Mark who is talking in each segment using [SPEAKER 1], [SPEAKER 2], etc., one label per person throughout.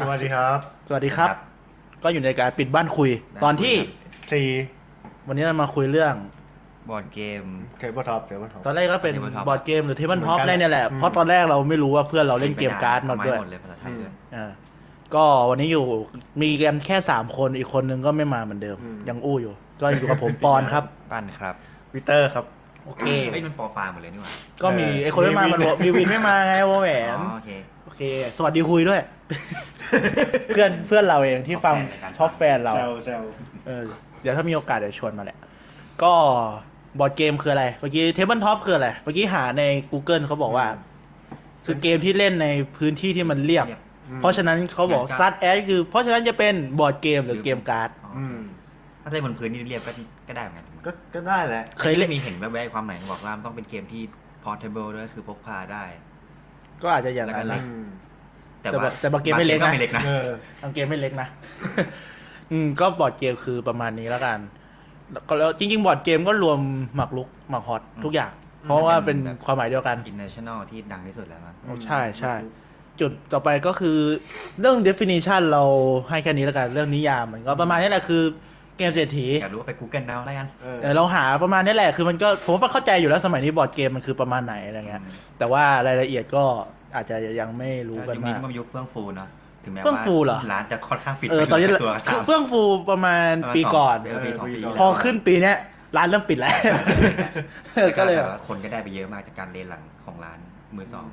[SPEAKER 1] สวัสดีครับ
[SPEAKER 2] สวัสดีครับ ก็อยู่ในการปิดบ้านคุย ตอนที่
[SPEAKER 1] สี่
[SPEAKER 2] วันนี้เรามาคุยเรื่อง
[SPEAKER 3] บอร์ดเกม
[SPEAKER 1] tabletop tabletop
[SPEAKER 2] ตอนแรกก็เป็น
[SPEAKER 3] Tabletop
[SPEAKER 2] บอร์ดเกมหรือ tabletop เห
[SPEAKER 1] มื
[SPEAKER 2] ท็อป
[SPEAKER 1] อนกัน
[SPEAKER 2] ได้เนี่ยแหละ
[SPEAKER 1] อืม
[SPEAKER 2] เพราะตอนแรกเราไม่รู้ว่าเพื่อนเราเล่นเกมการ์ดมาด้วย
[SPEAKER 3] หมดเลยภาษาไทยด้วย
[SPEAKER 2] อ่าก็วันนี้อยู่มีกันแค่สามคนอีกคนนึงก็ไม่มาเหมือนเดิมยังอู้อยู่ ก็อยู่กับผม ปอนครับ
[SPEAKER 3] ปั้นครับ
[SPEAKER 1] ปีเตอร์ครับ
[SPEAKER 2] โอเค
[SPEAKER 3] เอ้ยมันปอปลาหมดเลยนี่หว่า
[SPEAKER 2] ก็มี
[SPEAKER 1] เออ
[SPEAKER 2] ไอ้คนไม่มา
[SPEAKER 1] มี
[SPEAKER 2] มัน
[SPEAKER 1] วิน
[SPEAKER 2] บอกมีวินไม่มาไงวอแหวน
[SPEAKER 3] อ๋อโอเค
[SPEAKER 2] โอเค สวัสดีคุยด้วย เพื่อนเพื่อนเราเองที่ฟัง
[SPEAKER 3] top fan รายการ
[SPEAKER 2] top fan เรา
[SPEAKER 1] เซลเซล
[SPEAKER 2] เออ เดี๋ยวถ้ามีโอกาสเดี๋ยวชวนมาแหละ ก็บอร์ดเกมคืออะไร เมื่อกี้ tabletop คืออะไร เมื่อกี้หาใน Google เขาบอกว่า คือเกมที่เล่นในพื้นที่ที่มันเรียบ
[SPEAKER 3] เรียบ
[SPEAKER 2] เพราะฉะนั้นเขาบอก
[SPEAKER 3] เกมการ์ด
[SPEAKER 2] ซัดแอดคือ เพราะฉะนั้นจะเป็นบอร์ดเกมหรือเกมการ์ด
[SPEAKER 3] อ๋อ
[SPEAKER 1] อืม
[SPEAKER 3] ถ้า เล่นบนพื้นที่เรียบก็ก็ได้เหมือนกัน
[SPEAKER 1] ก็ก็ได้แหละ
[SPEAKER 2] เคยเล่น
[SPEAKER 3] มีเห็นแวบๆความไหนบอกว่ามันต้องเป็นเกมที่ portable ด้วยคือพกพาได้
[SPEAKER 2] ก็อาจจะอย่างนั้น
[SPEAKER 3] แล้วก็เล่
[SPEAKER 2] นะ
[SPEAKER 3] น
[SPEAKER 1] อืม
[SPEAKER 3] แต่
[SPEAKER 2] แต่
[SPEAKER 3] ว่า
[SPEAKER 2] แต่บางเกมไม่เล็กนะ
[SPEAKER 3] ไม่เล็กนะ
[SPEAKER 1] เออ
[SPEAKER 2] บางเกมไม่เล็กนะ อืม ก็บอร์ดเกมคือประมาณนี้แล้วกันแล้วก็แล้วจริง ๆ บอร์ดเกมก็รวมหมากลุกหมากฮอตทุกอย่าง เพราะว่าเป็นความหมายเดียวกัน
[SPEAKER 3] international ที่ดังที่สุดแล้วมั้ง
[SPEAKER 2] โอ้ใช่ใช่จุดต่อไปก็คือเรื่อง definition เราให้แค่นี้แล้วกัน เรื่องนิยามมันก็ประมาณนี้แหละคือ เกมเศรษฐี
[SPEAKER 3] อยากรู้ว่าไป Google เอาได้กัน
[SPEAKER 1] เออ
[SPEAKER 2] เออเราหาประมาณนี้แหละคือมันก็ผมว่าเข้าใจอยู่แล้วสมัยนี้บอร์ดเกมมันคือประมาณไหนอะไรเงี้ย
[SPEAKER 3] อืม
[SPEAKER 2] แต่ว่ารายละเอียดก็อาจจะยังไม่รู้
[SPEAKER 3] ก็
[SPEAKER 2] กัน
[SPEAKER 3] ยุคนี้
[SPEAKER 2] มาก
[SPEAKER 3] มันยุคเฟื่องฟูเนอะถึงแม้
[SPEAKER 2] เฟื่อง
[SPEAKER 3] ว่า
[SPEAKER 2] ฟูเหรอ
[SPEAKER 3] ร้านจะค่อนข้างปิด
[SPEAKER 2] เออตอนนี้
[SPEAKER 3] ไปตัวก็
[SPEAKER 2] คือ
[SPEAKER 3] ตาม
[SPEAKER 2] เฟื่องฟูประมาณปีก่อน
[SPEAKER 3] เออปีสองปี
[SPEAKER 2] พอขึ้นปีเนี้ยร้านเริ่มปิดแล้วเออก็เลย
[SPEAKER 3] แต่ว่าคนก็ได้ไปเยอะมากจากการเลนหลังของร้านมือสอง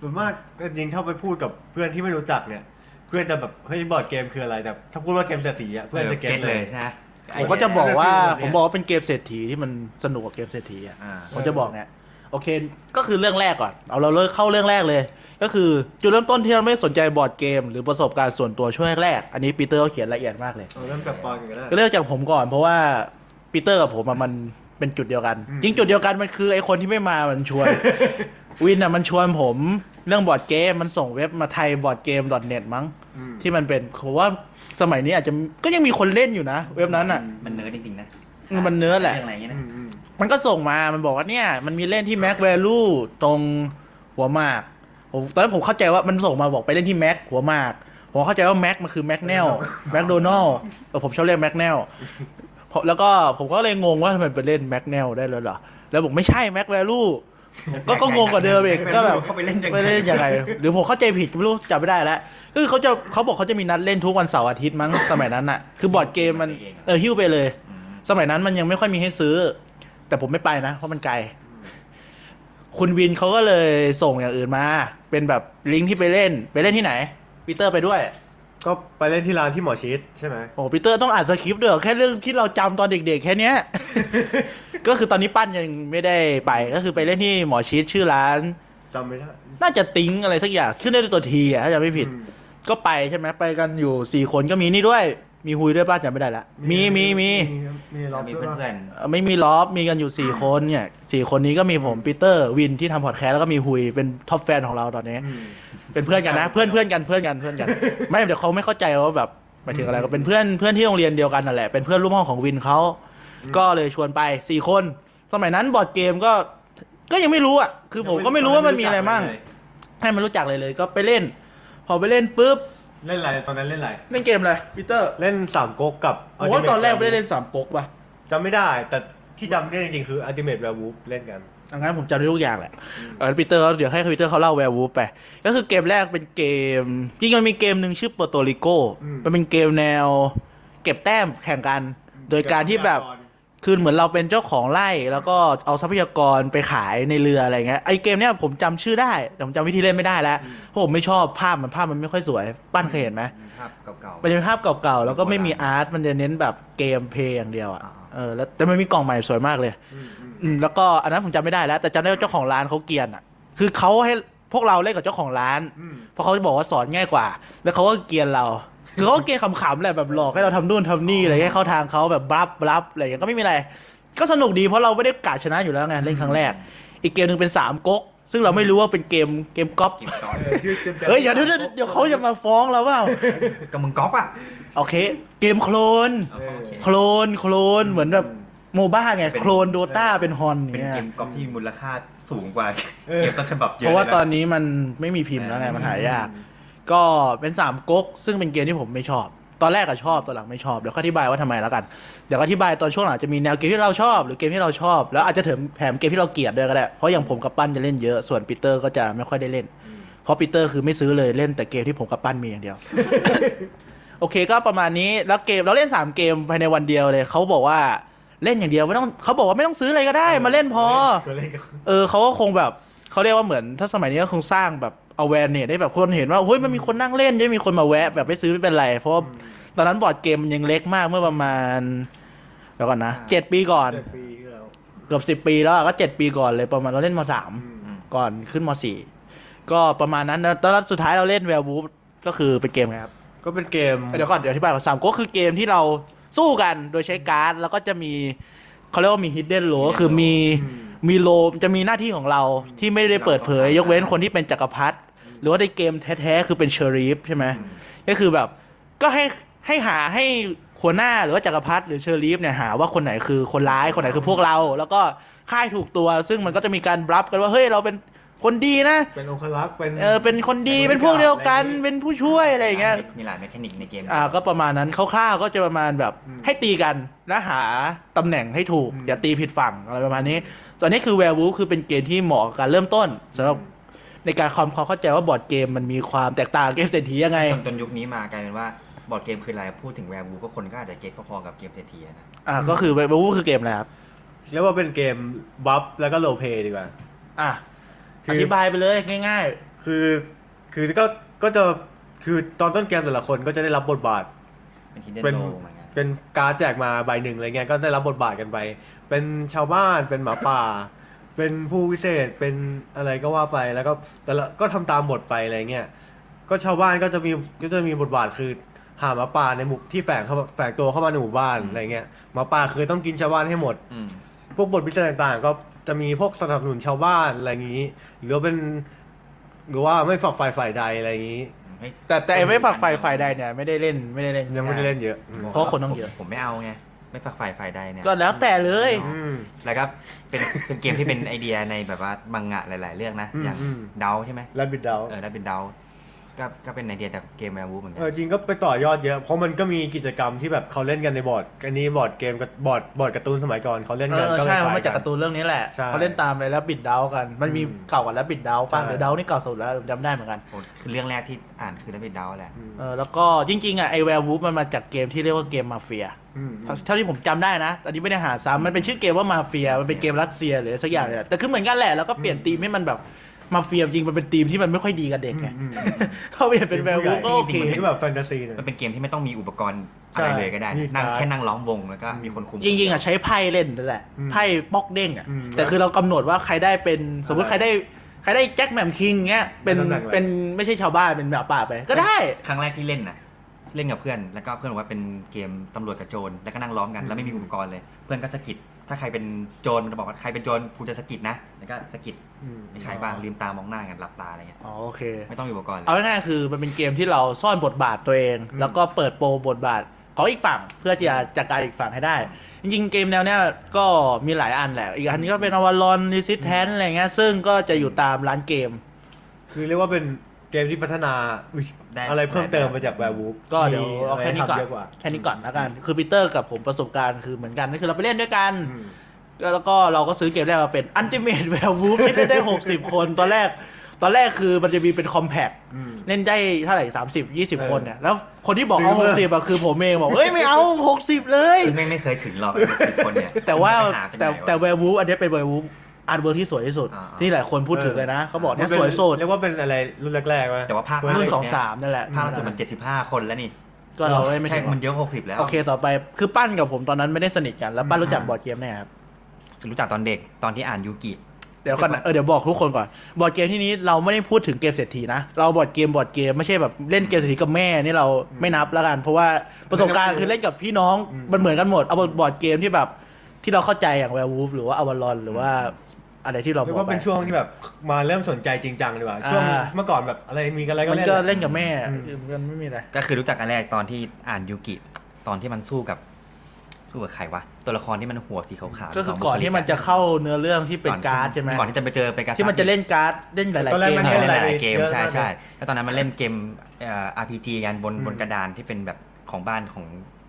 [SPEAKER 1] ส่วนมากก็ยิงเข้าไปพูดกับเพื่อนที่ไม่รู้จักเนี่ย เพื่อนจะแบบเฮ้ยบอร์ดเกมคืออะไรแต่ถ้าพูดว่าเกมเศรษฐีอะเพื่อนจะ get เลย
[SPEAKER 3] ใช่ไหม
[SPEAKER 2] ผมก็จะบอกว่า
[SPEAKER 1] ไอเดีย
[SPEAKER 2] ผมบอกว่าเป็นเกมเศรษฐีที่มันสนุกกว่าเกมเศรษฐีอะ
[SPEAKER 3] อ่า
[SPEAKER 2] ผมจะบอกเนี่ยโอเค ก็คือเรื่องแรกก่อน เอาเราเริ่มเข้าเรื่องแรกเลย ก็คือจุดเริ่มต้นที่เราไม่สนใจบอร์ดเกม หรือประสบการณ์ส่วนตัวช่วงแรกๆอันนี้ปีเตอร์เขาเขียนละเอียดมากเลย
[SPEAKER 1] เอาเริ่มจากปอนกันก็ได้
[SPEAKER 2] ก็เริ่มจากผมก่อนเพราะว่าปีเตอร์กับผมอะมัน เป็นจุดเดียวกัน
[SPEAKER 1] อืม
[SPEAKER 2] จริงจุดเดียวกันมันคือไอคนที่ไม่มามันชวน วินอะมันชวนผมเรื่องบอร์ดเกมมันส่งเว็บมาไทยบอร์ดเกม .net มั้ง
[SPEAKER 1] อืม
[SPEAKER 2] ที่มันเป็นผมว่าสมัยนี้อาจจะก็ยังมีคนเล่นอยู่นะ เว็บนั้นอะ
[SPEAKER 3] มันเนิร์ดจริงๆนะ
[SPEAKER 2] เออมันเนิร์ดแหละ
[SPEAKER 3] เรื่องอะไรอย่างเงี้ย
[SPEAKER 1] อื
[SPEAKER 3] นะ
[SPEAKER 1] มอืม
[SPEAKER 2] มันก็ส่งมามันบอกว่าเนี่ย มันมีเล่นที่ Max Value ตรงหัวหมากผมตอนนั้นผมเข้าใจว่ามันส่งมาบอกไปเล่นที่ Mac หัวหมากผมเข้าใจว่า Mac มันคือ Mac แนล McDonald เออผมชอบเรียก Mac แนล แล้วก็ผมก็เลยงงว่าทำไมไปเล่น Mac แนลได้เลยเหรอ แล้วบอกไม่ใช่ Mac Value ก็ก็งงกว่าเดิมอีกก็แบบ
[SPEAKER 3] เขาไปเล่นยัง
[SPEAKER 2] ไปเล่นยังไงหรือผมเข้าใจผิดไม่รู้จำไม่ได้แล้วคือเขาจะเขาบอกเขาจะมีนัดเล่นทุกวันเสาร์อาทิตย์มั้งสมัยนั้นอะคือบอร์ดเกมมันเออหิ้วไปเลย
[SPEAKER 3] อืม
[SPEAKER 2] สมัยนั้นมันยังไม่ค่อยมีให้ซื้อ แต่ผมไม่ไปนะเพราะมันไกล คุณวินเขาก็เลยส่งอย่างอื่นมา เป็นแบบลิงก์ที่ไปเล่น ไปเล่นที่ไหนปีเตอร์ไปด้วย
[SPEAKER 1] ก็ไปเล่นที่ร้านที่หมอชิดใช่ไหม
[SPEAKER 2] โอ้ปีเตอร์ต้องอ่านสคริปต์ด้วยเหรอแค่เรื่องที่เราจำตอนเด็กๆ แค่เนี้ย ก็คือตอนนี้ปั้นยังไม่ได้ไปก็คือไปเล่นที่หมอชีสชื่อร้าน
[SPEAKER 1] จำไม่ได้
[SPEAKER 2] น่าจะติ้งอะไรสักอย่างขึ้นได้ด้วยตัวทีอะถ้าจำไม่ผิด
[SPEAKER 1] อืม
[SPEAKER 2] ก็ไปใช่ไหมไปกันอยู่สี่คนก็มีนี่ด้วย มีฮุยด้วยป้าจำไม่ได้ละมีมีมี
[SPEAKER 1] มีล็อบ
[SPEAKER 3] มี
[SPEAKER 1] ด้วย
[SPEAKER 3] เพื่
[SPEAKER 1] ปะ
[SPEAKER 3] อน
[SPEAKER 2] เอ่อไม่มีลอฟมีกันอยู่สี่คนเนี่ยสี่คนนี้ก็มีผมปีเตอร์วินที่ทำพอดแคสต์แล้วก็มีฮุยเป็นท็อปแฟนของเราตอนนี้
[SPEAKER 1] อืม
[SPEAKER 2] เป็นเพื่อนกันนะเพื่อนเพื่อนกันเพื่อนกันเพื่อนกัน ไม่เดี๋ยวเขาไม่เข้าใจว่าแบบหมายถึงอะไรก็เป็นเพื่อนเพื่อนที่โรงเรียนเดียวกันนั่นแหละเป็นเพื่อนร่วมห้องของวินเขาก็เลยชวนไปสี่คน สมัยนั้นบอร์ดเกมก็ก็ยังไม่รู้อะคือผมก็ไม่รู้ว่ามันมีอะไรมั่ง ให้มันรู้จักเลยเลยก็ไปเล่น พอไปเล่นปุ๊บ
[SPEAKER 1] เล่นอะไรตอนนั้นเล่นอะไร
[SPEAKER 2] เล่นเกมอะไรปีเตอร์
[SPEAKER 1] เล่นสามก๊กกับ
[SPEAKER 2] ผมว่า
[SPEAKER 1] Ultimate
[SPEAKER 2] ตอนแรกไม่ได้
[SPEAKER 1] Werewolf
[SPEAKER 2] เล่นสามก๊กป่ะ
[SPEAKER 1] จำไม่ได้ แต่ที่จำได้จริงๆคือ Ultimate Werewolf เล่นกัน
[SPEAKER 2] อังั้นผมจำได้ทุกอย่างแหละเออปีเตอร์เดี๋ยวให้ปีเตอร์เขาเล่า Werewolf ไป ก็คือเกมแรกเป็นเกมจริงๆมันมีเกมหนึ่งชื่อ Puerto Rico
[SPEAKER 1] อืม
[SPEAKER 2] มันเป็นเกมแนว เก็บแต้มแข่งกัน โดยการที่แบบ คือเหมือนเราเป็นเจ้าของไร่แล้วก็เอาทรัพยากรไปขายในเรืออะไรเงี้ยไอเกมเนี้ยผมจำชื่อได้แต่ผมจำวิธีเล่นไม่ได้แล้วเพราะผมไม่ชอบภาพมันภาพมันไม่ค่อยสวยปั้นเคยเห็นไหม
[SPEAKER 3] ภาพเก่าๆ
[SPEAKER 2] มันจะเป็นภาพเก่าๆแล้วก็ไม่มี art มันจะเน้นแบบ gameplay อย่างเดียวอะ
[SPEAKER 3] อ่า
[SPEAKER 2] เออแล้วแต่มันมีกล่องใหม่สวยมากเลย
[SPEAKER 1] อืมอืม
[SPEAKER 2] อืมแล้วก็อันนั้นผมจำไม่ได้แล้ว แต่จำได้ว่าเจ้าของร้านเขาเกรียนอะ คือเขาให้พวกเราเล่นกับเจ้าของร้าน
[SPEAKER 1] อืม
[SPEAKER 2] เพราะเขาจะบอกว่าสอนง่ายกว่า แล้วเขาก็เกรียนเรา คือเขาก็เกรียนขำๆแหละแบบหลอกให้เราทำนู่นทำนี่อะไรให้เข้าทางเขาแบบ bluff bluff อะไรอย่างเงี้ยก็ไม่มีอะไร ก็สนุกดีเพราะเราไม่ได้กะชนะอยู่แล้วไงเล่นครั้งแรก อีกเกมหนึ่งเป็นสามก๊กซึ่งเราไม่รู้ว่าเป็นเกมเกมก๊อป
[SPEAKER 3] เก็บก๊อป
[SPEAKER 1] เออชื่อเต็มๆ
[SPEAKER 2] เฮ้ยเดี๋ยวเดี๋ยวเดี๋ยวเขาจะมาฟ้องเราเปล่า
[SPEAKER 3] กับมึงก๊อปอะ
[SPEAKER 2] โอเค เกมโคลน
[SPEAKER 3] โอเค
[SPEAKER 2] clone clone เหมือนแบบ MOBA ไง
[SPEAKER 3] เป็น
[SPEAKER 2] clone Dota เป็น HoN
[SPEAKER 3] เป็น
[SPEAKER 2] เนี่ย
[SPEAKER 3] เกมก๊อปที่มูลค่าสูงกว่า
[SPEAKER 1] เออ
[SPEAKER 3] เกมต้นฉบับเยอะ
[SPEAKER 2] เพราะว่า
[SPEAKER 3] ลย
[SPEAKER 2] ตอนนี้มันไม่มีพิมพ์แล้วไงมันหายาก ก็เป็นสามก๊กซึ่งเป็นเกมที่ผมไม่ชอบ ตอนแรกก็ชอบตอนหลังไม่ชอบเดี๋ยวก็อธิบายว่าทำไมแล้วกัน เดี๋ยวก็อธิบายตอนช่วงหลังจะมีแนวเกมที่เราชอบ หรือเกมที่เราชอบ แล้วอาจจะเถิมแถมเกมที่เราเกลียดด้วยก็ได้เพราะอย่างผมกับปั้นจะเล่นเยอะส่วนปีเตอร์ก็จะไม่ค่อยได้เล่น เพราะปีเตอร์คือไม่ซื้อเลยเล่นแต่เกมที่ผมกับปั้นมีอย่างเดียวโอเคก็ประมาณนี้แล้วเกมเราเล่นสามเกมภายในวันเดียวเลยเขาบอกว่าเล่นอย่างเดียวไม่ต้องเขาบอกว่าไม่ต้องซื้ออะไรก็ได้มาเล่นพอ
[SPEAKER 1] ก็เล่นกับ
[SPEAKER 2] เออเขาก็คงแบบเขาเรียกว่าเหมือน ถ้าสมัยนี้ก็คงสร้างแบบ เอาแวนเนี่ยได้แบบคนเห็นว่าเฮ้ยมันมีคนนั่งเล่นจะมีคนมาแวะ แบบไม่ซื้อไม่เป็นไร เพราะว่าตอนนั้นบอร์ดเกมมันยังเล็กมากเมื่อประมาณเดี๋ยวก่อนนะเจ็ดปีก่อน
[SPEAKER 1] เจ็ดปีแล้ว
[SPEAKER 2] เกือบสิบปีแล้วอะก็เจ็ดปีก่อนเลยประมาณเราเล่นมสาม
[SPEAKER 1] อืม
[SPEAKER 2] ก่อนขึ้นมสี่ก็ประมาณนั้นนะตอนนั้นสุดท้ายเราเล่น Werewolf ก็คือเป็นเกมไงครับ
[SPEAKER 1] ก็เป็นเกม
[SPEAKER 2] เดี๋ยวก่อนเดี๋ยวอธิบายก่อนสามก๊กคือเกมที่เราสู้กันโดยใช้การ์ด แล้วก็จะมีเขาเรียกว่ามี hidden role ก็คือมี
[SPEAKER 1] อืม
[SPEAKER 2] มี role จะมีหน้าที่ของเราที่ไม่ได้เปิดเผย ยกเว้นคนที่เป็นจักรพรรดิห รือว่าในเกมแท้ๆคือเป็น sheriff ใช่ไหมก็คือแบบก็ให้ให้หาให้หัวหน้าหรือว่าจักรพรรดิหรือ sheriff เนี่ยหาว่าคนไหนคือคนร้ายคนไหนคือพวกเรา แล้วก็ฆ่าให้ถูกตัว ซึ่งมันก็จะมีการ bluff กันว่าเฮ้ยเราเป็นคนดีนะ
[SPEAKER 1] เป็นองคลักษ์เป็น
[SPEAKER 2] เออเป็นคนดีเป็นพวกเดียวกันเป็นผู้ช่วยอะไรอย่างเงี้ย
[SPEAKER 3] มีหลาย mechanic ในเกม
[SPEAKER 2] อ่าก็ประมาณนั้นคร่าวๆก็จะประมาณแบบให้ตีกันและหาตำแหน่งให้ถูกอย่าตีผิดฝั่งอะไรประมาณนี้ส่วนนี้คือ Werewolf คือเป็นเกมที่เหมาะกับการเริ่มต้นสำหรับ ในการความความเข้าใจว่าบอร์ดเกมมันมีความแตกต่างเกมเศรษฐียังไง
[SPEAKER 3] จนจนยุคนี้มากลายเป็นว่าบอร์ดเกมคืออะไรพูดถึง Werewolf ก็คนก็อาจจะ get พอๆกับเกมเศรษฐีอะนะ
[SPEAKER 2] อ่าก็คือ Werewolf คือเกมอะไรครับ
[SPEAKER 1] เรียกว่าเป็นเกม bluff แล้วก็ role play ดีกว่า
[SPEAKER 2] อะ
[SPEAKER 1] คือ
[SPEAKER 2] อ
[SPEAKER 1] อ
[SPEAKER 2] ธิบายไปเลยง่าย
[SPEAKER 1] คือคือก็ก็จะคือตอนต้นเกมแต่ละคนก็จะได้รับบทบาท
[SPEAKER 3] เป็นฮิดเด้น
[SPEAKER 1] เป็น
[SPEAKER 3] โลเหมือนกัน
[SPEAKER 1] เป็นการดแจกมาใบหนึ่งอะไรเงี้ยก็ได้รับบทบาทกันไป เป็นชาวบ้านเป็นหมาป่า เป็นผู้วิเศษเป็นอะไรก็ว่าไปแล้วก็แต่ละก็ทำตามบทไปอะไรเงี้ยก็ชาวบ้านก็จะมีก็จะมีบทบาทคือหาหมาป่าในหมู่ที่แฝงเข้ามาแฝงตัวเข้ามาในหมู่บ้านอะไรเงี้ยหมาป่าคือต้องกินชาวบ้านให้หมด
[SPEAKER 3] อืม
[SPEAKER 1] พวกบทพิเศษต่างๆ ก็จะมีพวกสนับสนุนชาวบ้านอะไรอย่างนี้ หรือว่าเป็นหรือว่าไม่ฝักฝ่ายฝ่ายใดอะไรอย่างนี้
[SPEAKER 3] เฮ้ย
[SPEAKER 2] ๆแต่แต่ไอ้ไม่ฝักฝ่ายฝ่ายใดเนี่ยไม่ได้เล่นไม่ได้เล่น
[SPEAKER 1] ยังไม่ได้เล่นเยอะอืม
[SPEAKER 2] เพราะคนต้องเยอะ
[SPEAKER 3] ผมผมไม่เอาไง ไม่ฝักฝ่ายฝ่ายใดเนี่ย
[SPEAKER 2] ก็แล้วแต่เลย
[SPEAKER 1] อืม
[SPEAKER 3] แล้วก็เป็นเป็นเกมที่เป็นไอเดียในแบบว่ามังงะหลาย ๆ เรื่องนะ
[SPEAKER 1] อืม
[SPEAKER 3] อย่าง
[SPEAKER 1] อืม
[SPEAKER 3] Doubt ใช่ไหม
[SPEAKER 1] Rabbit Doubt เอ
[SPEAKER 3] อ Rabbit Doubt ก็ก็เป็นไอเดียจากเกม Werewolf เหมือนกั
[SPEAKER 1] เออจริงก็ไปต่อยอดเยอะเพราะมันก็มีกิจกรรมที่แบบเขาเล่นกันในบอร์ดอันนี้บอร์ดเกมกับบอร์ดบอร์ดการ์ตูนสมัยก่อนเขาเล่น
[SPEAKER 2] เอ
[SPEAKER 1] กัน
[SPEAKER 2] อ
[SPEAKER 1] ก็
[SPEAKER 2] ใช่
[SPEAKER 1] ค
[SPEAKER 2] มัน
[SPEAKER 1] ล้าย
[SPEAKER 2] มา
[SPEAKER 1] ๆ
[SPEAKER 2] จาก
[SPEAKER 1] กั
[SPEAKER 2] กานร์ตูนเรื่องนี้แหละ
[SPEAKER 1] ใช่
[SPEAKER 2] เขาเล่นตามเลยแล้วบิดเดากัน มันมี
[SPEAKER 1] อืม
[SPEAKER 2] เก่ากว่าแล้วบิดเดาป่ะ
[SPEAKER 1] ใช่
[SPEAKER 2] หรือเดานี่เก่าสุดแล้วจำได้เหมือนกัน
[SPEAKER 3] โอ้คือเรื่องแรกที่อ่านคือแล้วเป็นเดาแหละ
[SPEAKER 1] อืม
[SPEAKER 2] เออแล้วก็จริงๆอะไอแวร์วูฟมันมาจากเกมที่เรียกว่าเกมมาเฟีย
[SPEAKER 1] อืม
[SPEAKER 2] เท่าที่ผมจำได้นะ อันนี้ไม่ได้หาซ้ำมันเป็นชื่อเกมว่ามาเฟีย มันเป็นเกมรัสเซียหรือสักอย่างเนี่ยแต่คือเหมือนกันแหละ แล้วก็เปลี่ยนธีมให้มันแบบ มาเฟียจริงมันเป็นธีมที่มันไม่ค่อยดีกับเด็กไง
[SPEAKER 1] อืม
[SPEAKER 2] เขาเปลี่ยนเป็นแวร์วูฟก็โอเค
[SPEAKER 1] จริงๆมันเป็นแบบแฟนตาซีหน่อย
[SPEAKER 3] มันเป็นเกมที่ไม่ต้องมีอุปกรณ์อะไรเลยก็ได้
[SPEAKER 1] ใช่
[SPEAKER 3] นั่ง
[SPEAKER 1] มีการ์ด
[SPEAKER 3] แค่นั่งล้อมวงแล้วก็มีคนคุม
[SPEAKER 2] จริงๆอะใช้ไพ่เล่นนั่นแหละ
[SPEAKER 1] อืม
[SPEAKER 2] ไพ่ป๊อกเด้งอะ
[SPEAKER 1] อืม
[SPEAKER 2] แต่คือเรากำหนดว่าใครได้เป็นสมมติใครได้ใครได้แจ็คแหม่มคิงเงี้ยเป็น
[SPEAKER 1] เป็นตำแหน่งอะไร
[SPEAKER 2] เป็นไม่ใช่ชาวบ้านเป็นหมาป่าไป ก็ได้
[SPEAKER 3] ครั้งแรกที่เล่นน่ะเล่นกับเพื่อนแล้วก็เพื่อนบอกว่าเป็นเกมตำรวจกับโจรแล้วก็นั่งล้อมกันแล้วไม่มีอุปกรณ์เลย เพื่อนก็สะกิด ถ้าใครเป็นโจรมันจะบอกว่าใครเป็นโจรกูจะสะกิดนะแล้วก็สะกิด
[SPEAKER 1] อืม
[SPEAKER 3] ใครบ้างลืมตามองหน้ากันหลับตาอะไรเงี้ย
[SPEAKER 2] อ๋อโอเค
[SPEAKER 3] ไม่ต้องมีอุปกรณ์เลย
[SPEAKER 2] เอาง่ายๆคือมันเป็นเกมที่เราซ่อนบทบาทตัวเอง
[SPEAKER 1] อืม
[SPEAKER 2] แล้วก็เปิดโปงบทบาทของอีกฝั่งเพื่อที่จะจัดการอีกฝั่งให้ได้ จริงๆ เกมแนวเนี้ยก็มีหลายอันแหละ อีกอันนี้ก็เป็น Avalon Resistance อะไรเงี้ยซึ่งก็จะอยู่ตามร้านเกม
[SPEAKER 1] คือเรียกว่าเป็นเกมที่พัฒนาอุ๊ย
[SPEAKER 3] ได้
[SPEAKER 1] อะไรเพิ่มเติมมาจาก Werewolf
[SPEAKER 2] ก็เดี๋ยวเอาแค่นี้ก่อน
[SPEAKER 1] เยอะกว่า
[SPEAKER 2] แค่นี้ก่อนแล้วกัน คือปีเตอร์กับผมประสบการณ์คือเหมือนกันก็คือเราไปเล่นด้วยกัน
[SPEAKER 1] อืม
[SPEAKER 2] แล้วก็เราก็ซื้อเกมแรกมาเป็น Ultimate Werewolf ที่เล่นได้60คนตอนแรกตอนแรกคือมันจะมีเป็นคอมแพ t
[SPEAKER 1] อืม
[SPEAKER 2] เล่นได้เท่าไหร่30 20คนเนี่ยแล้วคนที่บอก
[SPEAKER 1] ซื้
[SPEAKER 2] เอา
[SPEAKER 1] อมา
[SPEAKER 2] 60อะคือผมเองบอกเฮ้ยไม่เอา60เลย
[SPEAKER 3] ซึ่งไม่งไม่เคยถึงหรอกสิบคนเนี่ย
[SPEAKER 2] แต่ว่า
[SPEAKER 3] ไปหจกไหน
[SPEAKER 2] แต่
[SPEAKER 3] วะ
[SPEAKER 2] แต่ Werewolf อันนี้เป็น Werewolf อาร์ตเวิร์ที่สวยที่สุด
[SPEAKER 3] อ่า
[SPEAKER 2] ที่หลายคนพูดถึงเลยนะเขาบอกเนี่ย
[SPEAKER 1] มันป็
[SPEAKER 2] สวยสุด
[SPEAKER 1] เรียกว่าเป็นอะไรรุ่นแรกๆไหม
[SPEAKER 3] แต่ว่าภาค
[SPEAKER 2] รุ่น
[SPEAKER 3] ล่า
[SPEAKER 2] สองสามนั่นแหละ
[SPEAKER 3] ภาคล่าสุดมันเจ็ดสิบห้าคนแล้วนี่
[SPEAKER 2] ก็เราได้ไม่
[SPEAKER 3] ใช่
[SPEAKER 2] ถึง
[SPEAKER 3] มันเยอะหกสิบแล้ว
[SPEAKER 2] โอเคต่อไปคือปั้นกับผมตอนนั้นไม่ได้สนิทกันแล้วปั้นรู้จักบอร์ดเกมเนี่ยครับ
[SPEAKER 3] รู้จักตอนเด็กตอนที่อ่านยูกิ
[SPEAKER 2] เดี๋ยวก่อนนะเออเดี๋ยวบอกทุกคนก่อน บอร์ดเกมที่นี้เราไม่ได้พูดถึงเกมเศรษฐีนะ เราบอร์ดเกมบอร์ดเกมไม่ใช่แบบเล่นเกมเศรษฐีกับแม่นี่เราไม่นับแล้วกัน เพราะว่าประสบการณ์คือเล่นกับพี่น้องมันเหมือนกันหมดเอาบอร์ดเกมที่แบบ ที่เราเข้าใจอย่าง Werewolf หรือว่า Avalon หรือว่าอะไรที่เราบ
[SPEAKER 1] เรีย
[SPEAKER 2] อกก
[SPEAKER 1] ว่า
[SPEAKER 2] ไป
[SPEAKER 1] เป็นช่วงที่แบบมาเริ่มสนใจจริงจังดีกว่าช่วง
[SPEAKER 2] อ่า
[SPEAKER 1] เมื่อก่อนแบบอะไรมีกันอะไรก็
[SPEAKER 2] มัน
[SPEAKER 1] เล่น
[SPEAKER 2] ก็
[SPEAKER 1] แหะ
[SPEAKER 2] เล่นกับแม่
[SPEAKER 1] อืม
[SPEAKER 2] มันไม่มีอะไร
[SPEAKER 3] ก็คือรู้จักกันแรกตอนที่อ่านยูกิ ตอนที่มันสู้กับสสู้กับใครวะตัวละครที่มันหัวสีขาวๆ
[SPEAKER 2] ก็คือ
[SPEAKER 3] สง
[SPEAKER 2] ก่อน
[SPEAKER 3] บุลิ
[SPEAKER 2] ที่มันจะเข้าเนื้อเรื่องที่เป็น
[SPEAKER 3] ก่อน
[SPEAKER 2] การ์ดใช่ไหม
[SPEAKER 3] ก่อนที่จะไปเจอเป็นการ์ด
[SPEAKER 2] ที่มันจะเล่นการ์ดเล่นหลาย
[SPEAKER 1] ตอน
[SPEAKER 2] ๆ
[SPEAKER 1] แรก
[SPEAKER 2] เกม
[SPEAKER 1] มัน
[SPEAKER 3] เอ
[SPEAKER 1] เล่
[SPEAKER 3] อน
[SPEAKER 1] หลาย
[SPEAKER 3] หลายๆเกม
[SPEAKER 1] เยอะ
[SPEAKER 3] ใช่
[SPEAKER 1] มาก
[SPEAKER 3] ใช่
[SPEAKER 1] เลย
[SPEAKER 3] แล้วตอนนั้นมันเล่นเกมเอ่อ RPG กันบน
[SPEAKER 1] อืม
[SPEAKER 3] บนกระดานที่เป็นแบบของบ้านของ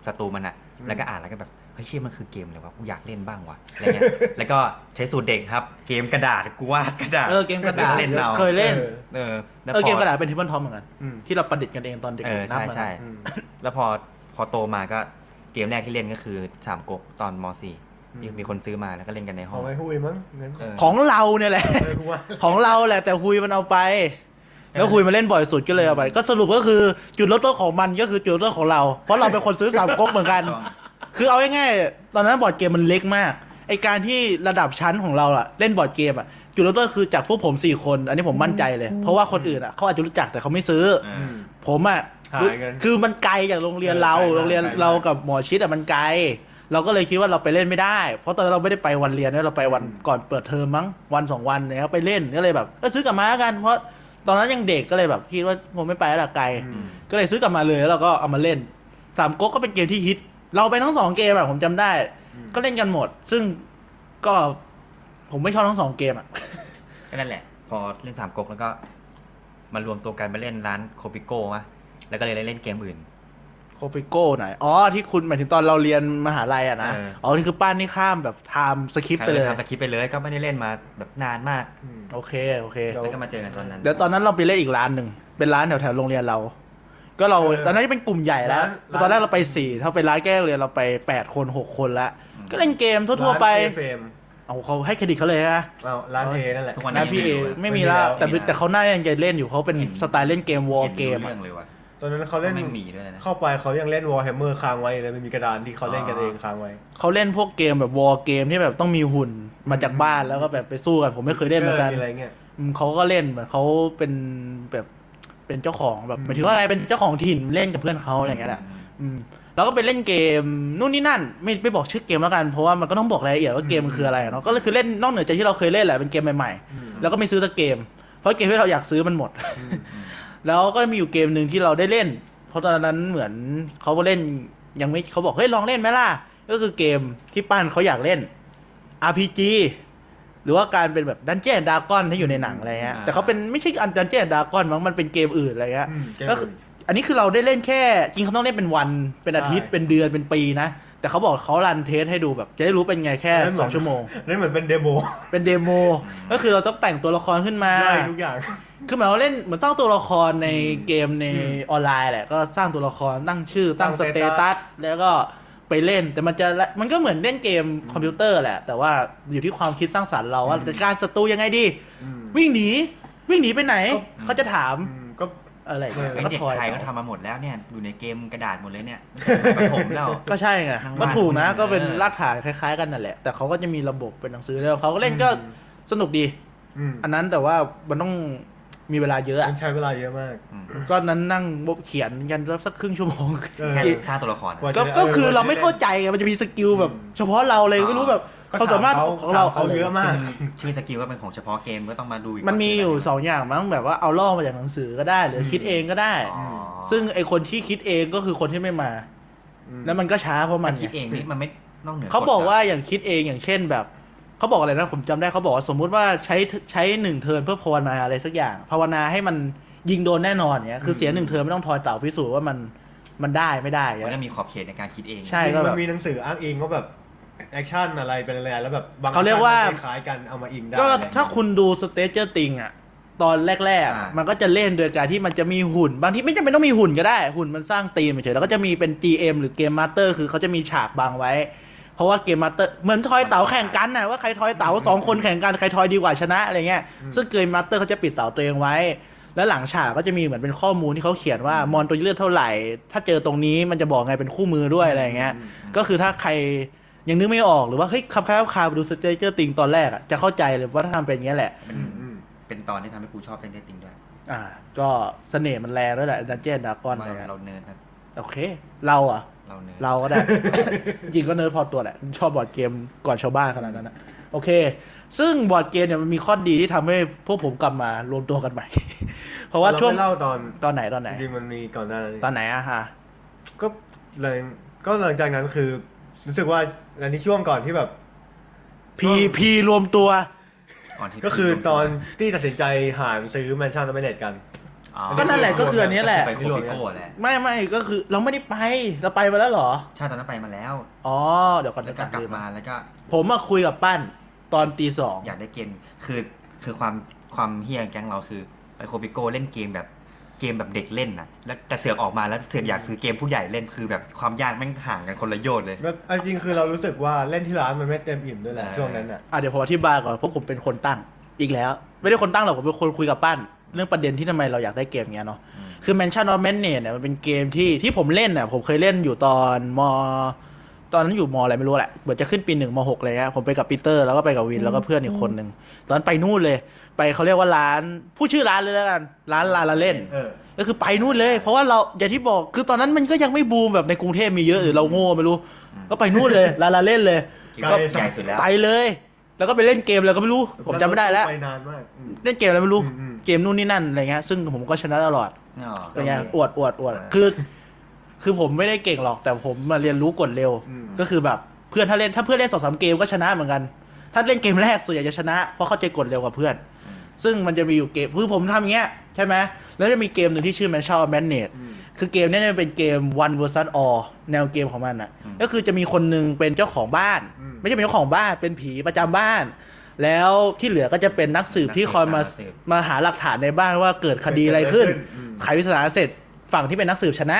[SPEAKER 3] ศัตรูมันอะ
[SPEAKER 1] อืม
[SPEAKER 3] แล้วก็อ่านแล้วก็แบบ เฮ้ยเชี่ยมันคือเกมเลยวะกูอยากเล่นบ้างว่ะอะไรเงี้ยแล้วก็ใช้สูตรเด็กครับ เกมกระดาษกูวาดกระดาษ
[SPEAKER 2] เออเกมกระดาษ
[SPEAKER 3] เล่นเอา
[SPEAKER 2] เคยเล่น
[SPEAKER 3] เออแล้ว
[SPEAKER 2] เออ
[SPEAKER 3] พ
[SPEAKER 2] เกมกระดาษเป็น tabletop เหมือนกัน
[SPEAKER 1] อืม
[SPEAKER 2] ที่เราประดิษฐ์กันเองตอนเด็ก
[SPEAKER 3] เออ
[SPEAKER 2] นับ
[SPEAKER 3] ใช่
[SPEAKER 2] มา
[SPEAKER 3] ใช่
[SPEAKER 1] อืม
[SPEAKER 3] แล้วพอพอโตมาก็เกมแรกที่เล่นก็คือสามก๊กตอนม .4
[SPEAKER 1] อืม
[SPEAKER 3] มีมีคนซื้อมาแล้วก็เล่นกันในห้
[SPEAKER 1] องข
[SPEAKER 3] อง
[SPEAKER 1] ไอ้หุยมั้งงั้น
[SPEAKER 3] เออ
[SPEAKER 2] ของเราเนี่ยแหละ
[SPEAKER 1] เออกูว่า
[SPEAKER 2] ของเราแหละแต่คุยมันเอาไป แล้วคุยมาเล่นบ่อยสุดก็เลยเอาไป ก็สรุปก็คือจุดเริ่มต้นของมันก็คือจุดเริ่มต้นของเรา เพราะเราเป็นคนซื้อสามก๊กเหมือนกัน คือเอาง่ายๆตอนนั้นบอร์ดเกมมันเล็กมากไอการที่ระดับชั้นของเราอะเล่นบอร์ดเกมอะจุดเริ่มต้นคือจากพวกผมสี่คน อันนี้ผมมั่นใจเลย เพราะว่าคนอื่นอะเขาอาจจะรู้จักแต่เขาไม่ซื้อ
[SPEAKER 3] เอ
[SPEAKER 1] อื
[SPEAKER 3] อ
[SPEAKER 1] ม
[SPEAKER 2] ผมอะ
[SPEAKER 1] หายกัน
[SPEAKER 2] คือมันไกลจากโรงเรียนเรา
[SPEAKER 1] เออไกลมาก
[SPEAKER 2] โรงเรียน
[SPEAKER 1] ไกลมาก
[SPEAKER 2] เรากับหมอชิดอะมันไกล เราก็เลยคิดว่าเราไปเล่นไม่ได้ เพราะตอนนั้นเราไม่ได้ไปวันเรียนด้วยเราไปวันก่อนเปิดเทอมมั้งวันสองวันเนี่ยครับไปเล่นก็เลยแบบเออซื้อกลับมาแล้วกัน เพราะตอนนั้นยังเด็กก็เลยแบบคิดว่าผมไม่ไปแล้วล่ะไกล
[SPEAKER 1] อืม
[SPEAKER 2] ก็เลยซื้อกลับมาเลยแล้วเราก็เอามาเล่นสามก๊กก็เป็นเกมที่ฮิต เราไปทั้งสองเกมอะผมจำได้
[SPEAKER 1] อืม
[SPEAKER 2] ก็เล่นกันหมด ซึ่งก็ผมไม่ชอบทั้งสองเกมอะ
[SPEAKER 3] ก็นั่นแหละ พอเล่นสามก๊กแล้วก็ มารวมตัวกันมาเล่นร้านโคปิโก้มะแล้วก็เลยเล่นเกมอื่น
[SPEAKER 2] โคปิโก้ไหนอ๋อที่คุณหมายถึงตอนเราเรียนมหาลัยอะนะ
[SPEAKER 3] เออ
[SPEAKER 2] อ๋อนี่คือป้านนี่ข้ามแบบ time skip ไปเลย
[SPEAKER 3] timeคริปต์ไปเลยก็ไม่ได้เล่นมาแบบนานมาก
[SPEAKER 1] อืม
[SPEAKER 2] โอเคโอเค
[SPEAKER 1] เรา
[SPEAKER 3] แล้วก็มาเจอกันตอนนั้น
[SPEAKER 2] เดี๋ยวตอนนั้นเราไปเล่นอีกร้านหนึ่งเป็นร้านแถวแถวๆโรงเรียนเรา ก็เรา
[SPEAKER 1] เออ
[SPEAKER 2] ตอนนั้นจะเป็นกลุ่มใหญ่แล้ว
[SPEAKER 1] ร้าน
[SPEAKER 2] แต่ตอนแรกเราไปสี่ถ้าไปร้านแก้โรงเรียนเราไปแปดคนหกคนละก็เล่นเกมทั่วๆไป
[SPEAKER 1] ร้าน A เฟรม
[SPEAKER 2] เอาเขาให้เครดิตเขาเลยฮะ
[SPEAKER 1] เอาร้านเอนั่นแหละ
[SPEAKER 3] ทุกวัน
[SPEAKER 2] นะ
[SPEAKER 3] นี้
[SPEAKER 2] พี่เอ
[SPEAKER 3] ไม่
[SPEAKER 2] ไม่
[SPEAKER 3] มี
[SPEAKER 2] มี
[SPEAKER 3] แล้
[SPEAKER 2] แล้ว
[SPEAKER 3] ว
[SPEAKER 2] แต่
[SPEAKER 3] ไม่มีแล้ว
[SPEAKER 2] แต่เขาหน้ายังจะเล่นอยู่เขาเป็นสไตล์เล่นเกม war game เห็
[SPEAKER 3] น
[SPEAKER 2] อะ
[SPEAKER 3] รู้เรื่องเลยว่ะ
[SPEAKER 1] ตอนนั้นเขาเล่น
[SPEAKER 3] ไม่มีด้วยนะ
[SPEAKER 1] เข้าไปเขายังเล่นวอ r h แฮมเมอร์ค้างไว้เลยมันมีกระดานที่เขาเล่นกันเองค้างไว้
[SPEAKER 2] เขาเล่นพวกเกมแบบ war game ที่แบบต้องมีหุ่นมาจากบ้านแล้วก็แบบไปสู้กันผมไม่เคยเล่นเหมือนกัน
[SPEAKER 1] มีอะไรเงี้ย
[SPEAKER 2] อืมเขาก็เล่นเหมือนเขาเป็นแบบ เป็นเจ้าของแบบ
[SPEAKER 1] อืม
[SPEAKER 2] หมายถึงว่าอะไรเป็นเจ้าของถิ่นเล่นกับเพื่อนเขาอะไรอย่างเงี้ยแหละอืมแล้วก็ไปเล่นเกมนู่นนี่นั่น ไม่ไม่บอกชื่อเกมแล้วกันเพราะว่ามันก็ต้องบอกรายละเอียดว่าเกมมันคืออะไรอะเนาะก็คือเล่นนอกเหนือจากที่เราเคยเล่นแหละเป็นเกมใหม่
[SPEAKER 1] อืม
[SPEAKER 2] ๆแล้วก็ไม่ซื้อสักเกม เพราะเกมที่เราอยากซื้อมันหมด
[SPEAKER 1] อืม
[SPEAKER 2] แล้วก็มีอยู่เกมหนึ่งที่เราได้เล่น เพราะตอนนั้นเหมือนเขาเล่นยังไม่เขาบอกเฮ้ยลองเล่นไหมล่ะก็คือเกมที่ปั้นเขาอยากเล่น RPG หรือว่าการเป็นแบบ Dungeon Dragon ที่อยู่ในหนังอะไรเงี้ย
[SPEAKER 3] อ่า
[SPEAKER 2] แต่เขาเป็นไม่ใช่อัน Dungeon Dragon มั้งมันเป็นเกมอื่นอะไรเงี้ย
[SPEAKER 1] อืมเกม
[SPEAKER 2] ก็คืออันนี้คือเราได้เล่นแค่จริงเขาต้องเล่นเป็นวันเป็นอาทิตย์
[SPEAKER 1] ใช่
[SPEAKER 2] เป็นเดือนเป็นปีนะแต่เขาบอกเขา run test ให้ดูแบบจะได้รู้เป็นไงแค่
[SPEAKER 1] นั่นเห
[SPEAKER 2] ส
[SPEAKER 1] มื
[SPEAKER 2] อนงชั่วโมง
[SPEAKER 1] นั่นเหมือนเป็น demo
[SPEAKER 2] เป็น demo ก็คือเราต้องแต่งตัวละครขึ้นมา
[SPEAKER 1] ได้ทุกอย่าง
[SPEAKER 2] คือหมายว่าเล่นเหมือนสร้างตัวละครในเกมใน
[SPEAKER 1] อืม
[SPEAKER 2] ออนไลน์แหละก็สร้างตัวละครตั้งชื่อตั้ง
[SPEAKER 1] ตั้
[SPEAKER 2] ส
[SPEAKER 1] ง
[SPEAKER 2] เต
[SPEAKER 1] status
[SPEAKER 2] ตัสแล้วก็ ไปเล่น แต่มันจะมันก็เหมือนเล่นเกมคอมพิวเตอร์แหละ แต่ว่าอยู่ที่ความคิดสร้างสรรค์เราว่า
[SPEAKER 1] อืม
[SPEAKER 2] จะการศัตรูยังไงดี
[SPEAKER 1] อืม
[SPEAKER 2] วิ่งหนี วิ่งหนีไปไหน
[SPEAKER 3] ก็
[SPEAKER 2] เขาจะถาม
[SPEAKER 1] อืมก็
[SPEAKER 2] อะไรอย่างเงี้ย
[SPEAKER 1] เออ
[SPEAKER 3] ไอ้
[SPEAKER 2] ก็
[SPEAKER 3] เด็ก
[SPEAKER 2] ถอย
[SPEAKER 3] ไทยก็ทำมาหมดแล้วเนี่ยอยู่ในเกมกระดาษหมดเลยเนี่ยประถมแล้ว
[SPEAKER 2] ก็ใช่ไง
[SPEAKER 3] ทาง
[SPEAKER 2] ก็ถูกนะ
[SPEAKER 3] บ้าน
[SPEAKER 2] ก็เป็น
[SPEAKER 3] เออ
[SPEAKER 2] รากฐานคล้าย ๆ กันนั่นแหละ แต่เขาก็จะมีระบบเป็นหนังสือแล้วเขาก็เล่นก็สนุกดี
[SPEAKER 1] อืม
[SPEAKER 2] อันนั้นแต่ว่ามันต้อง มีเวลาเยอะอะ
[SPEAKER 1] มันใช้เวลาเยอะมาก
[SPEAKER 3] อืม
[SPEAKER 2] ก็นั้นนั่งเขียนกันสักครึ่งชั่วโมง
[SPEAKER 1] เออ
[SPEAKER 3] แค่สร้างตัวละครอะ
[SPEAKER 1] กว่า
[SPEAKER 2] ก็
[SPEAKER 1] จะ
[SPEAKER 2] ก็คือ
[SPEAKER 1] เออ
[SPEAKER 2] เราไม่เข้าใจไงมันจะมี skill แบบ
[SPEAKER 1] อืม
[SPEAKER 2] เฉพาะเราเลย
[SPEAKER 3] อ๋อ
[SPEAKER 2] ไม่รู้แบบ
[SPEAKER 1] ก็
[SPEAKER 2] ความสามารถ
[SPEAKER 1] ถาม
[SPEAKER 2] ของเรา
[SPEAKER 1] เขาเยอะมาก
[SPEAKER 3] ชื่อ skill ก็เป็นของเฉพาะเกมก็ต้องมาดูอีก
[SPEAKER 2] มันมีอยู่
[SPEAKER 3] ว่า
[SPEAKER 2] สองอย่างมั้งแบบว่าเอา lore มาจากหนังสือก็ได้ หรืออ
[SPEAKER 1] ม
[SPEAKER 2] คิดเองก็ได้
[SPEAKER 3] อ๋อ
[SPEAKER 2] ซึ่งไอคนที่คิดเองก็คือคนที่ไม่มา
[SPEAKER 1] อืม
[SPEAKER 2] แล้วมันก็ช้าเพราะ
[SPEAKER 3] มั
[SPEAKER 2] มันน
[SPEAKER 3] คิดเองนี่มันไม่นอกเหนือ
[SPEAKER 2] เขาบอก
[SPEAKER 3] ฎะ
[SPEAKER 2] ว่าอย่างคิดเองอย่างเช่นแบบ เขาบอกอะไรนะผมจำได้เขาบอกว่าสมมุติว่าใช้ใช้หนึ่ง turn เพื่อภาวนาอะไรสักอย่าง ภาวนาให้มันยิงโดนแน่นอนเนี้ยคือเสียหนึ่ง turn ไม่ต้องทอยเต๋าพิสูจน์ว่ามันมันได้ไม่ได้
[SPEAKER 3] มันก็
[SPEAKER 2] เงี้ย
[SPEAKER 3] มีขอบเขตในการคิดเอง
[SPEAKER 2] ใช่
[SPEAKER 1] จริงๆก็
[SPEAKER 2] แบบมั
[SPEAKER 1] นมีหนังสืออ้างอิงว่าแบบ action อะไรเป็นอะไรแล้วแบบบาง
[SPEAKER 2] เขาเรียกว่า
[SPEAKER 1] action มันคล้ายๆกันเอามาอิงได้
[SPEAKER 2] ก็ถ้าคุณดู Stranger Things อะตอนแรกๆอะมันก็จะเล่นโดยการที่มันจะมีหุ่น บางทีไม่จำเป็นต้องมีหุ่นก็ได้ หุ่นมันสร้างธีมเฉยๆแล้วก็จะมีเป็น GM หรือ game master คือเขาจะมีฉากบังไว้ เพราะว่า game master เหมือนทอยเต๋าแข่งกันนะว่าใครทอยเต๋าสองคนแข่งกันใครทอยดีกว่าชนะอะไรเงี้ยซึ่ง game master เขาจะปิดเต๋าตัวเองไว้ แล้วหลังฉากก็จะมีเหมือนเป็นข้อมูลที่เขาเขียนว่ามอนตัวเลือดเท่าไหร่ ถ้าเจอตรงนี้มันจะบอกไงเป็นคู่มือด้วยอะไรเงี้ยก็คือถ้าใครยังนึกไม่ออกหรือว่าเฮ้ยคลับคล้ายคลับคลาไปดู Stranger Things ตอนแรกอะจะเข้าใจเลยว่าถ้าทำเป็นอย่างเงี้ยแหละ
[SPEAKER 3] เป็น
[SPEAKER 1] อืมอืม
[SPEAKER 3] เป็นตอนที่ทำให้กูชอบเล่นเดตติ้งด้วย
[SPEAKER 2] อ่า ก็เสน่ห์มันแรงด้วยแหละ Dungeon Dragon
[SPEAKER 3] ว่า
[SPEAKER 2] อะไรเงี้ย
[SPEAKER 3] เราเนิร์ดครับ
[SPEAKER 2] โอเค เราอะ
[SPEAKER 3] เราเนิร์ด
[SPEAKER 2] เราก็ได้ จริงก็เนิร์ดพอตัวแหละ ชอบบอร์ดเกมก่อนชาวบ้านขนาดนั้นนะโอเค ซึ่งบอร์ดเกมเนี่ยมันมีข้อดีที่ทำให้พวกผมกลับมารวมตัวกันใหม่ เพราะว่าช่วง
[SPEAKER 1] เไม่เล่าตอน
[SPEAKER 2] ตอนไหนตอนไหน
[SPEAKER 1] จริงๆมันมีก่อนหน้านี้
[SPEAKER 2] ตอนไหนอะฮะ
[SPEAKER 1] ก็เลยก็หลังจากนั้นคือ รู้สึกว่าอันนี้ช่วงก่อนที่แบบ
[SPEAKER 2] พีพีรวมตัว
[SPEAKER 3] ก่อนที่
[SPEAKER 1] ก็คือตอนที่ตัดสินใจหารซื้อ Mansion of Madness กัน
[SPEAKER 3] อ๋อ
[SPEAKER 2] ก็นั่นแหละก็คืออันนี้แหละ
[SPEAKER 3] ไปโคปิโก้แหละ
[SPEAKER 2] ไม่ไม่ก็คือเราไม่ได้ไปเราไปมาแล้วเหรอ
[SPEAKER 3] ใช่ตอนนั้นไปมาแล้ว
[SPEAKER 2] อ๋อ เดี๋ยวก่อน
[SPEAKER 3] แล้
[SPEAKER 2] เดี๋ยวว
[SPEAKER 3] ก็
[SPEAKER 2] ก่อน
[SPEAKER 3] กลั
[SPEAKER 2] ลื
[SPEAKER 3] บ
[SPEAKER 2] ม
[SPEAKER 3] มาแล้วก็
[SPEAKER 2] ผมมาคุยกับปั้นตอนตีสอง
[SPEAKER 3] อยากได้เกมคือคือความความเฮี้ยแก๊งเราคือ ไปโคปิโก้เล่นเกมแบบเกมแบบเด็กเล่นนะแล้วแต่เสือกออกมาแล้วเสือกอยากซื้อเกมผู้ใหญ่เล่นคือแบบความยากแม่งห่างกันคนละโยชน์เลย
[SPEAKER 1] แบบเอาจริงคือเรารู้สึกว่าเล่นที่ร้านมันไม่เต็มอิ่มด้วยแหละ
[SPEAKER 3] เออ
[SPEAKER 1] ช่วงนั้นอะ
[SPEAKER 2] อะเดี๋ยวผมอธิบายก่อนเพราะผมเป็นคนตั้งอีกแล้ว ไม่ได้คนตั้งหรอกผมเป็นคนคุยกับปั้น เรื่องประเด็นที่ทำไมเราอยากได้เกมเงี้ยเนาะ
[SPEAKER 3] อืม
[SPEAKER 2] คือ Mansion of Madness เนี่ยมันเป็นเกมที่ที่ผมเล่นน่ะผมเคยเล่นอยู่ตอนมตอนนั้นอยู่มอะไรไม่รู้แหละเหมือนจะขึ้นปีหนึ่งมหกเลยฮะผมไปกับปีเตอร์แล้วก็ไปกับวินแล้วก็เพื่อนอีกคนหนึ่งตอนนั้นไปนู่นเลย ไปเขาเรียกว่าร้าน ผู้ชื่อร้านเลยแล้วกัน ร้านลาลาเล่น
[SPEAKER 1] เออ
[SPEAKER 2] ก็คือไปนู่นเลย เพราะว่าเราอย่างที่บอกคือตอนนั้นมันก็ยังไม่บูมแบบในกรุงเทพมีเยอะหรือเราโง่ไม่รู้ ก็ไปนู่นเลยลาลาเล่นเลย
[SPEAKER 3] คิดว่าใหญ่สุดแล้ว
[SPEAKER 2] ไปเลย แล้วก็ไปเล่นเกมอะไรก็ไม่รู้ ผมจำไม่ได้แล้ว
[SPEAKER 1] ไปนานมากอืม
[SPEAKER 2] เล่นเกมอะไรไม่รู้
[SPEAKER 1] อืมอืม
[SPEAKER 2] เกมนู่นนี่นั่นอะไรเงี้ย ซึ่งผมก็ชนะตลอด
[SPEAKER 3] อ๋อ
[SPEAKER 2] เป็นไง
[SPEAKER 1] โอเค
[SPEAKER 2] อวดอวดอวด
[SPEAKER 3] เออ
[SPEAKER 2] คือ คือผมไม่ได้เก่งหรอก แต่ผมมาเรียนรู้กดเร็ว
[SPEAKER 1] อืม
[SPEAKER 2] ก็คือแบบเพื่อนถ้าเล่นถ้าเพื่อนเล่นสองสามเกมก็ชนะเหมือนกัน ถ้าเล่นเกมแรกส่วนใหญ่จะชนะ เพราะเข้าใจกดเร็วกว่าเพื่อน
[SPEAKER 3] อืม
[SPEAKER 2] ซึ่งมันจะมีอยู่เกมคือผมทำอย่างเงี้ยใช่ไหมแล้วจะมีเกมหนึ่งที่ชื่อ Man s h a w Madness
[SPEAKER 1] อืม
[SPEAKER 2] คือเกมเนี้ยจะเป็นเกม one versus all แนวเกมของมันอะ
[SPEAKER 3] อืม
[SPEAKER 2] ก็คือจะมีคนหนึ่งเป็นเจ้าของบ้าน
[SPEAKER 1] อืม
[SPEAKER 2] ไม่ใช่เป็นเจ้าของบ้านเป็นผีประจำบ้าน แล้วที่เหลือก็จะเป็นนักสืบที่คอยมามาหาหลักฐานในบ้านว่าเกิดคดีอะไรขึ้น
[SPEAKER 1] อืม
[SPEAKER 2] ไขปริศนาเสร็จฝั่งที่เป็นนักสืบชนะ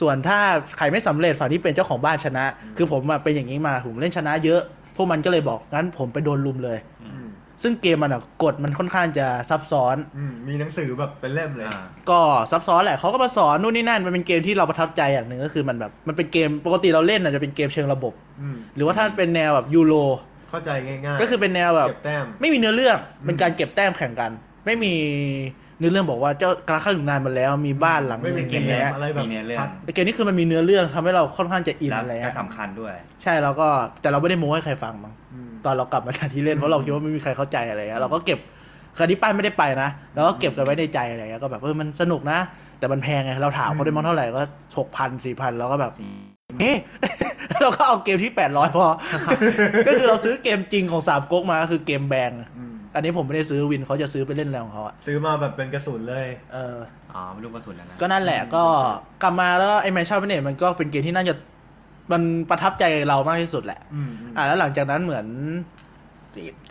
[SPEAKER 2] ส่วนถ้าใครไม่สำเร็จฝั่งที่เป็นเจ้าของบ้านชนะ คือผมอะเป็นอย่างนี้มาผมเล่นชนะเยอะ พวกมันก็เลยบอกงั้นผมไปโดนลุมเลย
[SPEAKER 3] อื
[SPEAKER 1] อื
[SPEAKER 3] ม
[SPEAKER 1] ม
[SPEAKER 2] ซึ่งเกมมันอะกฎมันค่อนข้างจะซับซ้อน
[SPEAKER 1] อืมมีหนังสือแบบเป็นเล่มเลย
[SPEAKER 3] อ่า
[SPEAKER 2] ก็ซับซ้อนแหละเขาก็มาสอนนู่นนี่นั่นมันเป็นเกมที่เราประทับใจอย่างหนึ่งก็คือมันแบบมันเป็นเกมปกติเราเล่นอาจจะเป็นเกมเชิงระบบ
[SPEAKER 1] อืม
[SPEAKER 2] หรือว่าถ้าเป็นแนวแบบยูโร
[SPEAKER 1] เข้าใจง่ายๆ
[SPEAKER 2] ก็คือเป็นแนวแบบ
[SPEAKER 1] เก็บแต้ม
[SPEAKER 2] ไม่มีเนื้อเรื่อง
[SPEAKER 1] อืม
[SPEAKER 2] เป็นการเก็บแต้มแข่งกัน ไม่มีเนื้อเรื่องบอกว่าเจ้ากระข้าอยู่นานมาแล้วมีบ้านหลัง
[SPEAKER 1] ไม่
[SPEAKER 2] ห
[SPEAKER 1] มี
[SPEAKER 2] นึ่ง
[SPEAKER 1] เก
[SPEAKER 2] อ
[SPEAKER 1] ม
[SPEAKER 2] ย่าง
[SPEAKER 1] แร
[SPEAKER 2] เงี้
[SPEAKER 1] ง
[SPEAKER 2] ย
[SPEAKER 1] อะไรแบบ
[SPEAKER 3] มีเนื้อเรื่อง
[SPEAKER 1] ชัด
[SPEAKER 2] แต่เกมนี้คือมันมีเนื้อเรื่องทำให้เราค่อนข้างจะอิน
[SPEAKER 3] แล้ว
[SPEAKER 2] อะไร
[SPEAKER 3] ก็
[SPEAKER 2] เงี้ย
[SPEAKER 3] สำคัญด้วย
[SPEAKER 2] ใช่แล้วก็แต่เราไม่ได้โม้ให้ใครฟังมั้ง
[SPEAKER 1] อืม
[SPEAKER 2] ตอนเรากลับมาจากที่เล่นเพราะเราคิดว่าไม่มีใครเข้าใจอะไรเงี้ยเราก็เก็บคดีปั้นไม่ได้ไปนะเราก็เก็บกันไว้ในใจอะไรเงี้ยก็แบบเออมันสนุกนะ แต่มันแพงไงเราถามเขาได้มั้งเท่าไหร่ก็หกพันสี่พันเราก็แบบเอ๊ะเราก็เอาเกมที่แปดร้อยพอ ก็คือเราซื้อเกมจริงของสามก๊กมาก็คือเกม Bang
[SPEAKER 1] อืม
[SPEAKER 2] อันนี้ผมไม่ได้ซื้อวินเขาจะซื้อไปเล่นอะไรของเขาอะ
[SPEAKER 1] ซื้อมาแบบเป็นกระสุนเลย
[SPEAKER 2] เออ
[SPEAKER 3] อ๋อไม่รู้กระสุนแล้วนะ
[SPEAKER 2] ก็นั่นแหละก็กลับมาแล้วไอ้แมชชั่นเนี่ยมันก็เป็นเกมที่น่าจะ มันประทับใจเรามากที่สุดแหละ
[SPEAKER 1] อืมอืม
[SPEAKER 2] อ่า แล้วหลังจากนั้นเหมือน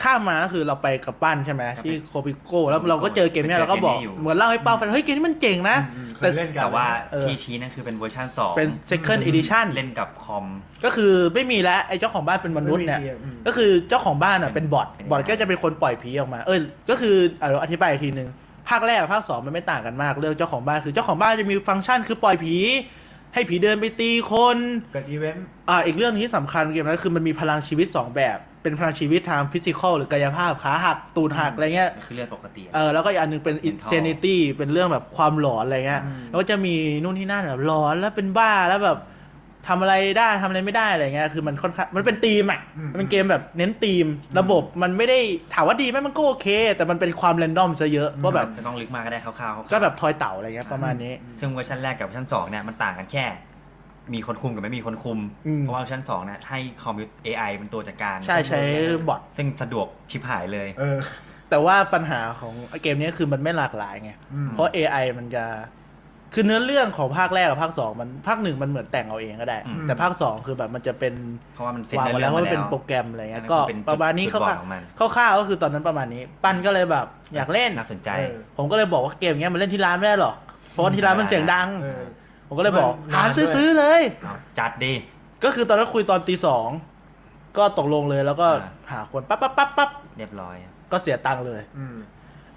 [SPEAKER 2] ข้ามมาก็คือเราไปกับปั้นใช่ไหมที่โคปิโก้แล้วเราก็เจอเกมเนี้ยเราก็บอกเหมือนเล่าให้เป้าฟังเฮ้ยเกมนี้มันเจ๋งนะ
[SPEAKER 1] อืม
[SPEAKER 2] แต่เค
[SPEAKER 1] ยเล่นกัน
[SPEAKER 3] แต่ว่า
[SPEAKER 2] เออ
[SPEAKER 3] ที่ชี้นั่นคือเป็นเวอร์ชันสอง
[SPEAKER 2] เป็น second edition
[SPEAKER 3] เล่นกับคอม
[SPEAKER 2] ก็คือไม่มีแล้วไอ้เจ้าของบ้านเป็นมนุษย์เนี่ย
[SPEAKER 1] ไม่มีทีมอืม
[SPEAKER 2] ก็คือเจ้าของบ้านอะ
[SPEAKER 3] เป็
[SPEAKER 2] น bot
[SPEAKER 3] เป็น
[SPEAKER 2] bot ก็จะเป็นคนปล่อยผีออกมา เออก็คืออะเดี๋ยวอธิบายอีกทีหนึ่งภาคแรกกับภาคสองมันไม่ต่างกันมากเรื่องเจ้าของบ้านคือเจ้าของบ้านจะมีฟังก์ชันคือปล่อยผี ให้ผีเดินไปตีคน
[SPEAKER 1] เกิดอีเวนต์
[SPEAKER 2] อ่าอีกเรื่องที่สำคัญเกมนั้นคือมันมีพลังชีวิต 2 แบบ เป็นพลังชีวิตทาง physical หรือกายภาพขาหักตูดหักอะไรเงี้ย
[SPEAKER 3] คือเลือดปกติ
[SPEAKER 2] เออแล้วก็อีกอันหนึงเป็น
[SPEAKER 3] Mental
[SPEAKER 2] insanity เป็นเรื่องแบบความหลอนอะไรเงี้ย
[SPEAKER 1] อืม
[SPEAKER 2] แล้วก็จะมีนู่นที่นั่นแบบหลอนแล้วเป็นบ้าแล้วแบบ ทำอะไรได้ทำอะไรไม่ได้อะไรเงี้ยคือมันค่อนข้างมันเป็นธีมอะมันเป็นเกมแบบเน้นธีม ระบบมันไม่ได้ถามว่าดีไหมมันก็โอเค แต่มันเป็นความ random ซะเยอะเพราะแบบ
[SPEAKER 3] ไม่ต้องลึกมากก็ได้คร่าวๆ
[SPEAKER 2] ก็แบบทอยเต๋าอะไรเงี้ยประมาณนี้
[SPEAKER 3] ซึ่งเวอร์ชันแรกกับเวอร์ชันสองเนี่ยมันต่างกันแค่ มีคนคุมกับไม่มีคนคุม
[SPEAKER 2] อืม
[SPEAKER 3] เพราะว่าเวอร์ชันสองเนี่ยให้คอมพิวเตอร์ AI เป็นตัวจัดการ
[SPEAKER 2] ใช่ใช้บอท
[SPEAKER 3] ซึ่งสะดวกชิบหายเลย
[SPEAKER 1] เออ
[SPEAKER 2] แต่ว่าปัญหาของเกมนี้คือมันไม่หลากหลายไง
[SPEAKER 1] อืม
[SPEAKER 2] เพราะ AI มันจะ คือเนื้อเรื่องของภาคแรกกับภาคสองมันภาคหนึ่งมันเหมือนแต่งเอาเองก็ได้
[SPEAKER 3] อืม
[SPEAKER 2] แต่ภาคสองคือแบบมันจะเป็น
[SPEAKER 3] เพราะว่ามันเซ็น
[SPEAKER 2] วาง
[SPEAKER 3] เนื้อ
[SPEAKER 2] มา
[SPEAKER 3] เรื่
[SPEAKER 2] แล้
[SPEAKER 3] อ
[SPEAKER 2] ว
[SPEAKER 3] ง
[SPEAKER 2] ว่า
[SPEAKER 3] มา
[SPEAKER 2] เป็น
[SPEAKER 3] แล้ว
[SPEAKER 2] โปรแกรมอะไรเงี้ย
[SPEAKER 3] อันนั้น
[SPEAKER 2] ก็
[SPEAKER 3] เป็น
[SPEAKER 2] ประมาณนี้
[SPEAKER 3] จุด
[SPEAKER 2] เขา
[SPEAKER 3] บอดของมัน
[SPEAKER 2] คร่าวๆก็คือตอนนั้นประมาณนี้ ปั้นก็เลยแบบอยากเล่น
[SPEAKER 3] น่าสนใจ
[SPEAKER 1] เออ
[SPEAKER 2] ผมก็เลยบอกว่าเกมเนี้ยมันเล่นที่ร้านไม่ได้หรอกเพราะว่าที่ร้านมันเสียงดัง
[SPEAKER 1] เออ
[SPEAKER 2] ผมก็เลยบอก
[SPEAKER 1] มัน
[SPEAKER 2] หานา
[SPEAKER 1] นด้วย
[SPEAKER 2] ซื้อๆเลย
[SPEAKER 3] เอาจัดดี
[SPEAKER 2] ก็คือตอนนั้นคุยตอนตีสองก็ตกลงเลยแล้วก็
[SPEAKER 3] อ่า
[SPEAKER 2] หาคนปั๊บปั๊บปั๊บปั๊บ
[SPEAKER 3] เรียบร้อย
[SPEAKER 2] ก็เสียตังค์เลย
[SPEAKER 1] อืม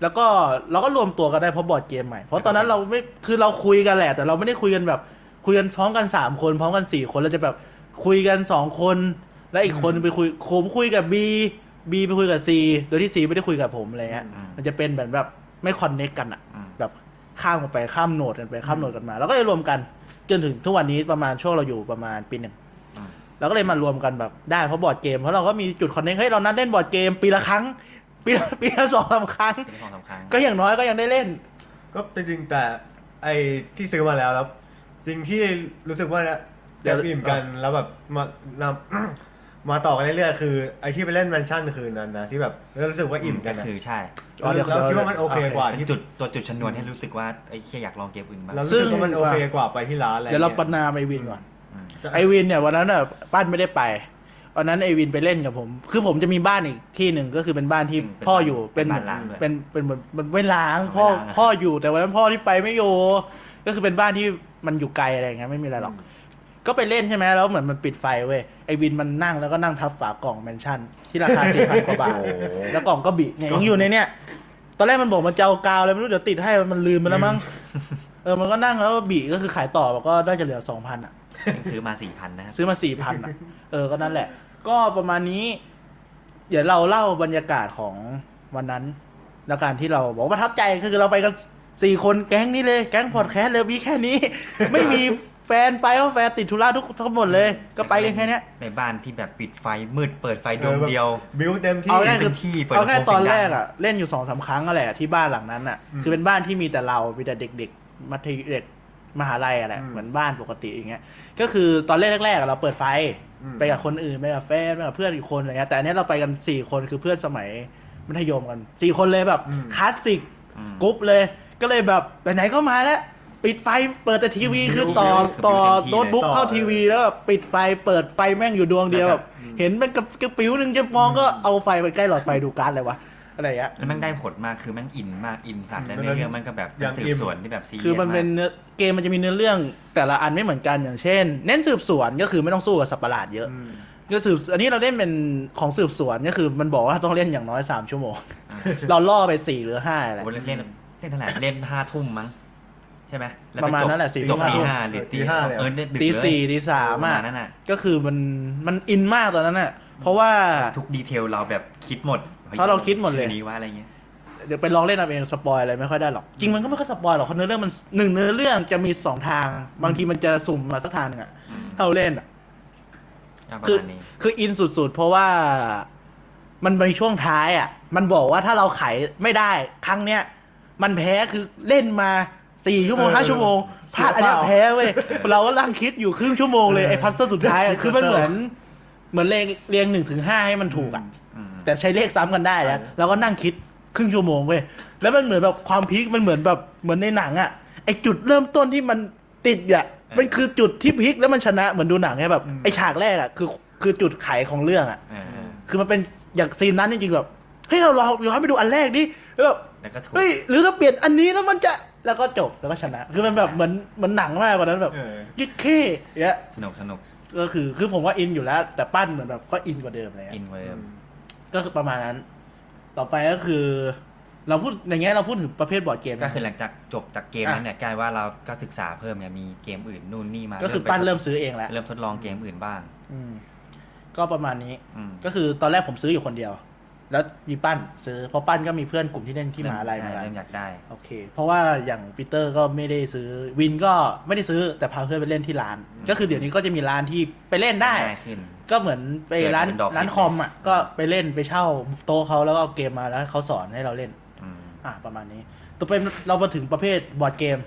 [SPEAKER 2] แล้วก็เราก็รวมตัวกันได้เพราะบอร์ดเกมใหม่ เพราะตอนนั้นเราไม่คือเราคุยกันแหละ แต่เราไม่ได้คุยกันแบบ คุยกันพร้อมกันสามคนพร้อมกันสี่คนเราจะแบบคุยกันสองคน แล้วอีกคนไปคุยผมคุยกับบีบีไปคุยกับซีโดยที่ซีไม่ได้คุยกับผมอะไรเงี้ย
[SPEAKER 3] อืม
[SPEAKER 2] มันจะเป็นแบบแบบไม่คอนเน็กกันอะ
[SPEAKER 3] อืม
[SPEAKER 2] แบบข้ามกันไปข้ามโหนดกันไปข้ามโหนดกันมา แล้วก็เลยรวมกันจนถึงทุกวันนี้ประมาณช่วงเราอยู่ประมาณปีหนึ่ง
[SPEAKER 3] อืม
[SPEAKER 2] เราก็เลยมารวมกันแบบได้เพราะบอร์ดเกมเพราะเราก็มีจุด connect เฮ้ยเรานัดเล่นบอร์ดเกมปีละครั้ง ปีละปีละสองสามครั้ง
[SPEAKER 3] เป็นของสำคัญ
[SPEAKER 2] ก็อย่างน้อยก็ยังได้เล่น
[SPEAKER 1] ก็จริงๆแต่ไอ้ที่ซื้อมาแล้วแล้ว จริงที่รู้สึกว่า
[SPEAKER 2] เดี๋
[SPEAKER 1] เดี๋
[SPEAKER 2] ย
[SPEAKER 1] ยววอิ่มกันแล้วแบบมานำมาต่อกันเรื่อยๆคือไอ้ที่ไปเล่นแมนชั่นคืนนั้นนะที่แบบรู้สึกว่าอิ่มกัน
[SPEAKER 3] ก็
[SPEAKER 1] นะ
[SPEAKER 3] คือใช่
[SPEAKER 1] เราเราคิดว่ามันโอเคกว่า
[SPEAKER 3] เป็น
[SPEAKER 1] ที่
[SPEAKER 3] จุดตัวจุดชนวนให้รู้สึกว่าไอ้เคียอยากลองเกมอื่นบ้าง
[SPEAKER 1] เรารู้สึกว่ามันโอเคกว่าไปที่ร้านอะไร
[SPEAKER 2] เดี๋ยวเรา
[SPEAKER 1] งี้
[SPEAKER 2] ประนามไอวินก่อน
[SPEAKER 3] อืม
[SPEAKER 2] ไอวินเนี่ยวันนั้นอะปั้นไม่ได้ไป วันนั้นไอวินไปเล่นกับผม คือผมจะมีบ้านอีกที่หนึ่งก็คือเป็นบ้านที่พ่ออยู่เป็น
[SPEAKER 3] บ้านล้างด้วย
[SPEAKER 2] เป็นเป็นเหมือนมันไม่ล้างพ่อ
[SPEAKER 3] ไม่ล้าง
[SPEAKER 2] พ่ออยู่แต่วันนั้นพ่อที่ไปไม่อยู่ก็คือเป็นบ้านที่มันอยู่ไกลอะไรอย่างเงี้ยไม่มีอะไรหรอก ก็ไปเล่นใช่ไหมแล้วเหมือนมันปิดไฟเว้ยไอวินมันนั่งแล้วก็นั่งทับฝากล่องแมนชั่น ที่ราคาสี่พันกว่าบาท
[SPEAKER 1] โอ้โห
[SPEAKER 2] แล้วกล่องก็บิเนี่ยยังอยู่ในเนี้ยตอนแรกมันบอกมันจะเอากาวอะไรไม่รู้เดี๋ยวติดให้มันลืมไปแล้วมั้งเออมันก็นั่งแล้วก็บิก็คือขายต่อก็ได้จะเหลือสองพันอะ
[SPEAKER 3] ยังซื้อมาสี่พันนะครับ
[SPEAKER 2] ซื้อมาสี่พันอะเออก็นั่นแหละ ก็ประมาณนี้ เดี๋ยวเราเล่าบรรยากาศของวันนั้น แล้วการที่เราบอกว่าประทับใจคือเราไปกันสี่คนแก๊งนี้เลยแก๊งพอดแคสต์เลยมีแค่นี้ ไม่มีแฟนไปเพราะแฟนติดธุระทุกทั้งหมดเลย ก็ไปกันแค่เนี้ย
[SPEAKER 3] ในบ้านที่แบบปิดไฟมืดเปิดไฟดวงเดียว
[SPEAKER 1] บิวเต็มที่
[SPEAKER 2] เอาง่ายคือ
[SPEAKER 3] เป็นที่เปิด
[SPEAKER 2] เอาแค่
[SPEAKER 3] ลำโพง
[SPEAKER 2] ตอน
[SPEAKER 3] เสียงดัง
[SPEAKER 2] แรกอะเล่นอยู่สองสามครั้งก็แหละที่บ้านหลังนั้นอะ
[SPEAKER 1] อืม
[SPEAKER 2] คือเป็นบ้านที่มีแต่เรามีแต่เด็ก ๆมัธยมเด็กมหาลัยอะแหละ
[SPEAKER 1] อืม
[SPEAKER 2] เหมือนบ้านปกติอย่างเงี้ยก็คือตอนเล่นแรกๆอะเราเปิดไฟ
[SPEAKER 1] อืม
[SPEAKER 2] ไปกับคนอื่นไปกับแฟนไปกับเพื่อนอีกคนอะไรเงี้ยแต่อันเนี้ยเราไปกันสี่คนคือเพื่อนสมัยมัธยมกันสี่คนเลยแบบ
[SPEAKER 1] อืม
[SPEAKER 2] คลาสสิก
[SPEAKER 3] อืม
[SPEAKER 2] กรุ๊ปเลย ก็เลยแบบไปไหนก็มาแล้วปิดไฟเปิดแต่ทีวี
[SPEAKER 1] อืม
[SPEAKER 2] คือต่อ
[SPEAKER 3] คือ
[SPEAKER 2] ต่อ
[SPEAKER 3] เต็มที่
[SPEAKER 2] โน้ตบุ๊ก
[SPEAKER 1] เลย
[SPEAKER 2] เข้าทีวีแล้วแบบปิดไฟเปิดไฟแม่งอยู่ดวงเดียว
[SPEAKER 3] แล้
[SPEAKER 2] แบ
[SPEAKER 3] ว
[SPEAKER 2] บ
[SPEAKER 3] แบบ
[SPEAKER 2] เห็นมันกับกระปิ้วหนึ่งจะมองก็เอาไฟไปใกล้หลอดไฟดูการ์ดเลยวะ อะไรอย่างเงี้ย
[SPEAKER 3] แล้วแม่งได้ผลมากคือแม่งอินมากอินสัตว์และ
[SPEAKER 1] มัน
[SPEAKER 3] ในเรื่องมันก็แบบ
[SPEAKER 1] อ
[SPEAKER 3] เป็น
[SPEAKER 1] ย่าง
[SPEAKER 3] สื
[SPEAKER 1] อิ่
[SPEAKER 3] บ
[SPEAKER 1] ม
[SPEAKER 3] สวนที่แบบซีเรียส
[SPEAKER 2] คือมันเป็นา
[SPEAKER 3] ก
[SPEAKER 2] เนื้อเกมมันจะมีเนื้อเรื่องแต่ละอันไม่เหมือนกันอย่างเช่น เน้นสืบสวนก็คือไม่ต้องสู้กับสัตว์ประหลาดเยอะ
[SPEAKER 1] อืม
[SPEAKER 2] ก็สืบอันนี้เราเล่นเป็นของสืบสวนก็คือมันบอกว่าต้องเล่นอย่างน้อยสามชั่วโมง
[SPEAKER 3] อ่า
[SPEAKER 2] เราล่อไปสี่หรือห้าแหละ
[SPEAKER 3] โอ้เล่นเล่นเล่นเท่าไหร่เล่นห้าทุ่มมั้งใช่ไหมแล้ว
[SPEAKER 2] ประมาณ
[SPEAKER 3] จบ
[SPEAKER 2] นั้นแหละสี่
[SPEAKER 3] จบ
[SPEAKER 2] ทุ่ม
[SPEAKER 3] ตีห้าหรือตี
[SPEAKER 1] ตีห้าเลยเหรอ
[SPEAKER 3] เออเล่นดึก
[SPEAKER 2] ตี
[SPEAKER 3] เลย
[SPEAKER 2] สี่ตีสาม
[SPEAKER 3] ประ
[SPEAKER 2] อะ
[SPEAKER 3] ณนั่นน่ะ
[SPEAKER 2] ก็คือมันมันอินมากตอนนั้นอะเพราะว่า
[SPEAKER 3] ทุก detail เราแบบคิดหมด
[SPEAKER 2] เพราะเราคิดหมดเลย
[SPEAKER 3] ชื่อนี้ว่าอะไรเงี้ย
[SPEAKER 2] เดี๋ยวไปลองเล่นเอาเอง spoil อะไรไม่ค่อยได้หรอก จริงมันก็ไม่ค่อย spoil หรอกเพราะเนื้อเรื่องมันหนึ่งเนื้อเรื่องจะมีสองทาง บางทีมันจะสุ่มมาสักทางหนึ่งอะ
[SPEAKER 3] อืม
[SPEAKER 2] ถ้าเราเล่นอะ
[SPEAKER 3] ประ
[SPEAKER 2] คือ
[SPEAKER 3] มาณนี้
[SPEAKER 2] คืออินสุดๆ เพราะว่ามันมีช่วงท้ายอะ มันบอกว่าถ้าเราไขไม่ได้ ครั้งเนี้ยมันแพ้คือเล่นมาสี่ชั่วโมง
[SPEAKER 1] เออ
[SPEAKER 2] ห้าชั่วโมงพลาดอันเนี้ย
[SPEAKER 1] เสียเปล่า
[SPEAKER 2] แพ้เว้ยเราก็นั่งคิดอยู่ครึ่งชั่วโมงเลยไอ้พัซเซิลสุดท้ายอะคือมันเหมือน เหมือนเรียงเรียงหนึ่งถึงห้าให้มันถูกอะ
[SPEAKER 3] อืม
[SPEAKER 2] แต่ใช้เลขซ้ำกันได้นะแล้วก็นั่งคิดครึ่งชั่วโมงเว้ยแล้วมันเหมือนแบบความพีคมันเหมือนแบบเหมือนในหนังอะไอจุดเริ่มต้นที่มันติดอะมันคือจุดที่พีคแล้วมันชนะเหมือนดูหนังไงแบบ
[SPEAKER 1] อืม
[SPEAKER 2] ไอฉากแรกอะคือคือจุดไขของเรื่องอะ
[SPEAKER 3] เออเออ
[SPEAKER 2] คือมันเป็นอย่าง scene นั้นจริงๆแบบเฮ้ยเราลองย้อนไปดูอันแรกดิแล้วแบบ
[SPEAKER 3] แล้วก็ถูก
[SPEAKER 2] เฮ้ยหรือเราเปลี่ยนอันนี้แล้วมันจะแล้วก็จบแล้วก็ชนะ คือมันแบบเหมือนเหมือนหนังมากกว่านั้นแบบ
[SPEAKER 1] เออ
[SPEAKER 2] ยิดเข้เนี่ย
[SPEAKER 3] สนุกสนุก
[SPEAKER 2] ก็คือคือผมว่าอินอยู่แล้ว แต่ปั้นเหมือนแบบก็อินกว่าเดิมเลย
[SPEAKER 3] อินเวิร์ม
[SPEAKER 2] ก็คือประมาณนั้น ต่อไปก็คือ เราพูดอย่างเงี้ยเราพูดถึงประเภทบอร์ดเกม
[SPEAKER 3] ก็คือหลังจากจบจากเกมนั้นเนี่ยกลายว่าเราก็ศึกษาเพิ่มไงมีเกมอื่นนู่นนี่มา
[SPEAKER 2] ก็คือ
[SPEAKER 3] ไป
[SPEAKER 2] ปั้นเริ่มซื้อเองแล้ว
[SPEAKER 3] เริ่มทดลองเกมอื่นบ้าง
[SPEAKER 2] อืมก็ประมาณนี้
[SPEAKER 3] อืม
[SPEAKER 2] ก็คือตอนแรกผมซื้ออยู่คนเดียว แล้วมีปั้นซื้อเพราะปั้นก็มีเพื่อนกลุ่มที่เล่นที่มหาลัยเหมือน
[SPEAKER 3] ใช่
[SPEAKER 2] กัน
[SPEAKER 3] เริ่มอยากได้
[SPEAKER 2] โอเค เพราะว่าอย่างปีเตอร์ก็ไม่ได้ซื้อวินก็ไม่ได้ซื้อแต่พาเพื่อนไปเล่นที่ร้าน
[SPEAKER 3] อืม
[SPEAKER 2] ก็คือเดี๋ยวนี้ก็จะมีร้านที่ไปเล่นได้
[SPEAKER 3] ง่ายขึ้น
[SPEAKER 2] ก็เหมือนไปร้าน
[SPEAKER 3] เกิดเป็นดอก
[SPEAKER 2] ร้านคอมอะก็ไปเล่นไปเช่าโต๊ะเขาแล้วก็เอาเกมมาแล้วให้เขาสอนให้เราเล่น
[SPEAKER 3] อืม
[SPEAKER 2] อะประมาณนี้ต่อไปเรามาถึงประเภทบอร์ดเกม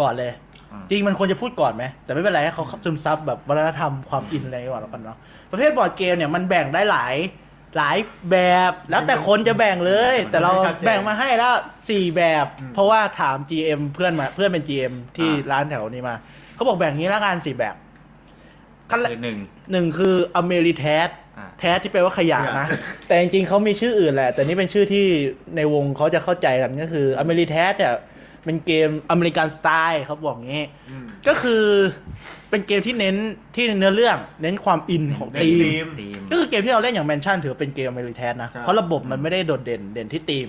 [SPEAKER 2] ก่อนเลย
[SPEAKER 3] อืม
[SPEAKER 2] จริงมันควรจะพูดก่อนไหมแต่ไม่เป็นไรให้เขาซึมซับแบบวัฒนธรรมความอินอะไรก่อนแล้วกันเนาะประเภทบอร์ดเกมเนี่ยมันแบ่งได้หลาย หลายแบบแล้วแต่คนจะแบ่งเลย แต่เราแบ่งมาให้แล้วสี่แบบ เพราะว่าถาม GM เพื่อนมาเพื่อนเป็น GM ที่ร้านแถวนี้มาเขาบอกแบ่งนี้แล้วกันสี่แบบขั้นแรก
[SPEAKER 3] คือหนึ่ง
[SPEAKER 2] หนึ่งคือ Ameritrash
[SPEAKER 3] อ่า
[SPEAKER 2] trash ที่แปลว่าขยะนะ แต่จริงๆเขามีชื่ออื่นแหละ แต่นี่เป็นชื่อที่ในวงเขาจะเข้าใจกันก็คือ Ameritrash เนี่ยเป็นเกม American style เขาบอกงี้
[SPEAKER 1] อืม
[SPEAKER 2] ก็คือเป็นเกมที่เน้นที่เนื้อเรื่อง เน้นความอินของ
[SPEAKER 1] เน้น theme
[SPEAKER 3] theme theme
[SPEAKER 2] ก็คือเกมที่เราเล่นอย่าง Mansions ถือว่าเป็นเกม Ameritrash นะ
[SPEAKER 1] ใช่
[SPEAKER 2] เพราะระบบมันไม่ได้โดดเด่นเด่นที่ทีม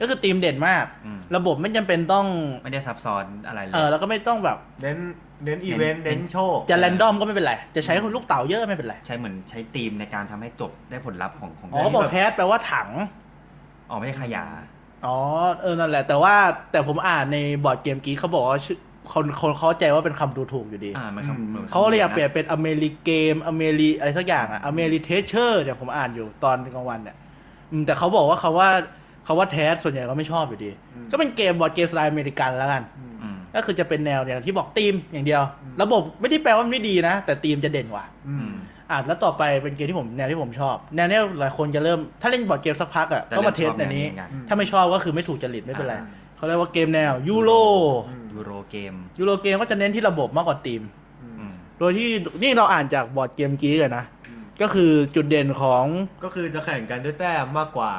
[SPEAKER 2] ก็คือทีมเด่นมาก
[SPEAKER 3] อืม
[SPEAKER 2] ระบบไม่จำเป็นต้อง
[SPEAKER 3] ไม่ได้ซับซ้อนอะไรเลย
[SPEAKER 2] เออแล้วก็ไม่ต้องแบบ
[SPEAKER 1] เน้นเน้นอีเวนต์
[SPEAKER 3] เน้
[SPEAKER 1] เน้
[SPEAKER 3] น
[SPEAKER 1] นโชค
[SPEAKER 2] จะ random ก็ไม่เป็นไร จะใช้ลูกเต๋าเยอะไม่เป็นไร
[SPEAKER 3] ใช้เหมือนใช้ทีมในการทำให้จบได้ผลลัพธ์ของของ
[SPEAKER 2] อ๋อบอก trash แปลว่าถัง
[SPEAKER 3] อ๋อไม่ใช่ขยะ
[SPEAKER 2] อ๋อ เออ นั่นแหละ แต่ว่าแต่ผมอ่านใน BoardGameGeek เขาบอกว่าชื่อ คนคนเข้าใจว่าเป็นคำดูถูกอยู่ดี
[SPEAKER 3] อ่ามันคำหมือน
[SPEAKER 2] เขาเลยอยากเปลี่ยนเป็น Amerigame อเมริอะไรสักอย่างอะ Ameritreasure เนี่ยผมอ่านอยู่ตอนกลางวันเนี่ยอืมแต่เขาบอกว่าเขาว่าเขาว่า trash ส่วนใหญ่ก็ไม่ชอบอยู่ดี
[SPEAKER 1] อืม
[SPEAKER 2] ก็เป็นเกมบอร์ดเกมสไตล์อเมริกันแล้วกัน
[SPEAKER 1] อืม
[SPEAKER 3] อืม
[SPEAKER 2] ก็คือจะเป็นแนวอย่างที่บอกธีมอย่างเดียว ระบบไม่ได้แปลว่ามันไม่ดีนะ แต่ธีมจะเด่นกว่า
[SPEAKER 1] อื
[SPEAKER 3] อื
[SPEAKER 1] ม
[SPEAKER 3] ม
[SPEAKER 2] อะแล้วต่อไปเป็นเกมที่ผมแนวที่ผมชอบ แนวเนี้ยหลายคนจะเริ่มถ้าเล่นบอร์ดเกมสักพักอะ
[SPEAKER 3] แต่
[SPEAKER 2] ก็มา
[SPEAKER 3] เริ่
[SPEAKER 2] เท
[SPEAKER 3] ม
[SPEAKER 2] ส
[SPEAKER 3] ชอบ
[SPEAKER 2] อันนี้
[SPEAKER 3] แนวนี้เหมือนกัน
[SPEAKER 2] ถ้าไม่ชอบก็คือไม่ถูกจริตไม่เป็นไร
[SPEAKER 3] อ่า
[SPEAKER 2] เขาเรียกว่าเกมแนวยูโร
[SPEAKER 1] อืม
[SPEAKER 3] Euro game Euro game ก็
[SPEAKER 2] จะเน้นที่ระบบมากกว่าธีม
[SPEAKER 1] อืม
[SPEAKER 3] อืม
[SPEAKER 2] โดยที่นี่เราอ่านจาก BoardGameGeek กันนะ
[SPEAKER 1] อืม
[SPEAKER 2] ก็คือจุดเด่นของ
[SPEAKER 1] ก็คือจะแข่งกันด้วยแต้มมากกว่า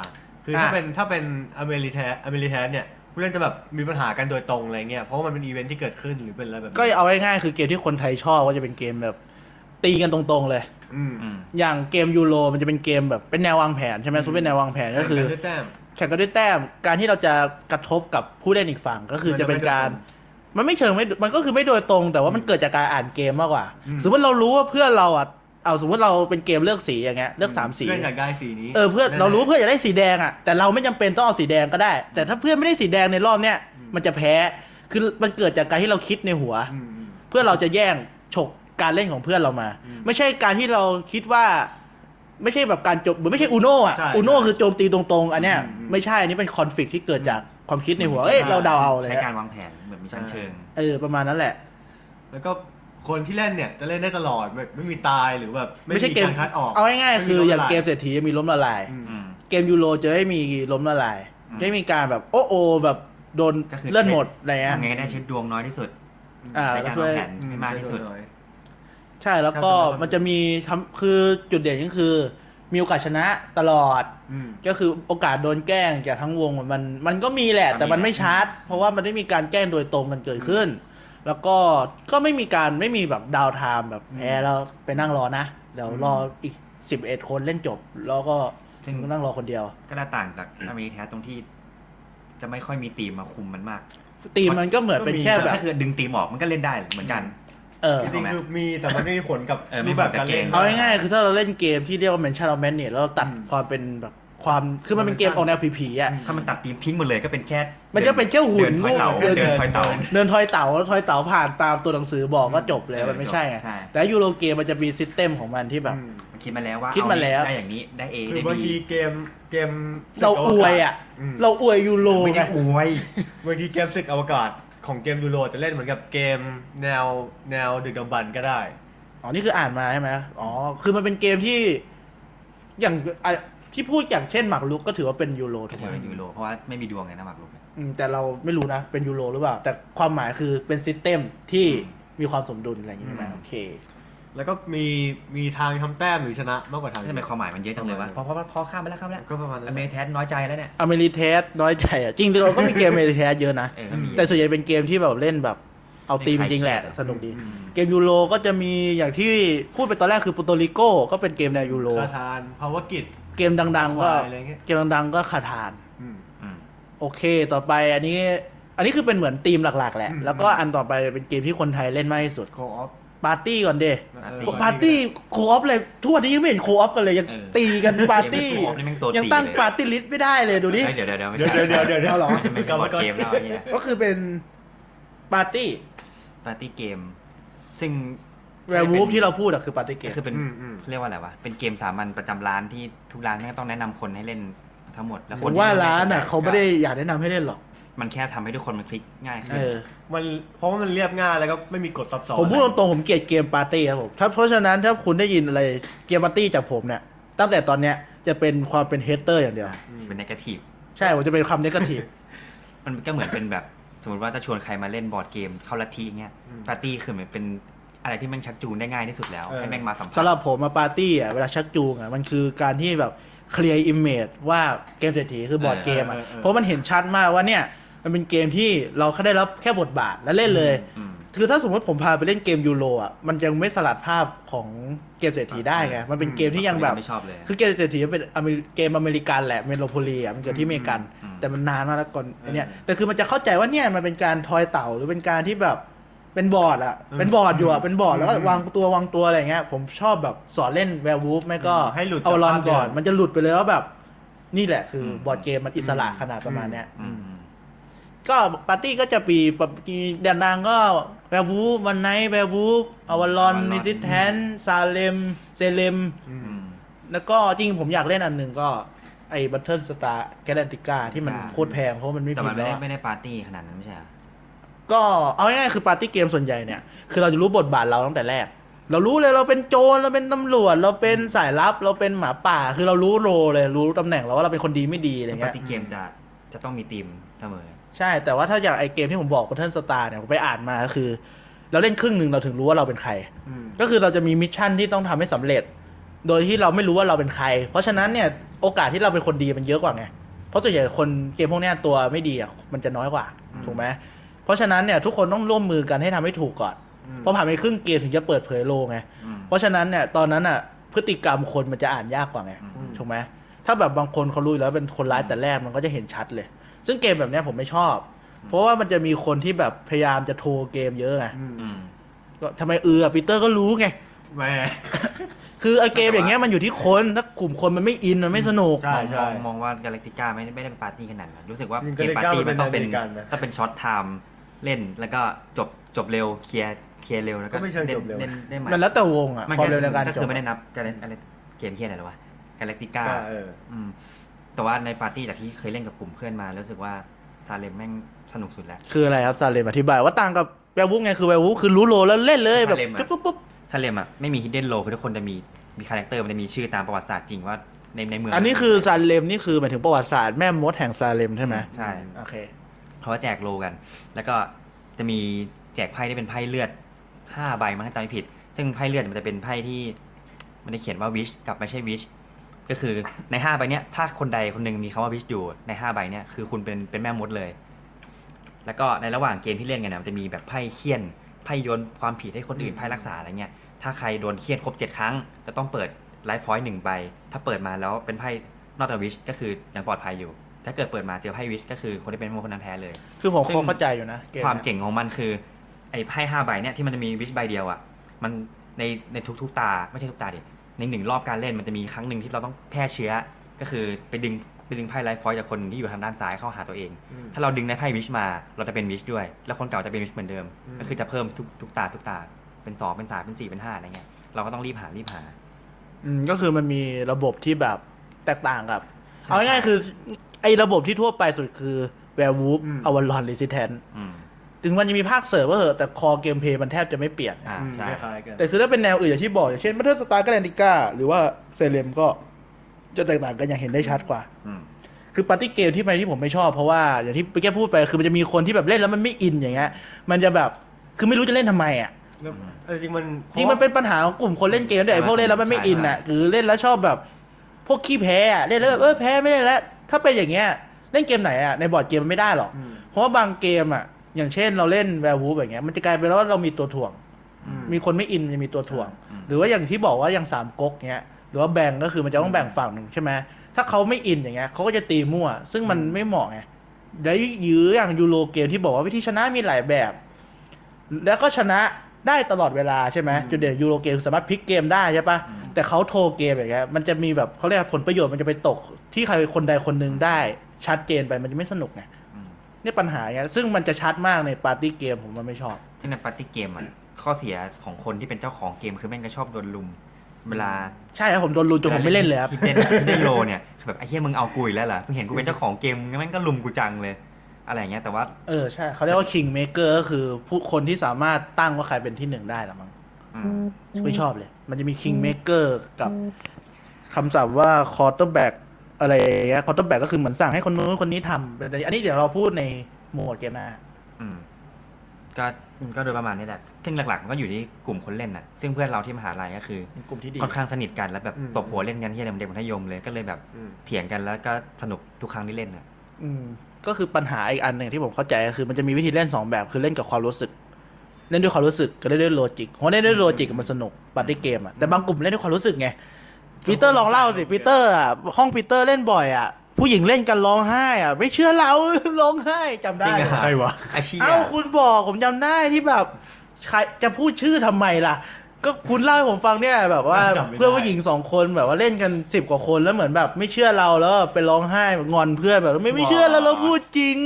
[SPEAKER 1] คือถ้า
[SPEAKER 2] อะ
[SPEAKER 1] เป็นถ้าเป็น Ameritrash Ameritrash เนี่ยผู้เล่นจะแบบมีปัญหากันโดยตรงอะไรเงี้ยเพราะว่ามันเป็นอีเวนท์ที่เกิดขึ้นหรือเป็นอะไรแบบนี้
[SPEAKER 2] ก็เอาง่ายๆคือเกมที่คนไทยชอบก็จะเป็นเกมแบบตีกันตรงๆเลย
[SPEAKER 1] อืม
[SPEAKER 3] อืม
[SPEAKER 2] อย่างเกมยูโรมันจะเป็นเกมแบบเป็นแนววางแผนใช่ไหม
[SPEAKER 1] อืม
[SPEAKER 2] ซุปเป็นแนววางแผนก็คือ
[SPEAKER 1] แข่งนด้วยแต้ม
[SPEAKER 2] แข่งกันด้วยแต้ม การที่เราจะกระทบกับผู้เล่นอีกฝั่งก็คือจะเป็นการ มันไม่เชิงไม่ มันก็คือไม่โดยตรง แต่ว่ามันเกิดจากการอ่านเกมมากกว่า
[SPEAKER 1] อืม
[SPEAKER 2] สมมติเรารู้ว่าเพื่อนเราอะ เอาสมมติเราเป็นเกมเลือกสีอย่างเงี้ย เลือกสามสี
[SPEAKER 1] เพื่อนอยากได้สีนี้
[SPEAKER 2] เออเพื่อน
[SPEAKER 1] แๆ
[SPEAKER 2] เรารู้ว่าเพื่อนอยากได้สีแดงอะ แต่เราไม่จำเป็นต้องเอาสีแดงก็ได้ แต่ถ้าเพื่อนไม่ได้สีแดงในรอบเนี้ย
[SPEAKER 1] อืม
[SPEAKER 2] มันจะแพ้ คือมันเกิดจากการที่เราคิดในหัว
[SPEAKER 1] อืมอืม
[SPEAKER 2] เพื่อเราจะแย่งฉกการเล่นของเพื่อนเรามา
[SPEAKER 1] อืม
[SPEAKER 2] ไม่ใช่การที่เราคิดว่า ไม่ใช่แบบการจบเหมือนไม่ใช่อูโน่อะ
[SPEAKER 1] ใช่
[SPEAKER 2] อูโน่คือโจมตีตรงๆ อันเนี้ย
[SPEAKER 1] อืมอืม
[SPEAKER 2] ไม่ใช่อันนี้เป็นคอนฟ lict ที่เกิดจากความคิดในหัวเอ้ยเราเดาเอาเลย
[SPEAKER 3] ใช้การวางแผนเหมือนมีชั้นเชิง
[SPEAKER 2] เออประมาณนั้นแหละ
[SPEAKER 1] แล้วก็คนที่เล่นเนี่ยจะเล่นได้ตลอดแบบไม่มีตายหรือแบบ
[SPEAKER 2] ไม่ใช่เกมา
[SPEAKER 1] รคัดออก
[SPEAKER 2] เอาง่ายๆคืออย่างเกม
[SPEAKER 1] ไเศ
[SPEAKER 2] รษฐีมีล้มละลาย
[SPEAKER 1] อืม
[SPEAKER 3] อืม
[SPEAKER 2] เกมยูโรจะไม่มีล้มละลาย
[SPEAKER 3] อืม
[SPEAKER 2] จะไม่มีการแบบโอ้โอแบบโดน
[SPEAKER 3] ก็คือ
[SPEAKER 2] เลื่อนหมดอะไรเงี้ย
[SPEAKER 3] ทำไงก็ได้เช็ดดวงน้อยที่สุด
[SPEAKER 2] อ่า
[SPEAKER 3] ใช้
[SPEAKER 2] แล้
[SPEAKER 3] กาวร
[SPEAKER 2] เพื่
[SPEAKER 3] วา
[SPEAKER 2] อ
[SPEAKER 3] งแผนให้มากที่สุด
[SPEAKER 1] น้อย
[SPEAKER 2] ใช่แล้วก็
[SPEAKER 1] ครับ
[SPEAKER 2] มันจะมีทำคือจุดเด่นก็คือ มีโอกาสชนะตลอด
[SPEAKER 1] อืม
[SPEAKER 2] ก็คือโอกาสโดนแกล้งจากทั้งวงมันมันก็มีแหละ แต่มันไม่ชัดเพราะว่ามันไม่มีการแกล้งโดยตรงกันเกิดขึ้น แล้วก็ก็ไม่มีการไม่มีแบบดาวไทม์แบบแพ้แล้วไปนั่งรอนะเดี๋ยวรออีกสิบเอ็ดคนเล่นจบ แล้วก็
[SPEAKER 3] ซึ่ง
[SPEAKER 2] นั่งรอคนเดียว
[SPEAKER 3] ก็น่าต่างจากอเมริกาตรงที่ จะไม่ค่อยมีทีมมาคุมมันมาก
[SPEAKER 2] ตีมมันก็เหมือนเป็นแค่แบบ
[SPEAKER 3] ถ้าคือดึงทีมออกมันก็เล่นได้เหมือนกัน
[SPEAKER 2] เออ
[SPEAKER 1] จริงๆคือมีแต่มันไม่มีผลกับ
[SPEAKER 3] เออ
[SPEAKER 1] รูปแบบการเล่น
[SPEAKER 3] ไม่
[SPEAKER 2] เอา
[SPEAKER 3] มีผลกับเกม
[SPEAKER 2] ง่ายๆคือถ้าเราเล่นเกมที่เรียกว่า Mansions of Madness แล้วเราตัด
[SPEAKER 1] อืม
[SPEAKER 2] ความเป็นแบบความคือมันเป็นเกมออกแนวผีๆอะ
[SPEAKER 3] ถ้ามันตัดทีมทิ้งหมดเลยก็เป็นแค่
[SPEAKER 2] มันจะเป็นแค่หุ่น
[SPEAKER 3] เดินทอยเต๋า
[SPEAKER 2] เดิน
[SPEAKER 3] เดินทอยเต๋า
[SPEAKER 2] เดินทอยเต๋าแล้วทอยเต๋าผ่านตามตัวหนังสือบอกก็จบเลย
[SPEAKER 3] เออ
[SPEAKER 2] มันไม่ใช่ไง
[SPEAKER 3] ใช่
[SPEAKER 2] แต่ Euro game มันจะมี system ของมันที่แบบ
[SPEAKER 1] อืม
[SPEAKER 3] มันคิดมาแล้วว่า
[SPEAKER 2] คิดมาแล้ว
[SPEAKER 3] เอได้อย่างนี้ได้เอ
[SPEAKER 1] คือ
[SPEAKER 3] ได้
[SPEAKER 1] บาง
[SPEAKER 3] บี
[SPEAKER 1] ทีเกมเกม
[SPEAKER 2] เราอวยอะ
[SPEAKER 1] ม
[SPEAKER 2] เราอวยยูโร
[SPEAKER 3] ไม่
[SPEAKER 2] ไง
[SPEAKER 3] ได้อวย
[SPEAKER 1] บางทีเกมศึกอวกาศ ของเกมยูโรจะเล่นเหมือนกับเกมแนวแนวดึกดำบรรพ์ก็ได้
[SPEAKER 2] อ๋อ นี่คืออ่านมาใช่ไหมอ๋อ คือมันเป็นเกมที่ อย่างอะที่พูดอย่างเช่นหมากรุกก็ถือว่าเป็นยูโร
[SPEAKER 3] ก็
[SPEAKER 2] ถูก
[SPEAKER 3] ถือ
[SPEAKER 2] ไหม
[SPEAKER 3] เป็นยูโรเพราะว่าไม่มีดวงไงนะหมากรุกเนี่ย
[SPEAKER 2] อืมแต่เราไม่รู้นะ เป็นยูโรหรือเปล่า แต่ความหมายคือเป็นซิสเต็มที่
[SPEAKER 3] อืม
[SPEAKER 2] มีความสมดุลอะไรอย่างนี้ใช่ไหม
[SPEAKER 1] อืม
[SPEAKER 2] โอเค
[SPEAKER 1] แล้วก็มีมีทางทำแต้มหรือชนะมากกว่าทาง
[SPEAKER 3] ทำไมความหมายมันเยอะจังเลยวะพอพอพอข้ามไปแล้วข้ามไปแล้ว
[SPEAKER 1] ก็ประมาณนั้
[SPEAKER 3] อนเมริแทสน้อยใจแล้วเนี่ย
[SPEAKER 2] อเมริเทสน้อยใจอะจริงๆเราก็มีเกมอเมริเทสเยอะนะ
[SPEAKER 3] เออก็มี
[SPEAKER 2] แต่ส่วนใหญ่เป็นเกมที่แบบเล่นแบบเอาตีมจริงๆแหละ
[SPEAKER 3] เล่นใคร
[SPEAKER 2] สนุกดี
[SPEAKER 3] อืม
[SPEAKER 2] เกมยูโรก็จะมีอย่างที่พูดไปตอนแรกคือโปรโตริโกก็เป็นเกมแนวยูโร
[SPEAKER 1] คาทานภาวกิจ
[SPEAKER 2] เกมดังๆก็
[SPEAKER 1] ควายอะไรเงี้ย
[SPEAKER 2] เกมดังๆก็คาทาน
[SPEAKER 1] อืม
[SPEAKER 3] อืม
[SPEAKER 2] โอเค ต่อไปอันนี้ อันนี้คือเป็นเหมือนธีมหลักๆ แหละ
[SPEAKER 1] อืม
[SPEAKER 2] แล้วก็อันต่อไปเป็นเกมที่คนไทยเล่นมากที่สุด
[SPEAKER 1] โคออฟ
[SPEAKER 2] ปาร์ตี้ก่อนเด
[SPEAKER 3] เออ
[SPEAKER 2] ปาร์ตี้โคออฟเลยทุกวันนี้ยังไม่เห็นโคออฟกันเลยยัง
[SPEAKER 3] เออ
[SPEAKER 2] ตีกันปาร์ตี้
[SPEAKER 3] เกมโคออฟนี่แม่งตัวตี
[SPEAKER 2] ยังตั้ง
[SPEAKER 3] เลย
[SPEAKER 2] ปาร์ตี้ลิสต์ไม่ได้เลยดูดิ
[SPEAKER 3] เฮ้ยเดี๋ยวเดี๋ยวเดี๋ยวไม่
[SPEAKER 1] เดี๋ยว
[SPEAKER 3] ใช่
[SPEAKER 1] เดี๋ยวเดี๋ยวเดี๋ยว
[SPEAKER 2] เอาเหรอ
[SPEAKER 3] ไม่ใช่บอร์ดเกมแล้วไอ้เหี้ย
[SPEAKER 2] ก็คือเป็นปาร์ตี้
[SPEAKER 3] ปาร์ตี้เกม ซึ่ง
[SPEAKER 2] แวร์วูฟที่เราพูดอะคือปาร์ตี้เก
[SPEAKER 3] ก็
[SPEAKER 2] ม
[SPEAKER 3] คือเป็น
[SPEAKER 1] อืมอืม
[SPEAKER 3] เรียกว่าอะไรวะเป็นเกมสามัญประจำร้านที่ทุกร้านแม่งต้องแนะนำคนให้เล่นทั้งหมดแล้ว
[SPEAKER 2] ผ
[SPEAKER 3] คน
[SPEAKER 2] ม
[SPEAKER 3] ที่
[SPEAKER 2] ว่า
[SPEAKER 3] ล่
[SPEAKER 2] ร้านอะ
[SPEAKER 3] ก็
[SPEAKER 2] เขาไม่ได้อยากแนะนำให้เล่นหรอก
[SPEAKER 3] มันแค่ทำให้ทุกคนมันคลิกง่ายขึ้
[SPEAKER 2] เอนอ
[SPEAKER 1] มันเพราะว่ามันเรียบง่ายแล้วก็ไม่มีกฎซับซ้อน
[SPEAKER 2] ผมพูดตรงๆผมเกลียดเกมปาร์ตี้ครับผมถ้าเพราะฉะนั้นถ้าคุณได้ยินอะไรเกมปาร์ตี้จากผมเนี่ยตั้งแต่ตอนเนี้ยจะเป็นความเป็น hater อย่างเดียว
[SPEAKER 3] เป็น negative
[SPEAKER 2] ใช่ผมจะเป็นความ negative
[SPEAKER 3] มันก็เหมือนเป็นแบบสมมติว่าถ้าชวนใครมาเล่นบอร์ดเกมเข้าลัทธิเงี้ยปาร์ตี้คือเหมือนเป็นอะไรที่แม่งชักจูงได้ง่ายที่สุดแล้วให้แม่งมาสัมผัส
[SPEAKER 2] สำหรับผมมาปาร์ตี้อะเวลาชักจูงอะมันคือการที่แบบ clear image ว่าเกมเศรษฐีคือบอร์ดเกมอะเพราะมันเห็นชัดมากว่าเนี่ย มันเป็นเกมที่เราแค่ได้รับแค่บทบาทแล้วเล่นเลย
[SPEAKER 3] อืม
[SPEAKER 2] คือถ้าสมมติผมพาไปเล่นเกมยูโรอะมันยังไม่สลัดภาพของเกมเศรษฐีได้ไงมันเป็นเกมที่ยังแบบ
[SPEAKER 3] ไม่ชอบเลย
[SPEAKER 2] คือเกมเศรษฐีมันเป็นอเมริเกมอเมริกันแหละ Monopoly อะมันเกิดที่อเมริกัน
[SPEAKER 3] อืม
[SPEAKER 2] แต่มันนานมากแล้วก่อนไอเนี้ยแต่คือมันจะเข้าใจว่าเนี่ยมันเป็นการทอยเต๋าหรือเป็นการที่แบบเป็นบอร์ดอะเป็นบอร์ดอยู่อะเป็นบอร์ดแล้วก็วางตัววางตัวอะไรเงี้ย ผมชอบแบบสอนเล่น Werewolf ไม่ก็
[SPEAKER 1] ให้หลุด
[SPEAKER 2] เอาลอน
[SPEAKER 1] จากภาพ
[SPEAKER 2] ก่อน
[SPEAKER 1] เดิม
[SPEAKER 2] มันจะหลุดไปเลยว่าแบบ นี่แหละคืออ
[SPEAKER 3] ม
[SPEAKER 2] บอร์ดเกมมันอิสระขนาดประมาณเนี้ย
[SPEAKER 3] อืม
[SPEAKER 2] ก็ปาร์ตี้ก็จะปีปมีแดนนางก็แวร์วูฟวันไนท์แวร์วูฟอวารอน
[SPEAKER 3] Avalon
[SPEAKER 2] นิซิแทนซาเลมเซเลม
[SPEAKER 1] อื
[SPEAKER 3] อื
[SPEAKER 1] ม
[SPEAKER 3] ม
[SPEAKER 2] แล้วก็จริงผมอยากเล่นอันหนึ่งก็ ไอ้บัตเทิลสตาร์แกลติก้าที่มัน
[SPEAKER 3] อ่า
[SPEAKER 2] โคตรแพงเพราะว่ามันไม่
[SPEAKER 3] แต่
[SPEAKER 2] ผิ
[SPEAKER 3] มั
[SPEAKER 2] ด
[SPEAKER 3] นไม่
[SPEAKER 2] แล้ว
[SPEAKER 3] ได้
[SPEAKER 2] อะ
[SPEAKER 3] ไม่ได้ปาร์ตี้ขนาดนั้นไม่ใช่เหรอ
[SPEAKER 2] ก็เอาง่ายๆคือปาร์ตี้เกมส่วนใหญ่เนี่ย คือเราจะรู้บทบาทเราตั้งแต่แรก เรารู้เลยเราเป็นโจรเราเป็นตำรวจ เราเป็นสายลับ เราเป็นหมาป่า คือเรารู้โรเลยรู้ตำแหน่งเราว่าเราเป็นคนดีไม่ดีอะไร
[SPEAKER 3] ป
[SPEAKER 2] เงี้ย
[SPEAKER 3] ฏิเกมจะจะต้องมีทีมเสมอ
[SPEAKER 2] ใช่แต่ว่าถ้าอย่างไอเกมที่ผมบอก Battlestar เนี่ยผมไปอ่านมาก็คือ เราเล่นครึ่งหนึ่งเราถึงรู้ว่าเราเป็นใคร
[SPEAKER 1] อืม
[SPEAKER 2] ก็คือเราจะมี mission ที่ต้องทำให้สำเร็จ โดยที่เราไม่รู้ว่าเราเป็นใคร เพราะฉะนั้นเนี่ยโอกาสที่เราเป็นคนดีมันเยอะกว่าไงเพราะส่วนใหญ่คนเกมพวกเนี้ยตัวไม่ดีอะมันจะน้อยกว่า
[SPEAKER 3] อืม
[SPEAKER 2] ถูกไหมเพราะฉะนั้นเนี่ยทุกคนต้องร่วมมือกันให้ทำให้ถูกก่อน
[SPEAKER 1] อืม
[SPEAKER 2] เพราะผ่านไปครึ่งเกมถึงจะเปิดเผย role ไง
[SPEAKER 3] อืม
[SPEAKER 2] เพราะฉะนั้นเนี่ยตอนนั้นอะพฤติกรรมคนมันจะอ่านยากกว่าไง
[SPEAKER 3] อืม
[SPEAKER 2] ถูกไหมถ้าแบบบางคนเขารู้อยู่แล้วเป็นคนร้ายแต่แรกมันก็จะเห็นชัดเลย ซึ่งเกมแบบเนี้ยผมไม่ชอบ เพราะว่ามันจะมีคนที่แบบพยายามจะ throw เกมเยอะไง
[SPEAKER 1] อืม
[SPEAKER 3] อืม
[SPEAKER 2] ก็ทำไมเออปีเตอร์ก็รู้ไง
[SPEAKER 1] แม่
[SPEAKER 2] คือไอเกมอย่างเงี้ยมันอยู่ที่คนถ้ากลุ่มคนมันไม่อินมันไม่สนุก
[SPEAKER 1] ใช่
[SPEAKER 3] มองมองมองว่า Galactica ไม่ได้ไม่ได้เป็นปาร์ตี้ขนาดนั้นรู้สึกว่า
[SPEAKER 1] จริงๆ
[SPEAKER 3] เกมปาร์ตี้
[SPEAKER 1] Galactica
[SPEAKER 3] มันต้องเป็น
[SPEAKER 1] มันเป็นอเมริกันนะ
[SPEAKER 3] ต้องเป็น short time เล่นแล้วก็จบจบเร็วเคลียร์เคลียร์เร็วแล้วก็
[SPEAKER 1] ก็ไม่เชิง
[SPEAKER 3] เล่น
[SPEAKER 1] จบเร็ว
[SPEAKER 3] เล่นได้ไหม
[SPEAKER 2] มันแล้วแต่วงอะ
[SPEAKER 3] มัน
[SPEAKER 2] ความเร็วในการ
[SPEAKER 3] ก็
[SPEAKER 2] จ
[SPEAKER 3] คือบไม่ได้นับการเล่นอะไรเกมเคียอะไรหรอวะ Galactica ก็
[SPEAKER 1] เออ
[SPEAKER 3] อืม แต่ว่าในปาร์ตี้จากที่เคยเล่นกับกลุ่มเพื่อนมารู้สึกว่า Salem แม่งสนุกสุดแล้ว
[SPEAKER 2] คืออะไรครับ Salem อธิบายว่าต่างกับ Werewolf ไงคือ Werewolf คือรู้ roleแล้วเล่นเลยแบบ
[SPEAKER 3] Salem อะ
[SPEAKER 2] ปุ๊บปุ๊บปุ๊บ
[SPEAKER 3] Salem อะไม่มี hidden role คือทุกคนจะมีมี character มันจะมีชื่อตามประวัติศาสตร์จริงว่าในในเมือง
[SPEAKER 2] อันนี้คือ Salem นี่คือหมายถึงประวัติศาสตร์แม่มดแห่งซาเลมใช่ไหม
[SPEAKER 3] ใช่
[SPEAKER 2] โอเค
[SPEAKER 3] เขาก็แจก role กัน แล้วก็จะมีแจกไพ่ที่เป็นไพ่เลือดห้าใบมั้งถ้าจำไม่ผิด ซึ่งไพ่เลือดมันจะเป็นไพ่ที่ มันจะเขียนว่าวิชกับไม่ใช่วิช ก็คือในห้าใบเนี้ยถ้าคนใดคนหนึ่งมีคำว่าวิชอยู่ในห้าใบเนี้ยคือคุณเป็นเป็นแม่มดเลย แล้วก็ในระหว่างเกมที่เล่นกันเนยมันจะมีแบบไพ่เคี่ยนไพ่โยนความผิดให้คนอื่นไพ่รักษาอะไรเงี้ยถ้าใครโดนเคี่ยนครบเจ็ดครั้งจะต้องเปิดไลฟ์พอยต์หนึ่งใบ ถ้าเปิดมาแล้วเป็นไพ่นอตวิชก็คือยังปลอดภัยอยู่ ถ้าเกิดเปิดมาเจอไพ่วิชก็คือคนที่เป็นแม่มดคนนั้นแพ้เลย
[SPEAKER 2] คือผม
[SPEAKER 3] ซึ่ง
[SPEAKER 2] เข้าใจอยู่นะก
[SPEAKER 3] ความ
[SPEAKER 2] นี่ย
[SPEAKER 3] เจ๋งของมันคือ ไอ้ไพ่ห้าใบเนี่ยที่มันจะมีวิชใบเดียวอะ มันในในทุกๆตาไม่ใช่ทุกตาดิ ในหนึ่งรอบการเล่นมันจะมีครั้งหนึ่งที่เราต้องแพร่เชื้อ ก็คือไปดึงไปดึงไพ่ไลฟ์พอยต์จากคนที่อยู่ทางด้านซ้ายเข้าหาตัวเอง
[SPEAKER 1] อืม
[SPEAKER 3] ถ้าเราดึงในไพ่วิชมา เราจะเป็นวิชด้วย แล้วคนเก่าจะเป็นวิชเหมือนเดิม
[SPEAKER 1] อืม
[SPEAKER 3] ก็คือจะเพิ่มทุกทุกตาทุกตา เป็นสองเป็นสามเป็นสี่เป็นห้าอะไรเงี้ย เราก็ต้องรีบหารีบหา
[SPEAKER 2] อืมก็คือมันมีระบบที่แบบแตกต่างกับ เอาง่ายๆคือ ไอ้ระบบที่ทั่วไปสุดคือ Werewolf
[SPEAKER 1] อืม
[SPEAKER 2] Avalon Resistance อื
[SPEAKER 3] ม
[SPEAKER 2] ถึงมันจะมีภาคเสริมก็เหอะแต่ core gameplay มันแทบจะไม่เปลี่ยน
[SPEAKER 3] อ่า
[SPEAKER 1] อืม
[SPEAKER 3] ใช่
[SPEAKER 1] คล้ายๆกัน
[SPEAKER 2] แต่คือถ้าเป็นแนวอื่นอย่างที่บอกอย่างเช่น Battlestar Galactica หรือว่า Salem ก็จะแตกต่างกันอย่างเห็นได้ชัดกว่า
[SPEAKER 3] อืม
[SPEAKER 2] คือ party game ที่ไปที่ผมไม่ชอบเพราะว่าอย่างที่ไปแก้พูดไปคือมันจะมีคนที่แบบเล่นแล้วมันไม่อินอย่างเงี้ยมันจะแบบคือไม่รู้จะเล่นทำไมอะ
[SPEAKER 1] แล้วเออจริงมัน
[SPEAKER 2] จริงมันเป็นปัญหาของกลุ่มคนเล่นเกมด้วยไอ้พวกเล่นแล้วมันไม่อินอะหรือเล่นแล้วชอบแบบ พวกขี้แพ้อะเล่นแล้วแบบเออแพ้ไม่ได้แล้ว ถ้าเป็นอย่างเงี้ยเล่นเกมไหนอะในบอร์ดเกมมันไม่ได้หรอก
[SPEAKER 1] อืม
[SPEAKER 2] เพราะว่าบางเกมอะ อย่างเช่นเราเล่น Werewolf อย่างเงี้ยมันจะกลายเป็นว่าเรามีตัวถ่วง
[SPEAKER 1] อืม
[SPEAKER 2] มีคนไม่อินมันจะมีตัวถ่วง
[SPEAKER 3] อืม
[SPEAKER 2] หรือว่าอย่างที่บอกว่าอย่างสามก๊กเงี้ยหรือว่าแบ่งก็คือมันจะต้องแบ่งฝั่งหนึ่งใช่ไหมถ้าเขาไม่อินอย่างเงี้ยเขาก็จะตีมั่ว ซึ่งมันไม่เหมาะไงแล้วยื้ออย่าง Euro game ที่บอกว่าวิธีชนะมีหลายแบบ แล้วก็ชนะได้ตลอดเวลาใช่ไหม
[SPEAKER 1] อืม
[SPEAKER 2] จุดเด่น Euro game สามารถพลิกเกมได้ใช่ปะ
[SPEAKER 3] อืม
[SPEAKER 2] แต่เขา throw เกมอย่างเงี้ยมันจะมีแบบเขาเรียกว่าผลประโยชน์มันจะไปตกที่ใครคนใดคนหนึ่งได้ชัดเจนไปมันจะไม่สนุกไง
[SPEAKER 3] อืม
[SPEAKER 2] นี่ปัญหาเงี้ยซึ่งมันจะชัดมากใน party game ผมมันไม่ชอบ
[SPEAKER 3] ซึ่งใน party game อะข้อเสียของคนที่เป็นเจ้าของเกมคือแม่งก็ชอบโดนรุม เวลา
[SPEAKER 2] ใช่ครับผมโดนรุมจนผมไม่เล่นเลยครับ
[SPEAKER 3] ที่เล่นที่เล่นโลเนี่ยคือแบบไอ้เหี้ยมึงเอากูอีกแล้วเหรอเพิ่งเห็นกูเป็นเจ้าของเกมงั้นแม่งก็รุมกูจังเลย อะไรอย่างเงี้ยแต่ว่า
[SPEAKER 2] เออใช่เขาเรียกว่า king maker ก็คือผู้คนที่สามารถตั้งว่าใครเป็นที่หนึ่งได้ละมั้ง
[SPEAKER 3] อืม
[SPEAKER 2] ไม่ชอบเลย มันจะมี king maker กับคำศัพท์ว่า quarterback อะไรอย่างเงี้ย quarterback ก็คือเหมือนสั่งให้คนนู้นคนนี้ทำแต่อันนี้เดี๋ยวเราพูดในโหมดเกมหน้า
[SPEAKER 3] อืมก็ก็โดยประมาณนี้แหละ ซึ่งหลักๆมันก็อยู่ที่กลุ่มคนเล่นน่ะ ซึ่งเพื่อนเราที่มหาลัยก็คือ
[SPEAKER 2] เป็นกลุ่มที่ดี
[SPEAKER 3] ค่อนข้างสนิทกันแล้วแบบ
[SPEAKER 1] อืม
[SPEAKER 3] ตบหัวเล่นกันที่เด็กมัธยมเลย ก็เลยแบบ
[SPEAKER 1] อืม
[SPEAKER 3] เถียงกันแล้วก็สนุกทุกครั้งที่เล่นน่ะ
[SPEAKER 2] อืมก็คือปัญหาอีกอันหนึ่งที่ผมเข้าใจก็คือมันจะมีวิธีเล่นสองแบบคือเล่นกับความรู้สึก เล่นด้วยความรู้สึกกับเล่นด้วย logic เพราะเล่นด้วย logic มันสนุก party game อะแต่บางกลุ่มเล่นด้วยความรู้สึกไง ปีเตอร์ลองเล่าสิปีเตอร์อะห้องปีเตอร์เล่นบ่อยอะผู้หญิงเล่นกันร้องไห้อะไม่เชื่อเรา ร้องไห้จำได้
[SPEAKER 3] จริงเหรอ
[SPEAKER 1] ใครวะ
[SPEAKER 3] ไอาชีพ
[SPEAKER 2] เอ้าคุณบอกผมจำได้ที่แบบใครจะพูดชื่อทำไมล่ะ ก็คุณเล่าให้ผมฟังเนี่ยแบบว่า
[SPEAKER 1] จำไม่ได้
[SPEAKER 2] เพื่อนผู้หญิงสองคนแบบว่าเล่นกันสิบกว่าคนแล้วเหมือนแบบไม่เชื่อเราแล้วไปร้องไห้แบบงอนเพื่อนแบบไม่ไม่เชื่อแล้วเราพูดจริง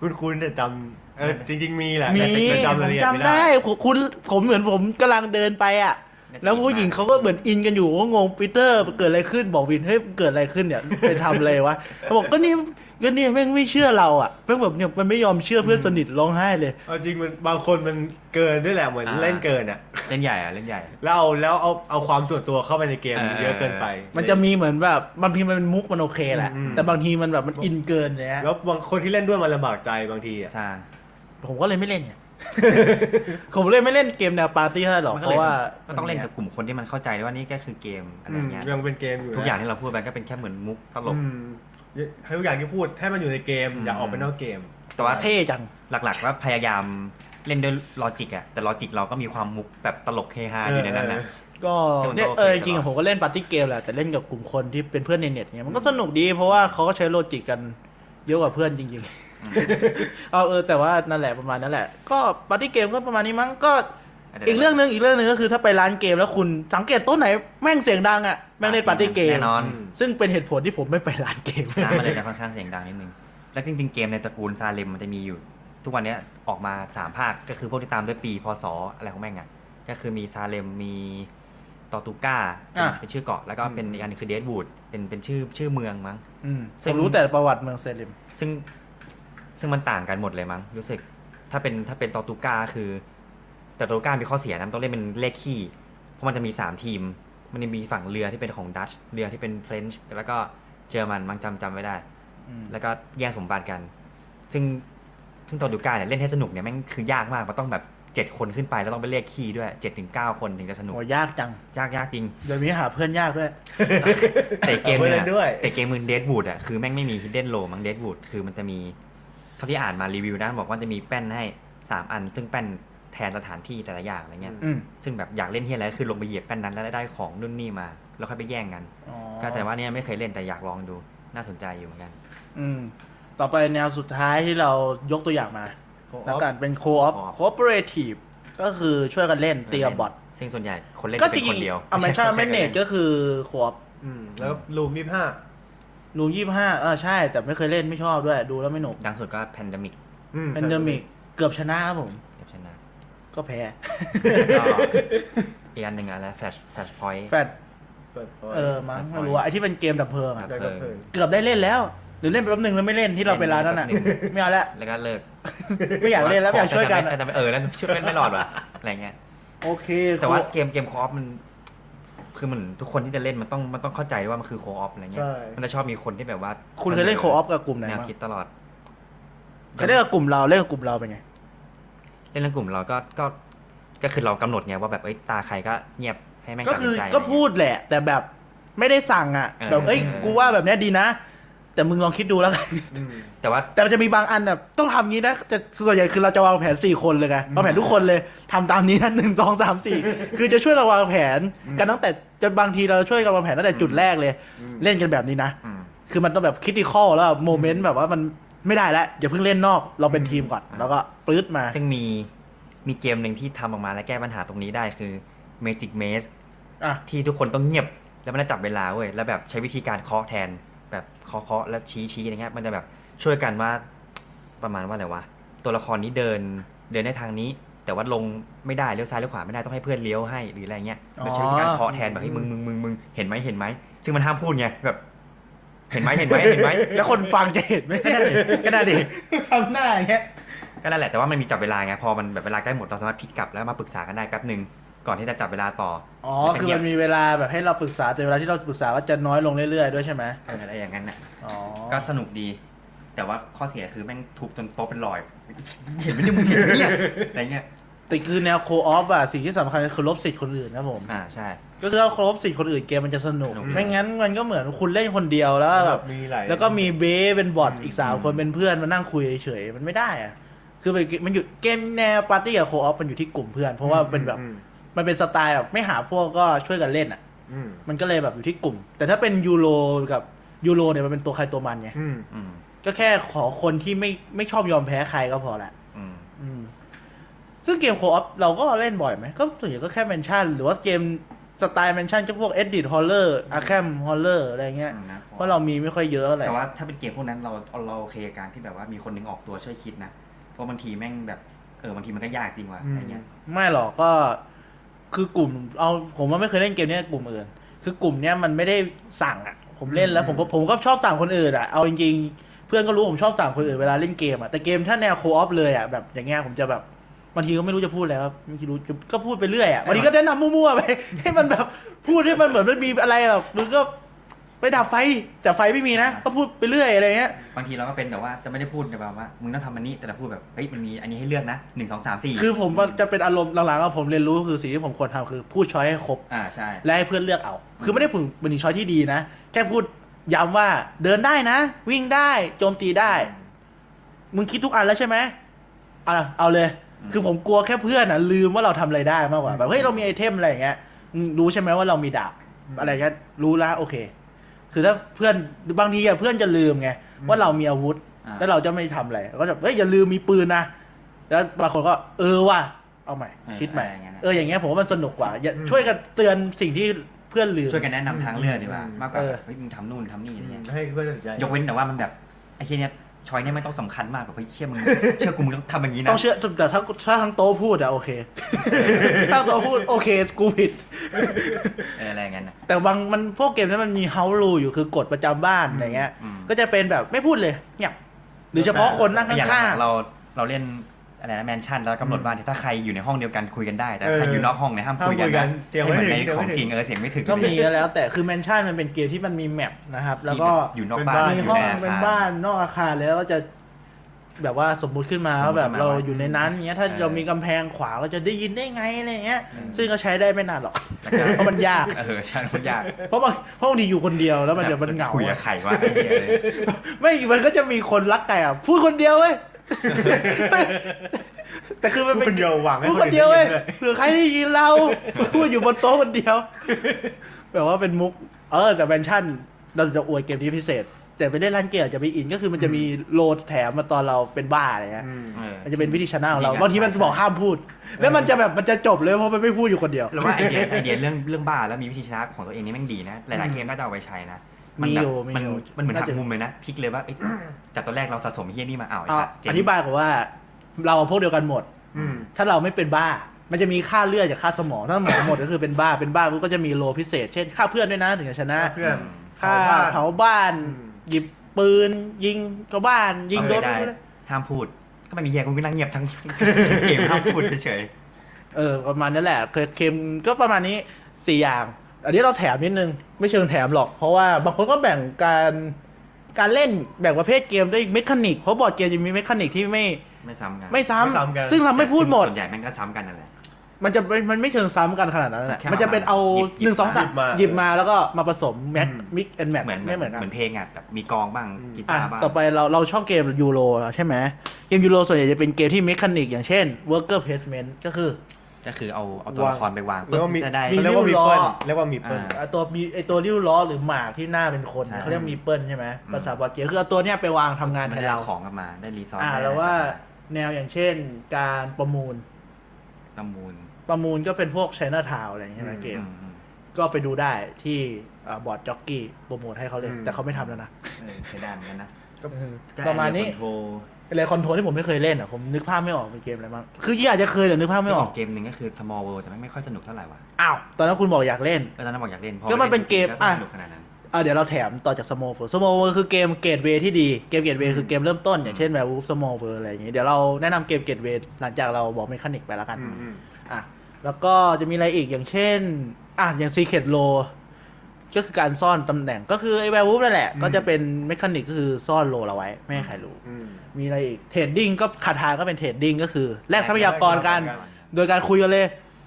[SPEAKER 1] คุณคุณแต่จำเออจริง ๆ มีแหละ
[SPEAKER 2] มี
[SPEAKER 1] แต่แต่จำ
[SPEAKER 2] ผ
[SPEAKER 1] ราย
[SPEAKER 2] ม
[SPEAKER 1] ละเอียดไม่
[SPEAKER 2] จำ
[SPEAKER 1] ได้
[SPEAKER 2] ได้ผมคุณผมเหมือนผมกำลังเดินไปอะ แล้วผู้หญิงเขาก็เหมือนอินกันอยู่ก็งงปีเตอร์เกิดอะไรขึ้นบอกวินเฮ้ยเกิดอะไรขึ้นเนี่ยไปทำอะไรวะเขาบอกก็นี่ก็นี่แม่งไม่เชื่อเราอะแม่งแบบเนี่ยมันไม่ยอมเชื่อเพื่อนสนิทร้องไห้เลย
[SPEAKER 1] เอาจริงมันบางคนมันเกินด้วยแหละเหมือน
[SPEAKER 3] อ่า
[SPEAKER 1] เล่นเกินอะ
[SPEAKER 3] เล่นใหญ่อะเล่นใหญ่
[SPEAKER 1] แล้วเอาแล้วเอาเอาความส่วนตัวเข้าไปในเกม
[SPEAKER 3] เออ
[SPEAKER 1] เยอะเกินไป
[SPEAKER 2] มันจะมีเหมือนแบบบางทีมันเป็นมุกมันโอเคแหละ
[SPEAKER 1] อืม
[SPEAKER 2] แต่บางทีมันแบบมันอินเกินเลยฮะ
[SPEAKER 1] แล้วบางคนที่เล่นด้วยมันลำบากใจบางทีอะ
[SPEAKER 3] ใช่
[SPEAKER 2] ผมก็เลยไม่เล่นไง ผมเลยไม่เล่นเกมแนวปาร์ตี้เท่าไหร่หรอก
[SPEAKER 3] มัน
[SPEAKER 2] เพ
[SPEAKER 3] ก็เลย
[SPEAKER 2] ราะว่า
[SPEAKER 3] ก็ต้องเล่นกับกลุ่มคนที่มันเข้าใจว่านี่ก็คือเกมอะไรเงี้ย
[SPEAKER 1] ยังเป็นเกมอยู่นะ
[SPEAKER 3] ทุกอย่างที่เราพูดไปก็เป็นแค่เหมือนมุกตลก
[SPEAKER 1] อืมให้ทุกอย่างที่พูดให้มันอยู่ในเกม
[SPEAKER 3] อืม
[SPEAKER 1] อย่าออกไปนอกเกม
[SPEAKER 3] แต่ว่า
[SPEAKER 2] เท่จัง
[SPEAKER 3] หลักๆว่าพยายามเล่นด้วย logic อะแต่ logic เราก็มีความมุกแบบตลกเฮฮาอยู่ในนั้นนะ
[SPEAKER 2] ก็
[SPEAKER 3] ซึ่งมันก็
[SPEAKER 2] เนี่ย
[SPEAKER 3] โอเค
[SPEAKER 2] เออจริงๆ
[SPEAKER 3] ตลอด
[SPEAKER 2] อะผมก็เล่น party game แหละแต่เล่นกับกลุ่มคนที่เป็นเพื่อนในเน็ตเนี่ยมันก็สนุกดีเพราะว่าเขาก็ใช้ logic กันเยอะกว่าเพื่อนจริงๆ เอาเออแต่ว่านั่นแหละประมาณนั้นแหละ ก็ปาร์ตี้เกมก็ประมาณนี้มั้งก็อีกเรื่องหนึ่งอีกเรื่องหนึ่งก็คือถ้าไปร้านเกมแล้วคุณสังเกตโต๊ะไหนแม่งเสียงดังอะแม่งเล่นปาร์ตี้เกม
[SPEAKER 3] แน่นอน
[SPEAKER 2] ซึ่งเป็นเหตุผลที่ผมไม่ไปร้านเกม
[SPEAKER 3] น้ำมันเลยจะค่อนข้างเสียงดังนิดนึงแล้วจริงๆเกมในตระกูลซาเลมมันจะมีอยู่ ทุกวันเนี้ยออกมาสามภาคก็คือพวกที่ตามด้วยปีพศอะไรของแม่งอะก็คือมีซาเลมมีตอตูก้า
[SPEAKER 2] อะ
[SPEAKER 3] เป็นชื่อเกาะแล้วก็เป็นอีกอันหนึงคือเดดบูดเป็นเป็นชื่อชื่อเมืองมั้ง
[SPEAKER 2] อืม
[SPEAKER 3] ซึ่
[SPEAKER 2] ผ
[SPEAKER 3] ง
[SPEAKER 2] มรู้แต่ประวัติเมืองเซเลม
[SPEAKER 3] ซึ่ง ซึ่งมันต่างกันหมดเลยมั้งรู้สึก ถ้าเป็นถ้าเป็นตอตูก้าคือ แต่ตอตูก้ามีข้อเสียนะมันต้องเล่นเป็นเลขคี่ เพราะมันจะมีสามทีม มันจะมีฝั่งเรือที่เป็นของดัตช์เรือที่เป็นเฟรนช์แล้วก็เยอรมันมั้งจำจำไม่ได้
[SPEAKER 2] อืม
[SPEAKER 3] แล้วก็แย่งสมบัติกัน ซึ่งซึ่งตอนดูการเนี่ยเล่นให้สนุกเนี่ยแม่งคือยากมากมันต้องแบบเจ็ดคนขึ้นไปแล้วต้องไปเรียกคีย์ด้วยเจ็ดถึงเก้าคนถึงจะสนุก
[SPEAKER 2] โอ้ยากจัง
[SPEAKER 3] ยากยากจริง
[SPEAKER 2] เดี๋ยวนี้หาเพื่อนยากด้วย
[SPEAKER 3] แต่เกม
[SPEAKER 1] เอาไป
[SPEAKER 3] เนี่
[SPEAKER 1] เล่
[SPEAKER 3] ย
[SPEAKER 1] นด้วย
[SPEAKER 3] แต่เกมมึงเดดวูดอะคือแม่งไม่มี hidden low มั้งเดดวูดคือมันจะมีเท่าที่อ่านมารีวิวนะ บอกว่าจะมีแป้นให้สามอัน ซึ่งแป้นแทนสถานที่แต่ละอย่างอะไรเงี้ย
[SPEAKER 2] อืม
[SPEAKER 3] ซึ่งแบบอยากเล่นที่อะไรก็คือลงไปเหยียบแป้นนั้นแล้วได้ของนู่นนี่มา แล้วค่อยไปแย่งกัน
[SPEAKER 2] อ๋อ
[SPEAKER 3] ก็แต่ว่าเนี่ยไม่เคยเล่นแต่อยากลองดูน่าสนใจอยู่เหมือนกัน
[SPEAKER 2] อืม ต่อไปแนวสุดท้ายที่เรายกตัวอย่างมา
[SPEAKER 1] Co-op
[SPEAKER 2] แล้วกันเป็นโคออฟ
[SPEAKER 3] Co-op
[SPEAKER 2] โคเปอเรทีฟก็คือช่วยกันเล่นเตียบอท
[SPEAKER 3] ซึ่งส่วนใหญ่คนเล่น
[SPEAKER 2] ก็
[SPEAKER 3] จะ
[SPEAKER 2] จ
[SPEAKER 3] เป็น
[SPEAKER 2] ริ
[SPEAKER 3] คน
[SPEAKER 2] ง
[SPEAKER 3] เดียว
[SPEAKER 2] ๆอเมชั่นแมนเนจก็คือโคออฟ
[SPEAKER 1] อืมแล้วลูมยี่ห้า
[SPEAKER 2] นูยี่ห้าเออใช่ แต่ไม่เคยเล่นไม่ชอบด้วย ดูแล้วไม่หนุก
[SPEAKER 3] ดังสุดก็แพนดมิก
[SPEAKER 2] แพนเดมิกเกือบชนะครับผม
[SPEAKER 3] เก็บชนะ
[SPEAKER 2] ก็แพ้
[SPEAKER 3] ก็อีกอันหนึ่งอะไรแฟชแฟชพอยต์
[SPEAKER 2] แฟดเออมั้งไม่รู้อะไอที่เป็นเกมดับเพลิงอะ
[SPEAKER 1] ได้ก็เพลิน
[SPEAKER 2] เกือบได้เล่นแล้ว หรือเล่นไปแป๊บหนึ่งแล้วไม่เล่นที่เราไปร้านนั้นอะไม่เอาละ
[SPEAKER 3] แล้วก็เลิก
[SPEAKER 2] ไม่อยากเล่นแล้วไม่อยากช่วยกัน
[SPEAKER 3] แต่
[SPEAKER 2] อะ
[SPEAKER 3] แต่แต่เออแล้วช่วยไม่ไม่รอดว่ะอะไรเงี้ย
[SPEAKER 2] โอเค
[SPEAKER 3] แต่ว่าเกมเกมคออฟมัน คือมันทุกคนที่จะเล่นมันต้องมันต้องเข้าใจว่ามันคือโคออฟอะไรเงี้ย
[SPEAKER 1] ใช่
[SPEAKER 3] มันจะชอบมีคนที่แบบว่า
[SPEAKER 2] คุณเคยเล่นโคออฟกับกลุ่มไหน
[SPEAKER 3] แนว
[SPEAKER 2] บ้าง
[SPEAKER 3] คิดตลอด
[SPEAKER 2] เคยเล่นกับกลุ่มเราเล่นกับกลุ่มเราเป็นไง
[SPEAKER 3] เล่นในกลุ่มเราก็ก็ก็คือเรากำหนดไงว่าแบบเอ้ยตาใครก็เงียบให้แม่ง
[SPEAKER 2] ก็
[SPEAKER 3] ตัด
[SPEAKER 2] คื
[SPEAKER 3] สิ
[SPEAKER 2] อน
[SPEAKER 3] ใจ
[SPEAKER 2] ก็พูดแหละ แต่แบบไม่ได้สั่งอะ
[SPEAKER 3] เออ
[SPEAKER 2] แบบเอ้ย
[SPEAKER 3] เออ
[SPEAKER 2] กูว่าแบบเนี้ยดีนะ แต่มึงลองคิดดูแล้วกัน
[SPEAKER 1] อืม
[SPEAKER 3] แต่ว่า
[SPEAKER 2] แต่มันจะมีบางอันแบบต้องทำงี้นะแต่ส่วนใหญ่คือเราจะวางแผนสี่คนเลยไงวางแผนทุกคนเลยทำตามนี้นะหนึ่งสองสามสี่คือจะช่วยกันวางแผนกันตั้งแต่ จะบางทีเราช่วยกันวางแผนตั้งแต่จุดแรกเลย
[SPEAKER 1] อืม
[SPEAKER 2] เล่นกันแบบนี้นะ
[SPEAKER 3] อืม
[SPEAKER 2] คือมันต้องแบบคิดที่ข้อแล้วโมเมนต์แบบว่ามันไม่ได้แล้วอย่าเพิ่งเล่นนอกเราเป็นทีมก่อน
[SPEAKER 3] อืม
[SPEAKER 2] แล้วก็ปลื้ดมา
[SPEAKER 3] ซึ่งมีมีเกมหนึ่งที่ทำออกมาและแก้ปัญหาตรงนี้ได้คือ Magic Maze
[SPEAKER 2] อะ
[SPEAKER 3] ที่ทุกคนต้องเงียบแล้วมันจะจับเวลาเว้ยแล้วแบบใช้วิธีการเคาะแทน แบบเคาะเคาะแล้วชี้ชี้อะไรเงี้ยมันจะแบบช่วยกันว่าประมาณว่าอะไรวะตัวละครนี้เดินเดินได้ทางนี้ แต่ว่าลงไม่ได้เลี้ยวซ้ายเลี้ยวขวาไม่ได้ต้องให้เพื่อนเลี้ยวให้หรืออะไรเงี้ยมันใช้วิธีการเคาะแทนแบบให้ยมึงมึงมึงมึงเห็นไหมเห็นไหมซึ่งมันห้ามพูดไงแบบเห็นไหมเห็นไหมเห็นไหม
[SPEAKER 2] แล้วคนฟังจะเห็นไหมก็ได้ดิทำหน้าอย่างเงี้ย
[SPEAKER 3] ก็นั่นแหละแต่ว่ามันมีจับเวลาไงพอมันแบบเวลาใกล้หมดเราสามารถพลิกกลับแล้วมาปรึกษากันได้แป๊บหนึ่งก่อนที่จะจับเวลาต่อ
[SPEAKER 2] อ๋อ
[SPEAKER 3] แล้วก็
[SPEAKER 2] คือ
[SPEAKER 3] เงีย
[SPEAKER 2] มั
[SPEAKER 3] บ
[SPEAKER 2] นมีเวลาแบบให้เราปรึกษาแต่เวลาที่เราปรึกษาก็จะน้อยลงเรื่อยๆด้วยใช่ไหม
[SPEAKER 3] เอออะไรอย่างนั้นน่ะ
[SPEAKER 2] อ๋อ
[SPEAKER 3] ก็สนุกดี แต่ว่าข้อเสียคือแม่งทุบจนโต๊ะเป็นรอย เห็นไหมเนี่ยมึงเห็นไหมเนี่ยอะไรเงี้ย
[SPEAKER 2] แต่คือแนวโคออฟอะสิ่งที่สำคัญคือลบสิทธิ์คนอื่นนะผม
[SPEAKER 3] อ่าใช่
[SPEAKER 2] ก็คือถ้าเคารพสิทธิ์คนอื่นเกมมันจะสนุก
[SPEAKER 3] สนุก
[SPEAKER 2] ไม่งั้นมันก็เหมือนคุณเล่นคนเดียวแล้วแบบ
[SPEAKER 1] มีหลาย
[SPEAKER 2] แล้วก็มีเบสเป็นบอท
[SPEAKER 3] อืม
[SPEAKER 2] อีกสาม
[SPEAKER 3] อืม
[SPEAKER 2] คนเป็นเพื่อนมานั่งคุยเฉยๆมันไม่ได้อะคือมันมันอยู่เกมแนวปาร์ตี้กับ co-op มันอยู่ที่กลุ่มเพื่อน เพราะว่าเป็นแบบ
[SPEAKER 1] อืม
[SPEAKER 2] มันเป็นสไตล์แบบไม่หาพวกก็ช่วยกันเล่นอะ
[SPEAKER 1] อืม
[SPEAKER 2] มันก็เลยแบบอยู่ที่กลุ่ม แต่ถ้าเป็นยูโรกับยูโรเนี่ยมันเป็นตัวใครตัวมันไง
[SPEAKER 1] อืม
[SPEAKER 3] อืม
[SPEAKER 2] ก็แค่ขอคนที่ไม่ไม่ชอบยอมแพ้ใครก็พอละ
[SPEAKER 3] อืม
[SPEAKER 2] อืม ซึ่งเกม co-op เราก็เล่นบ่อยไหม ก็ส่วนใหญ่ก็แค่ Mansions หรือว่าเกมสไตล์ Mansions ก็พวก Eldritch Horror Arkham Horror อะไรเงี้ย
[SPEAKER 3] อืมนะ
[SPEAKER 2] เพราะเรามีไม่ค่อยเยอะอะไร
[SPEAKER 3] แต่ว่าถ้าเป็นเกมพวกนั้นเราเราโอเคกับการที่แบบว่ามีคนหนึงออกตัวช่วยคิดนะ เพราะบางทีแม่งแบบเออบางทีมันก็ยากจริงว่ะอะไรเงี้ย
[SPEAKER 2] ไม่หรอกก็คือกลุ่มเอาผมว่าไม่เคยเล่นเกมเนี้ยกลุ่มอื่น คือกลุ่มเนี้ยมันไม่ได้สั่งอะ ผมเล่นแล้ว ผมก็ผมก็ชอบสั่งคนอื่นอะเอาจริงๆ เพื่อนก็รู้ผมชอบสั่งคนอื่นเวลาเล่นเกมอะแต่เกมถ้าแนวโคออฟเลยอะแบบอย่างเงี้ยผมจะแบบ บางทีก็ไม่รู้จะพูดแล้วบางทีรู้ก็พูดไปเรื่อยอะบางทีก็แนะนำมั่วๆไปให้มันแบบพูดให้มันเหมือนมันมีอะไรแบบมึงก็ไปดับไฟดิแต่ไฟไม่มีนะ ก็พูดไปเรื่อยอะไรเงี้ย
[SPEAKER 3] บางทีเราก็เป็นแบบว่าจะไม่ได้พูดแบบว่ามึงต้องทำอันนี้แต่เราพูดแบบเฮ้ยมันมีอันนี้ให้เลือกนะหนึ่งสองสามสี่
[SPEAKER 2] คือผมจะเป็นอารมณ์หลังๆอะผมเรียนรู้คือสิ่งที่ผมควรทำคือ พูดช้อยให้ครบ
[SPEAKER 3] อ่าใช่
[SPEAKER 2] และให้เพื่อนเลือกเอา คือไม่ได้ผึ่งเป็นช้อยที่ดีนะแค่พูดย้ำว่าเดินได้นะ วิ่งได้โจมตีได้ มึงคิดทุกอันแล้วใช่ไหมอะเอาเลย คือผมกลัวแค่เพื่อนอะลืมว่าเราทำอะไรได้มากกว่าแบบเฮ้ยเรามีไอเทมอะไรอย่างเงี้ยมึงรู้ใช่ไหมว่าเรามีดาบอะไรเงี้ยรู้แล้วโอเค คือถ้าเพื่อนบางทีอะเพื่อนจะลืมไงว่าเรามีอาวุธ
[SPEAKER 3] อ่า
[SPEAKER 2] แล้วเราจะไม่ทำอะไรก็จะเฮ้ยอย่าลืมมีปืนนะแล้วบางคนก็เออว่ะเอาใหม่คิดใหม่เอออย่างเงี้ยผมว่ามันสนุกกว่าอย่าช่วยกันเตือนสิ่งที่เพื่อนลืม
[SPEAKER 3] ช่วยกันแนะนำทางเลือกดีกว่า
[SPEAKER 1] อืม
[SPEAKER 3] มากกว่า
[SPEAKER 2] เออ
[SPEAKER 3] เฮ้ยมึงทำนู่นทำนี่อะไรเงี้ย
[SPEAKER 1] ให้เพื่อนตัดสินใจ
[SPEAKER 3] ยกเว้นแต่ว่ามันแบบไอ้เคียเนี้ย ชอยเนี่ยไม่ต้องสำคัญมากแบบเฮ้ยเชื่อมึง เชื่อกูมึงต้องทำอย่างนี้นะ
[SPEAKER 2] ต้องเชื่อแต่ถ้าถ้าทั้งโต๊ะพูดอะโอเค ถ้าโต๊ะพูดโอเคกูผิด
[SPEAKER 3] เอออะไรอย่างเงี้ยนะ
[SPEAKER 2] แต่บางมันพวกเกมนั้นมันมีเฮาลูอยู่คือกฎประจำบ้านอะไรเงี้ย
[SPEAKER 3] อืม
[SPEAKER 2] ก็จะเป็นแบบไม่พูดเลยเงียบหรือเฉพาะคนนั่ง
[SPEAKER 3] อย่าง
[SPEAKER 2] ข้าง
[SPEAKER 3] เราเราเล่น อะไรนะแมนชั่นแล้วกำหนดว่าถ้าใครอยู่ในห้องเดียวกันคุยกันได้ แต่
[SPEAKER 1] เออ
[SPEAKER 3] ใครอยู่นอกห้องเนี่ยห้ามคุยกัน
[SPEAKER 1] ห้ามคุยกัน
[SPEAKER 3] นะ
[SPEAKER 1] เสียงไม่
[SPEAKER 3] ให้เหมือน
[SPEAKER 1] ถึง
[SPEAKER 3] ใน
[SPEAKER 1] เสียง
[SPEAKER 3] ข
[SPEAKER 1] ไม่
[SPEAKER 3] อง
[SPEAKER 1] ถึง
[SPEAKER 3] จริงเออเสียงไม่ถึง
[SPEAKER 2] ๆก็มีก็แล้ว แต่คือแมนชั่นมันเป็นเกมที่มันมีแมปนะครับ แล้วก็
[SPEAKER 3] ที่อยู่นอกบ้าน
[SPEAKER 1] เป็นบ้าน
[SPEAKER 2] มี
[SPEAKER 3] อยู่
[SPEAKER 2] ห้อง
[SPEAKER 3] ในอา
[SPEAKER 2] เป็น
[SPEAKER 3] คาร
[SPEAKER 2] บ้านนอกอาคารแล้วก็จะแบบว่าสมมุติขึ้นมา
[SPEAKER 3] สมมุติ
[SPEAKER 2] ว่าแบบ
[SPEAKER 3] ขึ้นมา
[SPEAKER 2] เรา
[SPEAKER 3] ว่า
[SPEAKER 2] อยู่ในนั้นเงี้ยถ้า
[SPEAKER 3] เออ
[SPEAKER 2] เรามีกำแพงขวางเราจะได้ยินได้ไงอะไรเงี้ย
[SPEAKER 3] อืม
[SPEAKER 2] ซึ่งก็ใช้ได้ไม่นานหรอก
[SPEAKER 3] แล้วก็
[SPEAKER 2] เพราะมันยาก
[SPEAKER 3] เออใช่มันยาก
[SPEAKER 2] เพราะบางเพราะบางทีอยู่คนเดียวแล้วมันเดี๋ยวมันเหงา
[SPEAKER 3] คุยกับใครวะไอ้เหี้ยเลย
[SPEAKER 2] ไม่มันก็จะมีคนรักไก่อะพูดคนเดียวเว้ย แต่คือมัน
[SPEAKER 1] พูดคนเดียวหวังให้
[SPEAKER 2] พูด
[SPEAKER 1] ค
[SPEAKER 2] คนน
[SPEAKER 1] อื่น
[SPEAKER 2] เดียวเว้ย
[SPEAKER 1] ได้ยินด้วย
[SPEAKER 2] เผื่อใครได้ยินเราพูดอยู่บนโต๊ะคนเดียว แบบว่าเป็นมุก เออแต่แมนชั่น เราจะอวยเกมนี้พิเศษ แต่ไปเล่นร้านเกมอาจจะไปอินก็คือมันจะมีโลแถมมาตอนเราเป็นบ้าอะไรเงี้ย
[SPEAKER 1] อืม
[SPEAKER 3] เออ
[SPEAKER 2] มันจะเป็นวิธีชนะของเรา
[SPEAKER 3] วิธีการ
[SPEAKER 2] บางทีมัน
[SPEAKER 3] ใช่
[SPEAKER 2] บอกห้ามพูด แล้วมันจะแบบมันจะจบเลยเพราะมันไม่พูดอยู่คนเดียว
[SPEAKER 3] แล้วว่าไอเดียไอเดียเรื่องเรื่องบ้าแล้วมีวิธีชนะของตัวเองนี่แม่งดีนะหลายๆเกมน่าจะเอาไปใช้นะน
[SPEAKER 2] มี
[SPEAKER 3] แบบ
[SPEAKER 2] อยู่มี
[SPEAKER 3] มัน
[SPEAKER 2] อยู่
[SPEAKER 3] มันเหมือนหั
[SPEAKER 2] น่ากจะ
[SPEAKER 3] มุมเลยนะพลิกเลยว่าเอ้ยจากตอนแรกเราสะสมไอ้เฮี้ยนี่มาอ้าวไอ้
[SPEAKER 2] เอา
[SPEAKER 3] สัตว์เจ๋ง
[SPEAKER 2] อธิบายก่อนว่า เราพวกเดียวกันหมด
[SPEAKER 1] อืม
[SPEAKER 2] ถ้าเราไม่เป็นบ้า มันจะมีค่าเลือดจากค่าสมองถ้าสมองหมดก็คือเป็นบ้าเป็นบ้าก็จะมีโลพิเศษ เช่นค่าเพื่อนด้วยนะถึงจะชนะ
[SPEAKER 1] เพื่อน
[SPEAKER 2] ค่า
[SPEAKER 1] เผาบ้าน
[SPEAKER 2] เผาบ้าน
[SPEAKER 1] อืม
[SPEAKER 2] หยิบปืน ยิงชาวบ้าน ยิงรถ
[SPEAKER 3] เอาเลยได้ห้ามพูด ก็ไม่มีเฮียกูก็นั่งเงียบทั้งเกมห้ามพูดเฉย
[SPEAKER 2] เออประมาณนั้นแหละเคยเค็มก็ประมาณนี้สี่อย่าง อันนี้เราแถมนิดนึง ไม่เชิงแถมหรอก เพราะว่าบางคนก็แบ่งการการเล่นแบ่งประเภทเกมด้วยเมคานิกเพราะบอร์ดเกมจะมีเมคานิกที่ไม่
[SPEAKER 3] ๆไม่ซ้ำกัน
[SPEAKER 2] ไม่ซ้
[SPEAKER 1] ไม่ซ้ำกันำ
[SPEAKER 2] ซึ่งเราไม่พูดหมด
[SPEAKER 3] ส่วนใหญ่แม่งก็ซ้ำกันนั่นแหละ
[SPEAKER 2] มันจะไม่มันไม่เชิงซ้ำกันขนาดนั้นแหละ
[SPEAKER 3] แค่
[SPEAKER 2] มันจะเป็นเอา
[SPEAKER 3] หยิบหยิบ
[SPEAKER 2] หนึ่งสองสาม
[SPEAKER 1] มา
[SPEAKER 2] หยิบมาแล้วก็มาผสมแม็ก
[SPEAKER 1] อืม
[SPEAKER 2] มิกแอนแมท
[SPEAKER 3] เหมือนเหมื
[SPEAKER 2] ไม่
[SPEAKER 3] อน
[SPEAKER 2] เหมือนกัน
[SPEAKER 3] เหมือนเพลงอะแบบมีกลองบ้าง
[SPEAKER 1] อืม
[SPEAKER 3] กี
[SPEAKER 2] อะ
[SPEAKER 3] ตาร์บ้าง
[SPEAKER 2] ต่อไปเราเราชอบเกมยูโรใช่ไหมเกมยูโรส่วนใหญ่จะเป็นเกมที่เมคานิกอย่างเช่น worker placement ก็คือ
[SPEAKER 3] ก็คือเอาเอาตัวละครไปวาง
[SPEAKER 1] เรียกว่ามี
[SPEAKER 3] จะได้
[SPEAKER 2] มี
[SPEAKER 1] เรียกว่ามี
[SPEAKER 2] ริ้วล้อ
[SPEAKER 1] เปิ้ลเรียกว่ามีเปิ้ล
[SPEAKER 3] อ่า
[SPEAKER 2] อะตัวมีไอตัวริ้วล้อหรือหมากที่หน้าเป็นคน
[SPEAKER 3] ใช่
[SPEAKER 2] เขาเรียกมีเปิลใช่ไหม
[SPEAKER 3] อืม
[SPEAKER 2] ภาษาบอร์ดเกมคือเอาตัวเนี้ยไปวางทำงาน
[SPEAKER 3] มั
[SPEAKER 2] แท
[SPEAKER 3] น
[SPEAKER 2] น
[SPEAKER 3] ได้
[SPEAKER 2] เรา
[SPEAKER 3] ของกลับมาได้รีซอส
[SPEAKER 2] อ่า
[SPEAKER 3] ได้
[SPEAKER 2] แล้วว่า
[SPEAKER 3] อะไรกลับม
[SPEAKER 2] แนวอย่างเช่นการประมูล
[SPEAKER 3] ประมูล
[SPEAKER 2] ประมูลก็เป็นพวก China Town อะไรอย่างเงี้ยใช่ไหม
[SPEAKER 1] อืม
[SPEAKER 2] เกม
[SPEAKER 3] อืมอืม
[SPEAKER 2] ก็ไปดูได้ที่อ่าบอร์ดจ็อกกี้โปรโมทให้เขาเลย
[SPEAKER 1] อืม
[SPEAKER 2] แต่เขาไม่ทำแล้วนะ
[SPEAKER 3] เออใช้ได้เหมือนกันนะ
[SPEAKER 1] ก็
[SPEAKER 2] ประมาณนี้
[SPEAKER 3] โทร
[SPEAKER 2] เลยคอนโทรที่ผมไม่เคยเล่นอะผมนึกภาพไม่ออกเป็นเกมอะไรบ้างคือที่อาจจะเคยแต่นึกภาพ
[SPEAKER 3] ไม่
[SPEAKER 2] ไม่
[SPEAKER 3] อ
[SPEAKER 2] อ
[SPEAKER 3] อ
[SPEAKER 2] อกก
[SPEAKER 3] เกมหนึ่งก็คือ Small World แต่ไม่ค่อยสนุกเท่าไหร่ว่ะ
[SPEAKER 2] อ้าวตอนนั้นคุณบอกอยากเล่น
[SPEAKER 3] เออตอนนั้นบอกอยากเล่นพอ
[SPEAKER 2] ก็มันเป็นเกม
[SPEAKER 3] แล้วไม่
[SPEAKER 2] อะ
[SPEAKER 3] สนุกขนาดนั้น
[SPEAKER 2] อ่าเดี๋ยวเราแถมต่อจาก Small World Small World คือเกม gateway ที่ดี เกม gateway คือเกมเริ่มต้น อย่างเช่นแบบ Wolf Small World อะไรอย่างงี้ เดี๋ยวเราแนะนำเกม gateway หลังจากเราบอก mechanic ไปแล้วกัน
[SPEAKER 1] อืมอืม
[SPEAKER 2] อะแล้วก็จะมีอะไรอีกอย่างเช่นอะอย่าง Secret Role ก็คือการซ่อนตำแหน่งก็คือไอ้ Werewolf นั่นแหละ ก็จะเป็น mechanic ก็คือซ่อน role เราไว้ ไม่ให้ใครรู้
[SPEAKER 1] อืม
[SPEAKER 2] มีอะไรอีกเทรดดิ้งก็คาถาก็เป็นเทรดดิ้งก็คือแลกทรัพยากรกัน
[SPEAKER 1] แลกทรัพยากร
[SPEAKER 2] โดยการคุยกันเลย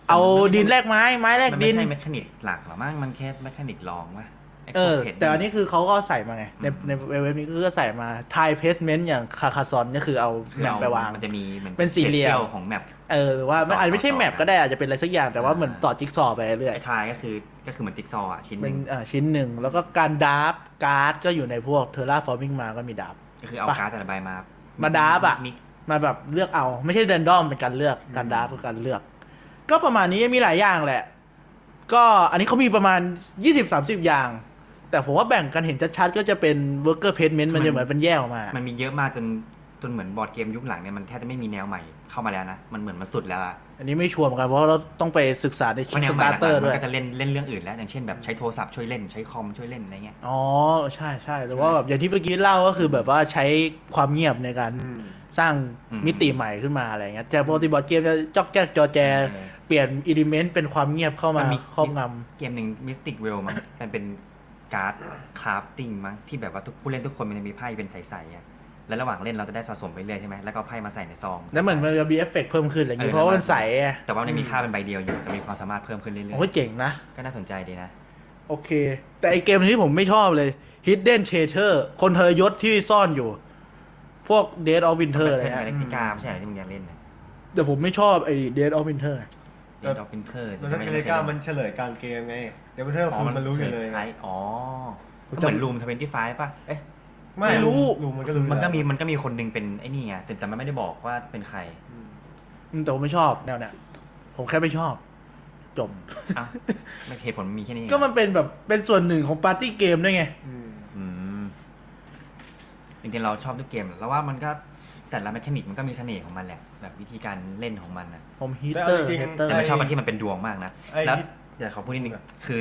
[SPEAKER 2] เอาดินแลกไม้ไม้แลก
[SPEAKER 3] มัน
[SPEAKER 2] ดิ
[SPEAKER 3] ไม่
[SPEAKER 2] น
[SPEAKER 3] ใช่เมคานิกหลักหรอมั้งมันแค่เมคานิกรองว่ะไพ
[SPEAKER 2] เอ
[SPEAKER 3] วก
[SPEAKER 2] อ
[SPEAKER 3] ทรด
[SPEAKER 2] แต่อันนี้คือเขาก็ใส่มาไง ใน
[SPEAKER 3] อืม
[SPEAKER 2] ในเว็บนี้ก็ใส่มาทายเพสเมนต์อย่างคาคาซอนก็คือเอา
[SPEAKER 3] คือ
[SPEAKER 2] แมป
[SPEAKER 3] เอา
[SPEAKER 2] ไปวาง
[SPEAKER 3] มันจะมีเหมือน
[SPEAKER 2] เป็นสี่เหลี่ยม
[SPEAKER 3] ศษสี้ของแมป
[SPEAKER 2] เออหรือว่าไม่
[SPEAKER 3] ต่อ
[SPEAKER 2] อาจจะไม่ใช่
[SPEAKER 3] ต่อ
[SPEAKER 2] แมปก็ได้อาจจะเป็นอะไรสักอย่างแต่ว่า
[SPEAKER 3] อ่า
[SPEAKER 2] เหมือนต่อจิ๊กซอว์ไปเรื่อย
[SPEAKER 3] ไอ้ทายก็คือก็คือเหมือนติ๊กซอว์อะชิ้นห
[SPEAKER 2] เป็
[SPEAKER 3] นึ่
[SPEAKER 2] น
[SPEAKER 3] ง
[SPEAKER 2] อ่าชิ้นหนึ่ง แล้วก็การดาร์ฟการ์ดก็อยู่ในพวกเทอร์ราฟอร์มิงมาก็มีดาร์ฟ
[SPEAKER 3] ก็คือเอา
[SPEAKER 2] ปะ
[SPEAKER 3] การ์ดแต่ละใบมา
[SPEAKER 2] มาดาบอะ
[SPEAKER 3] มิก
[SPEAKER 2] มาแบบเลือกเอาไม่ใช่เรนดอมเป็นการเลือกการดาร์ฟคือการเลือก ก็ประมาณนี้มีหลายอย่างแหละ ก็อันนี้เขามีประมาณ20-30อย่าง แต่ผมว่าแบ่งกันเห็นชัดๆก็จะเป็น worker placement มันจะเหมือนเป็นแยกออกมา
[SPEAKER 3] มันมีเยอะมากจนจนเหมือนบอร์ดเกมยุคหลังเนี่ยมันแทบจะไม่มีแนวใหม่เข้ามาแล้วนะ มันเหมือนมันสุดแล้วอะ
[SPEAKER 2] อันนี้ไม่ชัวร์เหมือนกันเพราะเราต้องไปศึกษาใน
[SPEAKER 3] เพ
[SPEAKER 2] ชิ
[SPEAKER 3] ราะแน
[SPEAKER 2] ส
[SPEAKER 3] วใหม่
[SPEAKER 2] ตา
[SPEAKER 3] ห
[SPEAKER 2] ร์เตอ
[SPEAKER 3] ลั
[SPEAKER 2] ร์
[SPEAKER 3] กๆมั
[SPEAKER 2] ด้วนย
[SPEAKER 3] ก็จะเล่นเล่นเรื่องอื่นแล้วอย่างเช่นแบบใช้โทรศัพท์ช่วยเล่นใช้คอมช่วยเล่นอะไรเงี้ย
[SPEAKER 2] อ๋อใช่ใช่หรือว่าแบบอย่างที่เมื่อกี้เล่าก็คือแบบว่าใช้ความเงียบในการ
[SPEAKER 1] อืม
[SPEAKER 2] สร้างมิติใหม่ขึ้นมาอะไรเงี้ยแต่ปกติบอร์ดเกมจะจอกแจ๊กจอแจ
[SPEAKER 3] เออ
[SPEAKER 2] เปลี่ยน elementนต์เป็นความเงียบเข้ามา
[SPEAKER 3] มันมี
[SPEAKER 2] ครอบง
[SPEAKER 3] เกมหนึ่ง Mystic w e l l มั้งมันเป็น card crafting มั้งที่แบบว่าทุกผู้เล่นทุกคนมันจะมีไพ่เป็นใสๆอะแล้วระหว่างเล่นเราจะได้สะสมไปเรื่อยใช่ไหมแล้วก็เอาไพ่มาใส่ในซองำ
[SPEAKER 2] แล้วเหมือนมันจะมีเอฟเฟกต์เพิ่มขึ้นอะไรอย่างเงี้ย
[SPEAKER 3] เออ
[SPEAKER 2] เพราะว่ามันใสอะ
[SPEAKER 3] แต่ว่ามันไม่มีค่าเป็นใบเดียวอยู่แต่มีความสามารถเพิ่มขึ้นเรื่อย
[SPEAKER 2] โอ้ยเจ๋งนะ
[SPEAKER 3] ๆก็น่าสนใจดีนะ
[SPEAKER 2] โอเค แต่ไอเกมที่ผมไม่ชอบเลย Hidden Treasure คนทรยศที่ซ่อนอยู่ พวก Dead of Winter อะไร
[SPEAKER 3] เทิร์น
[SPEAKER 2] เงี้
[SPEAKER 3] กายแล็กติกาไม่ใช่อะไรที่มึงอยากเล่นนะ
[SPEAKER 2] แต่ผมไม่ชอบไอ Dead of Winter
[SPEAKER 3] เดดออฟวินเทอร์
[SPEAKER 1] แล้วถ้าเกเรก้ามันเฉลยกลางเกมไง เดี๋ยวมันเทอร์คุณมันรู้อยู่เลยไง
[SPEAKER 3] อ๋อก็เหมือนรูมทเวนตี้ไฟป่ะ เอ๊ะ
[SPEAKER 1] ไม่
[SPEAKER 2] ไม่รู้
[SPEAKER 1] รู้มันก็รู้
[SPEAKER 3] มันก็มี
[SPEAKER 1] อยู่แล้ว
[SPEAKER 3] มันก็มีคนหนึงเป็นไอ้นี่ไงแต่แต่มันไม่ได้บอกว่าเป็นใคร
[SPEAKER 1] อืม
[SPEAKER 2] อืมแต่ผมไม่ชอบแนวเนี้ยผมแค่ไม่ชอบจบ
[SPEAKER 3] อ้าวไม่เหตุผลมันมีแค่นี้
[SPEAKER 2] ก็มันเป็นแบบเป็นส่วนหนึ่งของปาร์ตี้เกมด้วยไง
[SPEAKER 1] อืม
[SPEAKER 3] อืมจริงๆเราชอบทุกเกม แล้วว่ามันก็ แต่ละ mechanic มันก็มีเสน่ห์ของมันแหละ แบบวิธีการเล่นของมันนะ
[SPEAKER 2] ผม hater hater
[SPEAKER 3] แต่ไม่ชอบมันที่มันเป็นดวงมากนะ
[SPEAKER 1] ไอ้
[SPEAKER 3] แล้ว
[SPEAKER 1] ที่
[SPEAKER 3] เดี๋ยวขอพูดนิดนึงคือ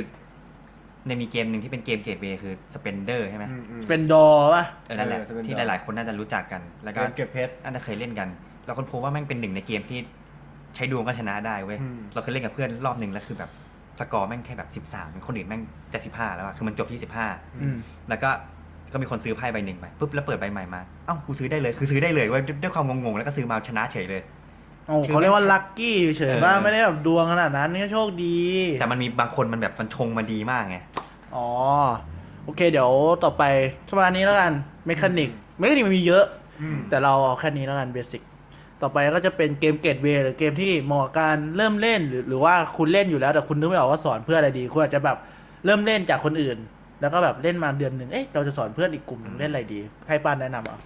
[SPEAKER 3] ในมีเกมหนึ่งที่เป็นเกม gateway คือ Splendor ใช่ไหม
[SPEAKER 1] อืมอืม
[SPEAKER 2] เป็นดอป่ะ
[SPEAKER 3] เออนั่นแหละ
[SPEAKER 1] เออ Spender
[SPEAKER 3] ที่หลายๆคนน่าจะรู้จักกัน แล้วก็
[SPEAKER 1] เกมเก็บเพชร
[SPEAKER 3] น่าจะเคยเล่นกัน เราคนพบว่าแม่งเป็นหนึ่งในเกมที่ใช้ดวงก็ชนะได้เว้ย
[SPEAKER 1] อืม
[SPEAKER 3] เราเคยเล่นกับเพื่อนรอบหนึ่งแล้วคือแบบสกอร์แม่งแค่แบบสิบสามคนอื่นแม่งจะสิบห้าแล้วอะคือมันจบที่สิบห้า
[SPEAKER 2] อืม
[SPEAKER 3] แล้วก็ ก็มีคนซื้อไพ่ใบหนึ่งไปปุ๊บแล้วเปิดใบใหม่มาเอ้ากูซื้อได้เลยคือซื้อได้เลยเว้ยด้วยด้วยความงงๆแล้วก็ซื้อมาชนะเฉยเลย
[SPEAKER 2] โอ้เขาเรียกว่าลัคกี้เฉยๆว่า
[SPEAKER 3] เออ
[SPEAKER 2] ไม่ได้แบบดวงขนาดนั้นก็โชคดี
[SPEAKER 3] แต่มันมีบางคนมันแบบมันชงมาดีมากไง
[SPEAKER 2] อ๋อโอเค เดี๋ยวต่อไปประมาณนี้แล้วกัน mechanic mechanic มันมีเยอะ
[SPEAKER 1] อืม
[SPEAKER 2] แต่เราเอาแค่นี้แล้วกัน basic ต่อไปก็จะเป็นเกม gateway หรือเกมที่เหมาะกับการเริ่มเล่นหรือหรือว่าคุณเล่นอยู่แล้วแต่คุณนึกไม่ออกว่าสอนเพื่ออะไรดี คุณอาจจะแบบเริ่มเล่นจากคนอื่น แล้วก็แบบเล่นมาเดือนหนึ่งเอ๊ะเราจะสอนเพื่อนอีกกลุ่มหนึ่งเล่นอะไรดี ให้ป้านแนะนำเอา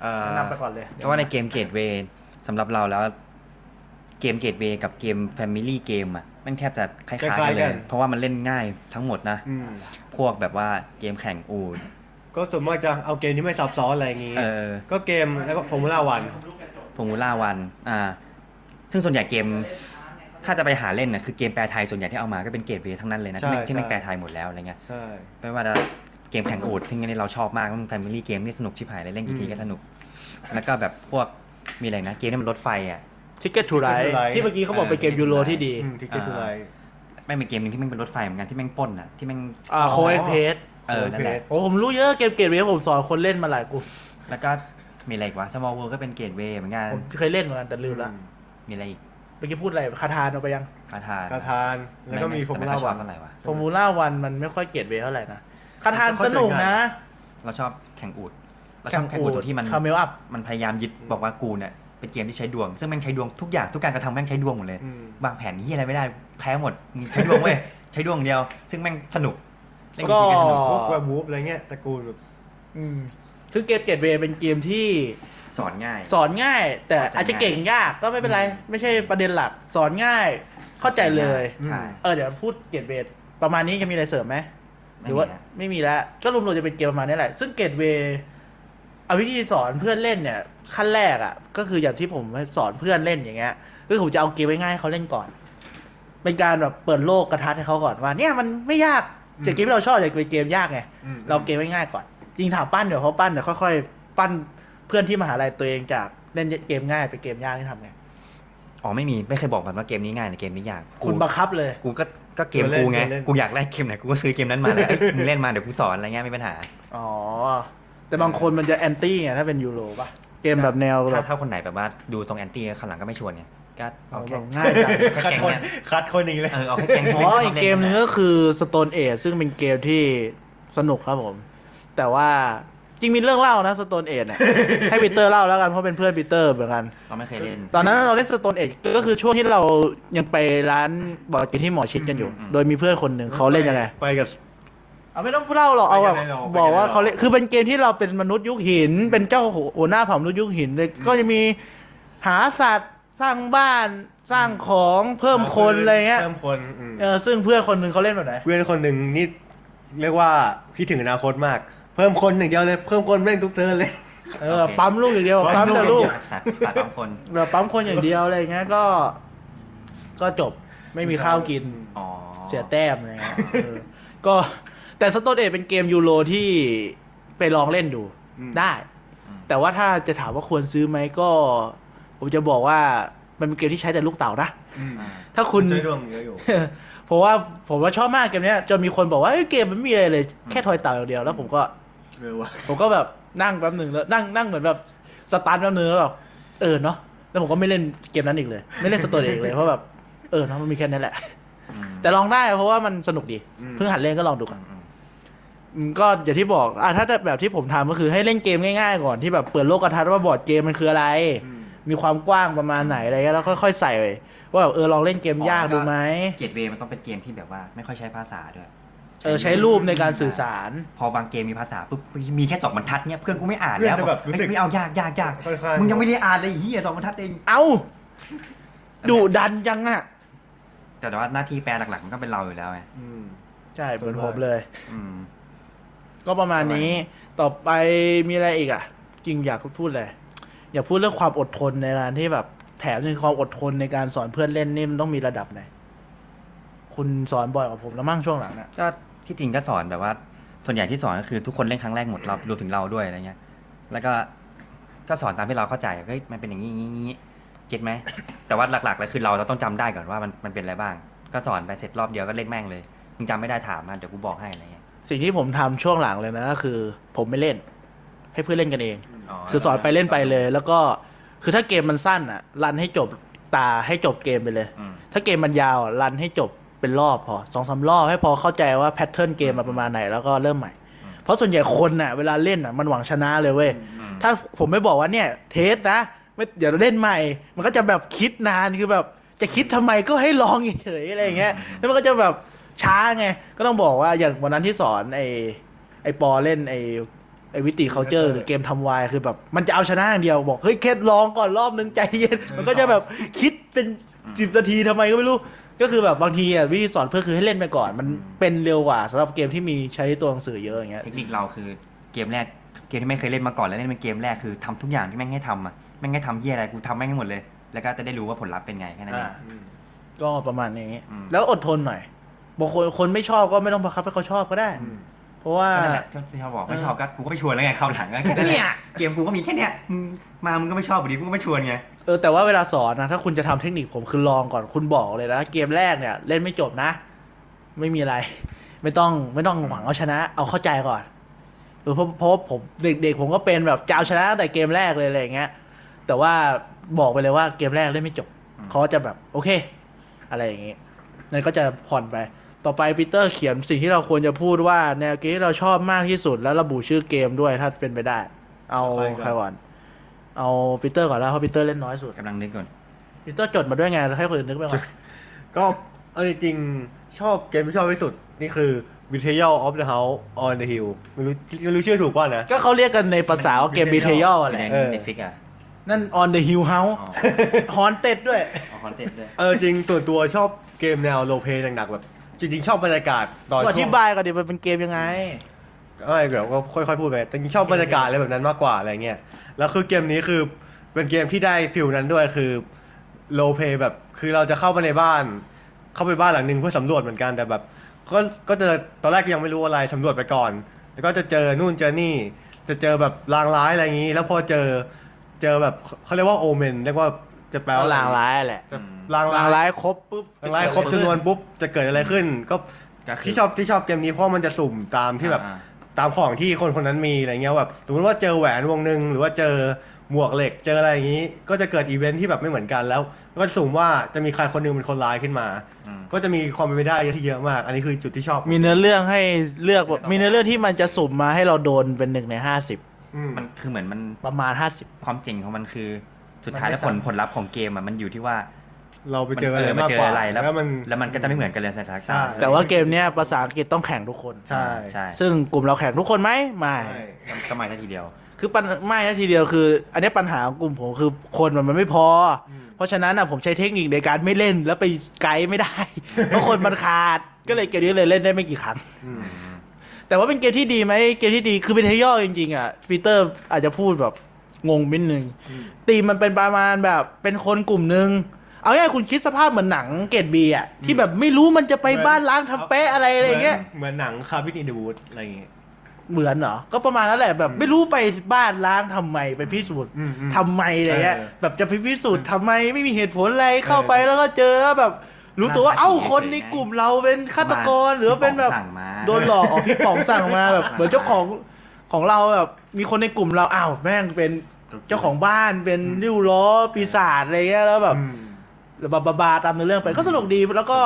[SPEAKER 3] เอ่อ
[SPEAKER 2] แนะนำไปก่อนเลย
[SPEAKER 3] เพราะว่าในเกม gateway สำหรับเราแล้ว เกม gateway กับเกม family game อะมันแทบจะคล้าย
[SPEAKER 1] ค
[SPEAKER 3] ๆ
[SPEAKER 1] ล้ายๆ
[SPEAKER 3] กันเล
[SPEAKER 1] กั
[SPEAKER 3] ย
[SPEAKER 1] น
[SPEAKER 3] เพราะว่ามันเล่นง่ายทั้งหมดนะ
[SPEAKER 1] อืม
[SPEAKER 3] พวกแบบว่าเกมแข่งอูฐ
[SPEAKER 1] ก็ส่วนมากจะเอาเกมที่ไม่ซับซ้อนอะไรอย่างงี้
[SPEAKER 3] เออ
[SPEAKER 1] ก็เกมแล้วก็ Formula One Formula
[SPEAKER 3] One อ่า ซึ่งส่วนใหญ่เกม ถ้าจะไปหาเล่นน่ะคือเกมแปลไทยส่วนใหญ่ที่เอามาก็เป็น gateway ทั้งนั้นเลยนะ
[SPEAKER 1] ใช่
[SPEAKER 3] ที่แม่งที่แม่ง
[SPEAKER 1] ใช่
[SPEAKER 3] แปลไทยหมดแล้วอะไรเงี้ย
[SPEAKER 1] ใช่
[SPEAKER 3] ไม่ว่าจะเกมแข่งอูฐที่นี่เราชอบมากมัน family game นี่สนุกชิบหายเลยเล่นกี่ทีก็สนุก แล้วก็แบบพวกมีอะไรนะเกมที่มันรถไฟอะ
[SPEAKER 2] Ticket to Ride
[SPEAKER 1] Ticket to Ride
[SPEAKER 2] ที่เมื่อกี้เขาบอกเป็นเกมยูโรที่ดี
[SPEAKER 1] อืม Ticket to Ride
[SPEAKER 3] แม่งเป็นเกมหนึงที่แม่งเป็นรถไฟเหมือนกันที่แม่งปล้นอะที่แม่ง
[SPEAKER 2] อ่า
[SPEAKER 1] อ๋อ
[SPEAKER 2] โคเอ็กเพส
[SPEAKER 3] เออนั่นแหละ
[SPEAKER 2] โอ้ผมรู้เยอะเกมเกตเวย์ผมสอนคนเล่นมาหลายกลุ่ม
[SPEAKER 3] แล้วก็มีอะไรอีกวะ small world ก็เป็นเกตเวย์เหมือนกัน
[SPEAKER 2] ผมเคยเล่นเหมือนกันแต่ลืมละ
[SPEAKER 3] มีอะไรอีก
[SPEAKER 2] เมื่อกี้พูดอะไรคาทานเอาไปยัง
[SPEAKER 3] คาทาน
[SPEAKER 1] กาทาน แล้วก็มีฟอร์มูล่า
[SPEAKER 3] แต่ไค่ยช
[SPEAKER 1] วั
[SPEAKER 3] อนบเท่าไหร่วะ
[SPEAKER 2] ฟอร์มูล่าวันมันไม่ค่อยเกตเวย์เท่าไหร่นะคาทาน
[SPEAKER 1] เข้า
[SPEAKER 2] ส
[SPEAKER 1] ใจ
[SPEAKER 2] นุก
[SPEAKER 1] ง่าย
[SPEAKER 2] นะ
[SPEAKER 3] เราชอบแข่งอูดเราชอบแข่งอูดตรงที่มัน
[SPEAKER 2] คาเมลอัพ
[SPEAKER 3] มันพยายามยึดบอกว่ากูเนี่ยเป็นเกมที่ใช้ดวง ซึ่งแม่งใช้ดวงทุกอย่างทุกการกระทำแม่งใช้ดวงหมดเลย
[SPEAKER 1] อืม
[SPEAKER 3] วางแผนนี้ยอะไรไม่ได้แพ้หมดมึงใช้ดวงเว้ยใช้ดวงอย่างเดียว ซึ่งแม่งสนุกเล่น
[SPEAKER 2] ก็
[SPEAKER 3] กี่ทีก็สนุก
[SPEAKER 1] พวก Werewolfูฟอะไรเงี้ยตระกูลแบบ
[SPEAKER 2] อืมคือเกม gateway เป็นเกมที่
[SPEAKER 3] สอนง่าย
[SPEAKER 2] สอนง่าย แต่
[SPEAKER 3] เข้าใจ
[SPEAKER 2] อาจจะเก่งยากก็ไม่เป็นไร ไม่ใช่ประเด็นหลัก สอนง่าย เข้าใจเลย
[SPEAKER 3] ใช่
[SPEAKER 2] เออเดี๋ยวพูด gateway ประมาณนี้จะมีอะไรเสริมไหมหรือว่า
[SPEAKER 3] ไม่มีนะ
[SPEAKER 2] ไม่มีแล้ว ก็รวมๆจะเป็นเกมประมาณนี้แหละ ซึ่ง gateway เอาวิธีสอนเพื่อนเล่นเนี่ย ขั้นแรกอะ ก็คืออย่างที่ผมสอนเพื่อนเล่นอย่างเงี้ยคือผมจะเอาเกมง่ายๆให้เขาเล่นก่อน เป็นการแบบเปิดโลกกระทัดให้เขาก่อนว่า เนี่ยมันไม่ยากแต่เกมที่เราชอบอยากเป็นเกมยากไง
[SPEAKER 1] อืม
[SPEAKER 2] เราเกมง่ายๆก่อน จริงถามปั้นเดี๋ยวเขาปั้นเดี๋ยวค่อยๆปั้น เพื่อนที่มหาลัยตัวเองจากเล่นเกมง่ายไปเกมยากนี่ทำไง
[SPEAKER 3] อ๋อไม่มีไม่เคยบอกมันว่าเกมนี้ง่ายหรือเกมนี้ยากกู
[SPEAKER 2] คุณบังคับเลย
[SPEAKER 3] กูก็ก็เกมกูไงกูอยากได้เกมไหนกูก็ซื้อเกมนั้นมาแล้วเอ้ยมึงเล่นมาเดี๋ยวกูสอนอะไรเงี้ยไม่มีปัญหา
[SPEAKER 2] อ๋อแต่บางคนมันจะ anti ไงถ้าเป็น European เกมแบบแนวแบบ
[SPEAKER 3] ถ้าคนไหนแบบว่าดูทรง anti ข้างหลังก็ไม่ชวนไงก็เอาแค่
[SPEAKER 2] ง่ายจัง
[SPEAKER 3] แค่
[SPEAKER 1] คัด
[SPEAKER 3] แก๊ง
[SPEAKER 1] คน
[SPEAKER 3] เนี่ย
[SPEAKER 1] คัดคนอย่างนี้เลย
[SPEAKER 3] เออเอาแค่แก๊ง
[SPEAKER 2] อ๋ออีกเกมหนึ่งก็คือ Stone Age ซึ่งเป็นเกมที่สนุกครับผม แต่ว่าจ ริงมีเรื่องเล่านะ Stone Age เนี่ยให้ปีเตอร์เล่าแล้วกันเพราะเป็นเพื่อนปีเตอร์เหมือนกัน
[SPEAKER 3] เราไม่เคยเล่น
[SPEAKER 2] ตอนนั้นเราเล่น Stone Age ก็คือช่วงที่เรายังไปร้านบอร์ดเกมที่หมอชิตกันอยู่
[SPEAKER 3] อืม
[SPEAKER 2] โดยมีเพื่อนคนหนึ่งเขาเล่นยังไง
[SPEAKER 1] ไปกับ
[SPEAKER 2] เอาไม่ต้องเล่าหรอกเอาแบบ
[SPEAKER 1] ไปกันเลยหรอก
[SPEAKER 2] บอกว่า
[SPEAKER 1] ไปกันเลยหรอ
[SPEAKER 2] เขาเล่นคือเป็นเกมที่เราเป็นมนุษย์ยุคหิน เป็นเจ้าหัวหน้าเผ่ามนุษย์ยุคหินเลยก็จะมีหาสัตว์สร้างบ้านสร้างของเพิ่มคนอะไรเงี้ย
[SPEAKER 1] เพิ่มคนอืม
[SPEAKER 2] เออซึ่งเพื่อนคนหนึ่งเขาเล่นแบบไหน
[SPEAKER 1] เพื่อนคนหนึ่งนี่เรียกว่าคิดถึงอนาคตมาก เพิ่มคนหนึ่างเดียวเลย เพิ่มคนแม่งทุกเทิร์นเลย
[SPEAKER 2] เออปั๊มลูกอย่างเดียว
[SPEAKER 1] ปั๊
[SPEAKER 2] ปั๊ม
[SPEAKER 1] มลูก
[SPEAKER 2] แต่ลูก
[SPEAKER 3] ตัดตัดบางคน
[SPEAKER 2] แบบปั๊มคนอย่างเดียวอะไรเงี้ยก็ ก็จบไม่มีข้าวกิน
[SPEAKER 3] อ๋อ
[SPEAKER 2] เสียแต้มอะไรเงี้ยเออก็แต่สโตนเอเป็นเกมยูโรที่ไปลองเล่นดู
[SPEAKER 1] อืม
[SPEAKER 2] ได้แต่ว่าถ้าจะถามว่าควรซื้อไหมก็ ผมจะบอกว่ามันเป็นเกมที่ใช้แต่ลูกเต่านะ
[SPEAKER 1] อืม
[SPEAKER 3] อ่า
[SPEAKER 2] ถ้าคุณ
[SPEAKER 1] ใช้ดวงเยอะอยู่
[SPEAKER 2] ผมว่าผมว่าชอบมากเกมเนี้ยจนมีคนบอกว่าเอ้ยเกมมันไม่มีอะไรเลยแค่ทอยเต่าอย่างเดียวแล้วผมก็
[SPEAKER 1] เออว่ะ
[SPEAKER 2] ผมก็แบบนั่งแป๊บหนึ่งแล้วนั่งนั่งเหมือนแบบสตาร์ทแป๊บหนึ่งแล้วแบบเออเนาะแล้วผมก็ไม่เล่นเกมนั้นอีกเลย ไม่เล่น Stone Age อีกเลยเพราะแบบเออเนาะมันมีแค่นั้นแหละ
[SPEAKER 3] อืม
[SPEAKER 2] แต่ลองได้เพราะว่ามันสนุกดีเพิ่งหัดเล่นก็ลองดูกัน
[SPEAKER 3] อืม
[SPEAKER 2] อืมก็อย่างที่บอกอะถ้าจะแบบที่ผมทำก็คือให้เล่นเกมง่าย ๆ ก่อนที่แบบเปิดโลกทัศน์ว่าบอร์ดเกมมันคืออะไร
[SPEAKER 1] อืม
[SPEAKER 2] มีความกว้างประมาณไหนอะไรเงี้ยแล้วค่อยๆใส่ว่าแบบเออลองเล่นเกมยากดูไหม
[SPEAKER 3] gateway มันต้องเป็นเกมที่แบบว่าไม่ค่อยใช้ภาษาด้วย
[SPEAKER 2] เออใช้รูปในการสื่อสาร
[SPEAKER 3] พอบางเกมมีภาษาปุ๊บมีแค่สองบรรทัดเนี่ยเพื่อนกูไม่อ่าน
[SPEAKER 1] เพื่อน
[SPEAKER 3] แล้ว
[SPEAKER 1] จะแบบรู้สึก
[SPEAKER 3] ไม่เอายากยากยาก
[SPEAKER 1] ค่อนข้าง
[SPEAKER 3] มึงยังไม่ได้อ่านเลยเฮียสองบรรทัดเอง
[SPEAKER 2] เอ้าดุดันจังอะ
[SPEAKER 3] แต่ว่าหน้าที่แปลหลักๆมันก็เป็นเราอยู่แล้วไง
[SPEAKER 1] อืม
[SPEAKER 2] ใช่เหมือนผมเลย
[SPEAKER 3] อืม
[SPEAKER 2] ก็ประมาณนี้ ต่อไปมีอะไรอีกอะ จริงอยากพูดเลย อยากพูดเรื่องความอดทนในการที่แบบแถมยังความอดทนในการสอนเพื่อนเล่นนี่มันต้องมีระดับไหน คุณสอนบ่อยกว่าผมแล้วมั่งช่วงหลังน่ะ
[SPEAKER 3] ก็ ที่จริงก็สอนแบบว่า ส่วนใหญ่ที่สอนก็คือทุกคนเล่นครั้งแรกหมดเรารวมถึงเราด้วยอะไรเงี้ย แล้วก็ก็สอนตามที่เราเข้าใจเฮ้ยมันเป็นอย่างนี้อย่างนี้อย่างนี้เก็ตไหมแต่ว่าหลักๆเลยคือเราเราต้องจำได้ก่อนว่ามันมันเป็นอะไรบ้าง ก็สอนไปเสร็จรอบเดียวก็เล่นแม่งเลยมึงจำไม่ได้ถามมาเดี๋ยวกูบอกให้อะไรเงี้ย
[SPEAKER 2] สิ่งที่ผมทำช่วงหลังเลยนะก็คือ ผมไม่เล่น ให้เพื่อนเล่นกันเองคือสอนไปเล่นไปเลย แล้วก็คือถ้าเกมมันสั้นอะรันให้จบตาให้จบเกมไปเลย
[SPEAKER 3] อืม
[SPEAKER 2] ถ้าเกมมันยาวอะ run ให้จบ เป็นรอบพอสองสามรอบให้พอเข้าใจว่า pattern เกมมาประมาณไหนแล้วก็เริ่มใหม่
[SPEAKER 3] อืม
[SPEAKER 2] เพราะส่วนใหญ่คนน่ะเวลาเล่นอะมันหวังชนะเลยเว้ย
[SPEAKER 3] อืม
[SPEAKER 2] ถ้าผมไม่บอกว่าเนี่ย test นะไม่เดี๋ยวเราเล่นใหม่ มันก็จะแบบคิดนานคือแบบจะคิดทำไมก็ให้ลองเฉยๆอะไรอย่างเงี้ยแล้วมันก็จะแบบช้าไงก็ต้องบอกว่าอย่างวันนั้นที่สอนไอไอปอเล่นไอไอ Viticulture หรือเกมทำไวน์คือแบบ มันจะเอาชนะอย่างเดียวบอก เฮ้ยแค่ลองก่อนรอบนึงใจเย็น มันก็จะแบบคิดเป็นสิบนาทีทำไมก็ไม่รู้ ก็คือแบบบางทีอะวิธีสอนเพื่อคือให้เล่นไปก่อน มันเป็นเร็วกว่าสำหรับเกมที่มีใช้ตัวหนังสือเยอะอย่างเงี้ย
[SPEAKER 3] เทคนิคเราคือเกมแรกเกมที่ไม่เคยเล่นมาก่อนแล้วเล่นเป็นเกมแรกคือทำทุกอย่างที่แม่งให้ทำอะแม่งให้ทำเยี่ยอะไรกูทำแม่งให้หมดเลย แล้วก็จะได้รู้ว่าผลลัพธ์เป็นไงแค่นั้นเอง
[SPEAKER 2] อ่าก็ประมาณนี้
[SPEAKER 3] อืม
[SPEAKER 2] แล้วอดทนหน่อยบางคนคนไม่ชอบก็ไม่ต้องบังคับให้เขาชอบก็ได้
[SPEAKER 1] อืม
[SPEAKER 2] เพราะว่า
[SPEAKER 3] ก็นั่นแหละก็ที่เขาบอกไม่ชอบก็กูก็ไม่ชวนแล้วไงคราวหลังก็แค่นั้นแห
[SPEAKER 2] เนี่
[SPEAKER 3] ละ
[SPEAKER 2] ย
[SPEAKER 3] เกมกูก็มีแค่เนี้ยมึงมามึงก็ไม่ชอบอยู่ดีกูก็ไม่ชวนไง
[SPEAKER 2] เออแต่ว่าเวลาสอนนะถ้าคุณจะทำเทคนิคผมคือลองก่อนคุณบอกเลยนะเกมแรกเนี่ยเล่นไม่จบนะ ไม่มีอะไร ไม่ต้องไม่ต้องหวังเอาชนะ เอาเข้าใจก่อนเออเพราะเพราะว่าผมเด็กๆผมก็เป็นแบบจะเอาชนะตั้งแต่เกมแรกเลยอะไรอย่างเงี้ย แต่ว่าบอกไปเลยว่าเกมแรกเล่นไม่จบ
[SPEAKER 3] อืม
[SPEAKER 2] เขาจะแบบโอเค อะไรอย่างงี้นั่นก็จะผ่อนไป ต่อไปปีเตอร์เขียนสิ่งที่เราควรจะพูดว่าแนวเกมที่เราชอบมากที่สุดแล้วระบุชื่อเกมด้วยถ้าเป็นไปได้ เอา
[SPEAKER 1] ใครก่อน
[SPEAKER 2] ใครก่อน เอาปีเตอร์ก่อนแล้วเพราะปีเตอร์เล่นน้อยสุด
[SPEAKER 3] กำลังนึกก่อน
[SPEAKER 2] ปีเตอร์จดมาด้วยไงแล้วให้คนอื่นนึกไปก่อน
[SPEAKER 1] ก็เอาจริงๆชอบเกมที่ชอบที่สุด นี่คือ Betrayal of the House on the Hill ไม่รู้ไม่รู้ชื่อถูกป่ะนะ
[SPEAKER 2] ก็เขาเรียกกันในภาษาว่าเกมบีเทยอล
[SPEAKER 3] อ
[SPEAKER 2] อะไร
[SPEAKER 3] ยู่ใน
[SPEAKER 1] เออ
[SPEAKER 3] เน็ตฟิกอะ
[SPEAKER 2] นั่น on the hill house
[SPEAKER 3] อ๋อ
[SPEAKER 2] ฮอนเต็ดด้วย
[SPEAKER 3] เอาคอนเทนต์ด้วย
[SPEAKER 1] เออจริงส่วนตัวชอบเกมแนวโลเ y หนักๆแบบ จริงๆ ชอบบรรยากาศตอน
[SPEAKER 2] ก็อ
[SPEAKER 1] ช่
[SPEAKER 2] ธิ
[SPEAKER 1] วง
[SPEAKER 2] บายก่อนดิมันเป็นเกมยังไง
[SPEAKER 1] ไม่เดี๋ยวก็ค่อยๆพูดไปแต่จริงๆชอบบรรยากาศอะไรแบบนั้นมากกว่าอะไรเงี้ยแล้วคือเกมนี้คือเป็นเกมที่ได้ฟิลนั้นด้วยคือโลเ y แบบคือเราจะเข้าไปในบ้าน เข้าไปบ้านหลังหนึ่งเพื่อสำรวจเหมือนกันแต่แบบ ก็ก็จะตอนแรกยังไม่รู้อะไรสำรวจไปก่อน แล้วก็จะเจอนู่นเจอนี่ จะเจอแบบลางร้ายอะไรอย่างนี้ แล้วพอเจอเจอแบบเขาเรียกว่าโอเมนเรียกว่าจะแปล
[SPEAKER 2] ก็
[SPEAKER 1] ว่า
[SPEAKER 2] ลางร้ายแหละ
[SPEAKER 1] จะลาง
[SPEAKER 2] ร้า
[SPEAKER 1] ยลาง
[SPEAKER 2] ร้ายครบปุ๊บ
[SPEAKER 1] ลางร้ายครบจำนวนปุ๊บจะเกิดอะไรขึ้น ก็
[SPEAKER 3] ก็คื
[SPEAKER 1] ที่ชอบที่ชอบเกมนี้เพราะมันจะสุ่มตามที่แบบ
[SPEAKER 3] อ่า
[SPEAKER 1] ตามของที่คนคนนั้นมีอะไรเงี้ยแบบสมมติว่าเจอแหวนวงหนึ่งหรือว่าเจอหมวกเหล็กเจออะไรอย่างนี้ ก็จะเกิดอีเวนท์ที่แบบไม่เหมือนกันแล้ว ก็สุ่มว่าจะมีใครคนหนึ่งเป็นคนร้ายขึ้นมา
[SPEAKER 3] อืม
[SPEAKER 1] ก็จะมีความเป็นไปได้ที่เยอะมาก อันนี้คือจุดที่ชอบ
[SPEAKER 2] มีเนื้อเรื่องให้เลือกแบบมีเนื้อเรื่องที่มันจะสุ่มมาให้เราโดนเป็นหนึ่งในห้าสิบ
[SPEAKER 1] อืม
[SPEAKER 3] มันคือเหมือนมัน
[SPEAKER 2] ประมาณห้าสิบ
[SPEAKER 3] ความเจ๋งของมันคือ สุดท้าย
[SPEAKER 2] มันไม่
[SPEAKER 3] แล้วผล
[SPEAKER 2] ซ้ำ
[SPEAKER 3] ผลลัพธ์ของเกมอะมันอยู่ที่ว่า
[SPEAKER 1] เราไป
[SPEAKER 3] มัน
[SPEAKER 1] เจออะไร
[SPEAKER 3] มัน
[SPEAKER 1] มาก
[SPEAKER 3] เจอก
[SPEAKER 1] ว่า
[SPEAKER 3] อะไรแล้ว
[SPEAKER 1] แล้วมัน
[SPEAKER 3] แล้วมันก็จะไม่เหมือนกันเลยสถาน
[SPEAKER 1] ใช่
[SPEAKER 3] การณ์
[SPEAKER 2] แต่ว่าเกมเนี้ยภาษาอังกฤษต้องแข่งทุกคน
[SPEAKER 1] ใช่
[SPEAKER 3] ใช่
[SPEAKER 2] ซึ่งกลุ่มเราแข่งทุกคนไหมไม่
[SPEAKER 1] ใช่
[SPEAKER 3] ก็มาแค่ทีเดียว
[SPEAKER 2] คือปัญไม่นะทีเดียวคือ อันนี้ปัญหาของกลุ่มผมคือคนมันมันไม่พออ
[SPEAKER 1] ม
[SPEAKER 2] เพราะฉะนั้นอะผมใช้เทคนิคในการไม่เล่นแล้วไปไกด์ไม่ได้ เพราะคนมันขาดก็เลยเกมนี้เลยเล่นได้ไม่กี่ครั้ง
[SPEAKER 1] อืม
[SPEAKER 2] แต่ว่าเป็นเกมที่ดีไหมเกมที่ดีคือเป็นเทย่อจริงๆอะปีเตอร์อาจจะพูดแบบงงนิดนึง
[SPEAKER 1] อืม
[SPEAKER 2] ตีมมันเป็นประมาณแบบเป็นคนกลุ่มหนึ่ง เอาง่ายๆคุณคิดสภาพเหมือนหนังเกรดบีอะที่แบบไม่รู้มันจะไปบ้านร้างทำเพื่ออะไรอะไรเงี้ย
[SPEAKER 1] เหมือนหนัง Cabin in the Woods อะไรอย่างเงี้ย
[SPEAKER 2] เหมือนเหรอ ก็ประมาณนั้นแหละแบบ
[SPEAKER 1] อืม
[SPEAKER 2] ไม่รู้ไปบ้านร้างทำไมไปพิสูจน์
[SPEAKER 1] อืมอืม
[SPEAKER 2] ทำไมอะไรเงี้ย
[SPEAKER 1] เออ
[SPEAKER 2] แบบจะไปพิสูจน์ทำไมไม่มีเหตุผลอะไรเข้าไปแล้วก็เจอแล้วแบบ รู้ตัวว่า
[SPEAKER 3] มา
[SPEAKER 2] เอ้า
[SPEAKER 3] เฉยๆ
[SPEAKER 2] คนในกลุ่มเราเป็นฆาตกรหรือว่าเป็นแบบ
[SPEAKER 3] สั่งมา
[SPEAKER 2] โดนหลอกออกพี่ป๋องสั่งมาแบบเหมือนเจ้าของของเราแบบมีคนในกลุ่มเราอ้าวแม่งเป็นเจ้าของบ้านเป็นริ้วล้อปีศาจอะไรเงี้ยแล้วแบบ
[SPEAKER 1] อืม
[SPEAKER 2] บาบาบาตามเนื้อเรื่องไปก็สนุกดีแล้วก็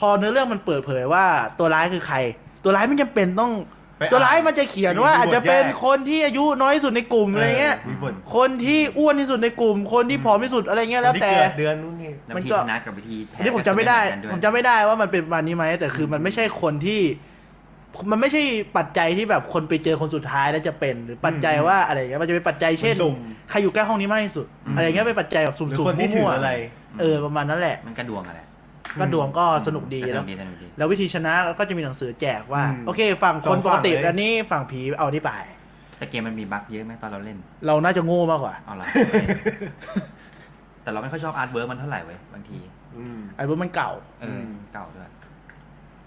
[SPEAKER 2] พอเนื้อเรื่องมันเปิดเผยว่าตัวร้ายคือใคร ตัวร้ายไม่จำเป็นต้อง
[SPEAKER 1] ไป
[SPEAKER 2] ตัวร้ายมันจะเขียนว่า
[SPEAKER 1] มีบท
[SPEAKER 2] อาจจะเป็น
[SPEAKER 1] แยก
[SPEAKER 2] คนที่อายุน้อยที่สุดในกลุ่มอะไรเงี้ย
[SPEAKER 1] มีบท
[SPEAKER 2] คนที่อ้วนที่สุดในกลุ่ม คนที่ผอมที่สุดอะไรเงี้ยแล้ว
[SPEAKER 1] ที่
[SPEAKER 2] แต่
[SPEAKER 1] เกิดเดือนนู้นนี่
[SPEAKER 3] แล้ว
[SPEAKER 2] มัน
[SPEAKER 3] วิธี
[SPEAKER 2] ก็
[SPEAKER 3] ชนะกับวิธีแพ้
[SPEAKER 2] อันนี้ผมจำไม่ได้
[SPEAKER 3] ก็
[SPEAKER 2] ผมจำไม่ได้ว่ามันเป็นประมาณนี้ไหมแต่คือมันไม่ใช่คนที่ มันไม่ใช่ปัจจัยที่แบบคนไปเจอคนสุดท้ายแล้วจะเป็นหรือปัจจัยว่าอะไรเงี้ยมันจะเป็นปัจจัยเช่น
[SPEAKER 1] มันสุ่ม
[SPEAKER 2] ใครอยู่ใกล้ห้องนี้มากที่สุด อะไรเงี้ยเป็นปัจจัยแบบสุ่
[SPEAKER 1] หรือ
[SPEAKER 2] ม
[SPEAKER 1] คน
[SPEAKER 2] ๆ
[SPEAKER 1] ที่ถื
[SPEAKER 2] มั่
[SPEAKER 1] อ
[SPEAKER 2] ว
[SPEAKER 1] อะไร
[SPEAKER 2] ๆ เออประมาณนั้นแหละ
[SPEAKER 3] มันกระดวงอะไร
[SPEAKER 2] ก็ดวงก็สนุกดี
[SPEAKER 3] ส
[SPEAKER 2] แล้
[SPEAKER 3] นุ
[SPEAKER 2] ว
[SPEAKER 3] กดีสนุกดี
[SPEAKER 2] แล้ววิธีชนะก็จะมีหนังสือแจกว่า
[SPEAKER 1] อืม
[SPEAKER 2] โอเค ฝั่งคน
[SPEAKER 1] สอง
[SPEAKER 2] ป
[SPEAKER 1] ฝั่
[SPEAKER 2] ก
[SPEAKER 1] ง
[SPEAKER 2] ติ
[SPEAKER 1] เลย
[SPEAKER 2] อันนี้ฝั่งผีเอานี่ไป
[SPEAKER 3] แต่เกมมันมีบั๊กเยอะไหมตอนเราเล่น
[SPEAKER 2] เราน่าจะโง่มากกว่า
[SPEAKER 3] เอาละแต่เราไม่ค่อยชอบ artwork มันเท่าไหร่เว้ยบางที
[SPEAKER 1] อืม
[SPEAKER 2] ไอ้พวกมันเก่า
[SPEAKER 3] เอออื
[SPEAKER 1] ม
[SPEAKER 3] เก่าด้วย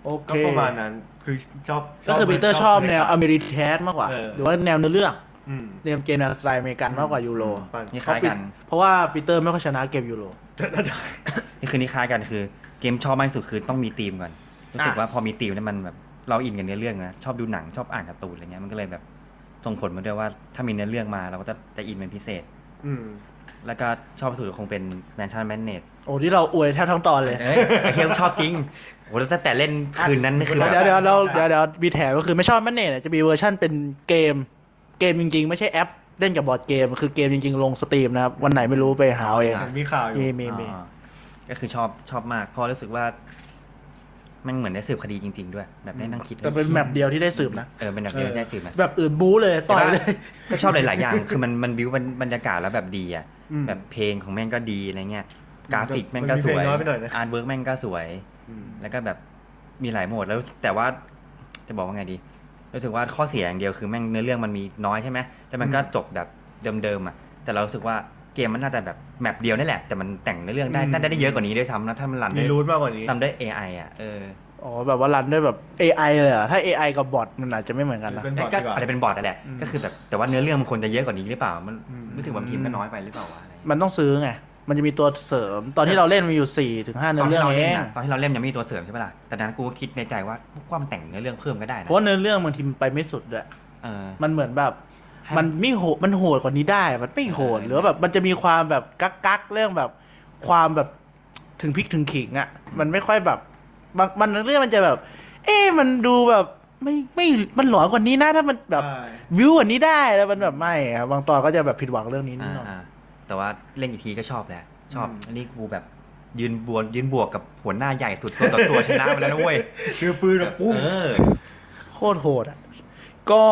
[SPEAKER 2] โอเค
[SPEAKER 1] ก็ประมาณนั้นคือชอบ
[SPEAKER 2] ก็คือปีเตอร์ชอบแนวอเ Ameritrash มากกว่า
[SPEAKER 1] เออ
[SPEAKER 2] หรือว่าแนวเนื้อเรื่อง
[SPEAKER 1] อืม
[SPEAKER 2] เล่นเกมแนวสไตล์อเมริกันมากกว่า
[SPEAKER 1] European นี่
[SPEAKER 3] คล้ายกัน
[SPEAKER 2] เพราะว่าปีเตอร์ไม่ค่อยชนะเกมยูโร
[SPEAKER 3] นี่คือนี่คล้ายกันคือ เกมชอบมากที่สุดคือต้องมีธีมก่อนรู้สึก
[SPEAKER 2] อะ
[SPEAKER 3] ว่าพอมีธีมเนี่ยมันแบบเราอินกับเนื้อเรื่องนะชอบดูหนังชอบอ่านการ์ตูนอะไรเงี้ยมันก็เลยแบบส่งผลมาด้วยว่าถ้ามีเนื้อเรื่องมาเราก็จะจะอินเป็นพิเศษ
[SPEAKER 1] อืม
[SPEAKER 3] แล้วก็ชอบที่สุดคงเป็น Mansions of Madness
[SPEAKER 2] โอ้ที่เราอวยแทบทั้งตอนเลย
[SPEAKER 3] เอ้ยไอเคียชอบจริงโหแล้วตั้งแต่เล่นคืนนั้นนี่คือแบบ
[SPEAKER 2] เดี๋ยวเดี๋ยวเราเดี๋ยวเดี๋ยวมีแถมก็คือไม่ชอบมันเน่จะมีเวอร์ชั่นเป็นเกม เกมจริงๆ ไม่ใช่แอปเล่นกับบอร์ดเกม คือเกมจริงๆ ลง Steam นะครับ วันไหนไม่รู้ไปหาเอาเอง
[SPEAKER 1] มีข่าวอยู่
[SPEAKER 2] มีมีมี
[SPEAKER 3] อ่าก็คือชอบชอบมากเพราะรู้สึกว่า มันเหมือนได้สืบคดีจริง ๆ ด้วย แบบได้นั่งคิด
[SPEAKER 2] แต่เป็น map เดียวที่ได้สืบนะ
[SPEAKER 3] เออเป็น map เดียวที่ได้สืบนะ
[SPEAKER 2] แบบอื่นบู๊เลยต่อยเลย
[SPEAKER 3] ก็ชอบหลาย ๆ อย่าง คือมันมันบิวบรรยากาศแล้วแบบดีอะ
[SPEAKER 1] อืม
[SPEAKER 3] แบบเพลงของแม่งก็ดีอะไรเงี้ย กราฟิกแม่งก็
[SPEAKER 1] มันมี
[SPEAKER 3] สวย
[SPEAKER 1] เพลงน้อยไปหน่อยนะ
[SPEAKER 3] artwork แม่งก็สวย
[SPEAKER 1] อืม
[SPEAKER 3] แล้วก็แบบมีหลายโหมดแล้วแต่ว่าจะบอกว่าไงดี รู้สึกว่าข้อเสียอย่างเดียวคือแม่งเนื้อเรื่องมันมีน้อยใช่ไหมแล้วมันก็จบแบบเดิมๆอะแต่เรารู้สึกว่าเกมมันน่าจะแบบ map เดียวนี่แหละ แต่มันแต่งเนื้อเรื่องได้
[SPEAKER 1] อืม
[SPEAKER 3] น่าจะได้เยอะกว่านี้ด้วยซ้ำนะถ้ามัน run
[SPEAKER 1] มี
[SPEAKER 3] ด้วย
[SPEAKER 1] route มากกว่านี้
[SPEAKER 3] ทำด้วย AI อะเออ
[SPEAKER 2] อ๋อแบบว่ารันด้วยแบบ AI เลยเหรอะถ้า AI กับบอทมันอาจจะไม่เหมือนกันนะ
[SPEAKER 1] เป็นบอท
[SPEAKER 3] ก็
[SPEAKER 1] ดีกว่า
[SPEAKER 3] อาจจะเป็นบอทนั่นแหละ
[SPEAKER 2] อืม
[SPEAKER 3] ก็คือแบบแต่ว่าเนื้อเรื่องมันควรจะเยอะกว่านี้หรือเปล่า มัน
[SPEAKER 1] อืม
[SPEAKER 3] รู้สึกว่าทีมก็น้อยไปหรือเปล่าวะอะไร
[SPEAKER 2] มันต้องซื้อไง มันจะมีตัวเสริม ตอนที่เราเล่นมีอยู่สี่ถึงห้า
[SPEAKER 3] ต
[SPEAKER 2] เนื้
[SPEAKER 3] อ
[SPEAKER 2] อนเรื่
[SPEAKER 3] ที่
[SPEAKER 2] อง
[SPEAKER 3] เรา
[SPEAKER 2] เอ
[SPEAKER 3] เล่น
[SPEAKER 2] ง
[SPEAKER 3] อะตอนที่เราเล่นยังไม่มีตัวเสริมใช่ปะล่ะแต่นั้นกูก็คิดในใจว่าความแต่งเนื้อเรื่องเพิ่มก็ได้
[SPEAKER 2] เพ
[SPEAKER 3] นะ
[SPEAKER 2] ราะว่าเนื้อเรื่องบางทีมันไปไม่สุดด้วย
[SPEAKER 3] เออ
[SPEAKER 2] มันเหมือนแบบ
[SPEAKER 3] ให้
[SPEAKER 2] มันไม่โหดมันโหดกว่านี้ได้ มันไม่โหด
[SPEAKER 3] เออ
[SPEAKER 2] หรือว่าแบบมันจะมีความแบบกักกักๆเรื่องแบบความแบบถึงพริกถึงขิงอะ มันไม่ค่อยแบบบางมันเรื่องมันจะแบบ เอ๊ะมันดูแบบไม่ไม่มันหลอนกว่านี้นะถ้ามันแบบ
[SPEAKER 1] ใช่
[SPEAKER 2] วิวกว่านี้ได้แล้วมันแบบไม่ครับบางตอนก็จะแบบผิดหวังเรื่องนี้นิด
[SPEAKER 3] อ่า
[SPEAKER 2] หน่อย
[SPEAKER 3] อ่า แต่ว่าเล่นอีกทีก็ชอบแหละ ชอบ
[SPEAKER 1] อืม
[SPEAKER 3] อันนี้กูแบบยืนบวกยืนบวกกับหัวหน้าใหญ่สุดตัวต่อตัวชนะไปแล้วนะเว้ย
[SPEAKER 1] คือปืนแบบปุ้ง
[SPEAKER 3] เออ
[SPEAKER 2] โคตรโหดอะ ก็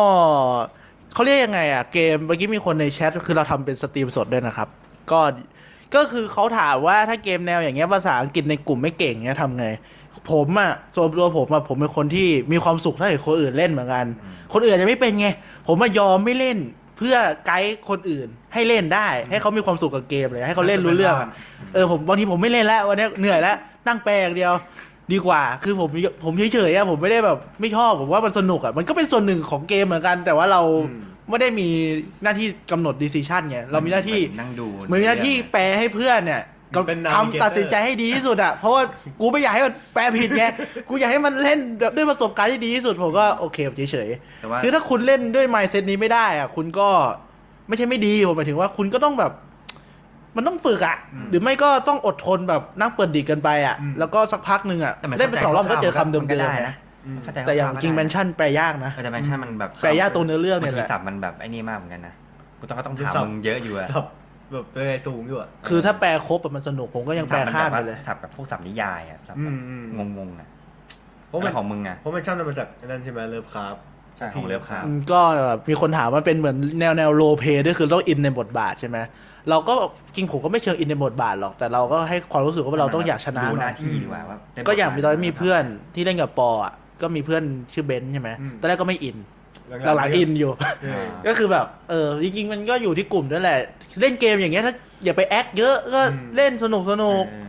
[SPEAKER 2] เขาเรียกยังไงอะ เกมเมื่อกี้มีคนในแชทคือเราทำเป็นสตรีมสดด้วยนะครับ ก็ก็คือเขาถามว่าถ้าเกมแนวอย่างเงี้ยภาษาอังกฤษในกลุ่มไม่เก่งเงี้ยทำไง ผมอะส่วนตัวผมอะผมเป็นคนที่มีความสุขถ้าเห็นคนอื่นเล่นเหมือนกัน
[SPEAKER 3] อืม
[SPEAKER 2] คนอื่นอาจจะไม่เป็นไง ผมมายอมไม่เล่น เพื่อไกด์คนอื่นให้เล่นได้ ให้เขามีความสุขกับเกมเลยให้เขาเล่นรู้เรื่องอะเออผมบางทีผมไม่เล่นแล้ววันนี้เหนื่อยแล้วนั่งแปลอย่างเดียวดีกว่า คือผมผมเฉยๆอะผมไม่ได้แบบไม่ชอบผมว่ามันสนุกอะมันก็เป็นส่วนหนึ่งของเกมเหมือนกัน แต่ว่าเรา
[SPEAKER 1] อืม
[SPEAKER 2] ไม่ได้มีหน้าที่กำหนด decision ไงเรามีหน้าที่
[SPEAKER 3] นั่งดู
[SPEAKER 2] เหมือนมีหน้าที่แปลให้เพื่อนเนี่ย ก็
[SPEAKER 1] เป็น navigator
[SPEAKER 2] ทำตัดสินใจให้ดีที่สุดอะเพราะว่ากูไม่อยากให้มันแปลผิดไงกูอยากให้มันเล่นแบบด้วยประสบการณ์ที่ดีที่สุดผมก็โอเคเฉยๆ
[SPEAKER 3] แต่ว่า
[SPEAKER 2] คือถ้าคุณเล่นด้วยไม n d เซตนี้ไม่ได้อะคุณก็ไม่ใช่ไม่ดีผมหมายถึงว่าคุณก็ต้องแบบ มันต้องฝึกอะ
[SPEAKER 1] อืม
[SPEAKER 2] หรือไม่ก็ต้องอดทนแบบนั่งเปิด dict กันไปอะ
[SPEAKER 1] อืม
[SPEAKER 2] แล้วก็สักพักหนึ่งอะ
[SPEAKER 3] แต่มัน
[SPEAKER 2] เล่นไปสองรอบก็เจอคำเดิม
[SPEAKER 3] ก็
[SPEAKER 2] ๆ
[SPEAKER 3] ได้
[SPEAKER 2] นะ
[SPEAKER 3] นะ
[SPEAKER 1] อืม
[SPEAKER 3] เข้ใจ
[SPEAKER 2] แต่อย่างจริงแมนชั่นแปลยากนะ
[SPEAKER 3] เออแต่แมนชั่นมันแบบ
[SPEAKER 2] แปลยากตัวเนื้อเรื่องเนี่ย
[SPEAKER 3] บาง
[SPEAKER 2] แห
[SPEAKER 3] ที
[SPEAKER 2] ละ
[SPEAKER 3] สับมันแบบไอ้นี่มากเหมือนกันนะกูต้องก็ต้องถาม
[SPEAKER 1] สับ
[SPEAKER 3] มึงเยอะอยู่อะ
[SPEAKER 1] แบบแบบเป็นไงตูงอยู่อะ
[SPEAKER 2] คือถ้าแปลครบอะมันสนุกผมก็ยังแปลข้ามไปเลย
[SPEAKER 3] สับแบบพวกสับนิยายอะสับ
[SPEAKER 1] อื
[SPEAKER 3] แบบ
[SPEAKER 1] มอืม
[SPEAKER 3] งงๆอะ
[SPEAKER 1] เพราะ
[SPEAKER 3] แล้
[SPEAKER 1] มัน
[SPEAKER 3] วของมึงอะ
[SPEAKER 1] เพราะมันช่างมาจากไอ้นั่นใช่ไหมเลิฟคราฟ
[SPEAKER 3] ใช่ของเลิฟครับ
[SPEAKER 2] อืมก็แบบมีคนถามว่าเป็นเหมือนแนวแนวโรเพด้วยคือต้องอินในบทบาทใช่ไหมเราก็จริงผมก็ไม่เชิงอินในบทบาทหรอก แต่เราก็ให้ความรู้สึกว่าเราต้องอยากชนะ
[SPEAKER 3] ดู
[SPEAKER 2] ห
[SPEAKER 3] ห
[SPEAKER 2] น่อ
[SPEAKER 3] น้ายที่ดีกว่าว่าได้
[SPEAKER 2] ก็อย่างมีตอนนั้นมีเพื่อน
[SPEAKER 3] บทบาท
[SPEAKER 2] ที่เล่นกับปออะก็มีเพื่อนชื่อเบนซ์ใช่ไหม
[SPEAKER 1] อืม
[SPEAKER 2] ตอนแรกก็ไม่อิน หลังๆอินอยู่
[SPEAKER 1] เออ
[SPEAKER 2] ก็คือแบบ เออจริงๆมันก็อยู่ที่กลุ่มด้วยแหละ เล่นเกมอย่างเงี้ยถ้าอย่าไป act เยอะก็
[SPEAKER 1] อืม
[SPEAKER 2] เล่นสนุกสนุก
[SPEAKER 3] เออ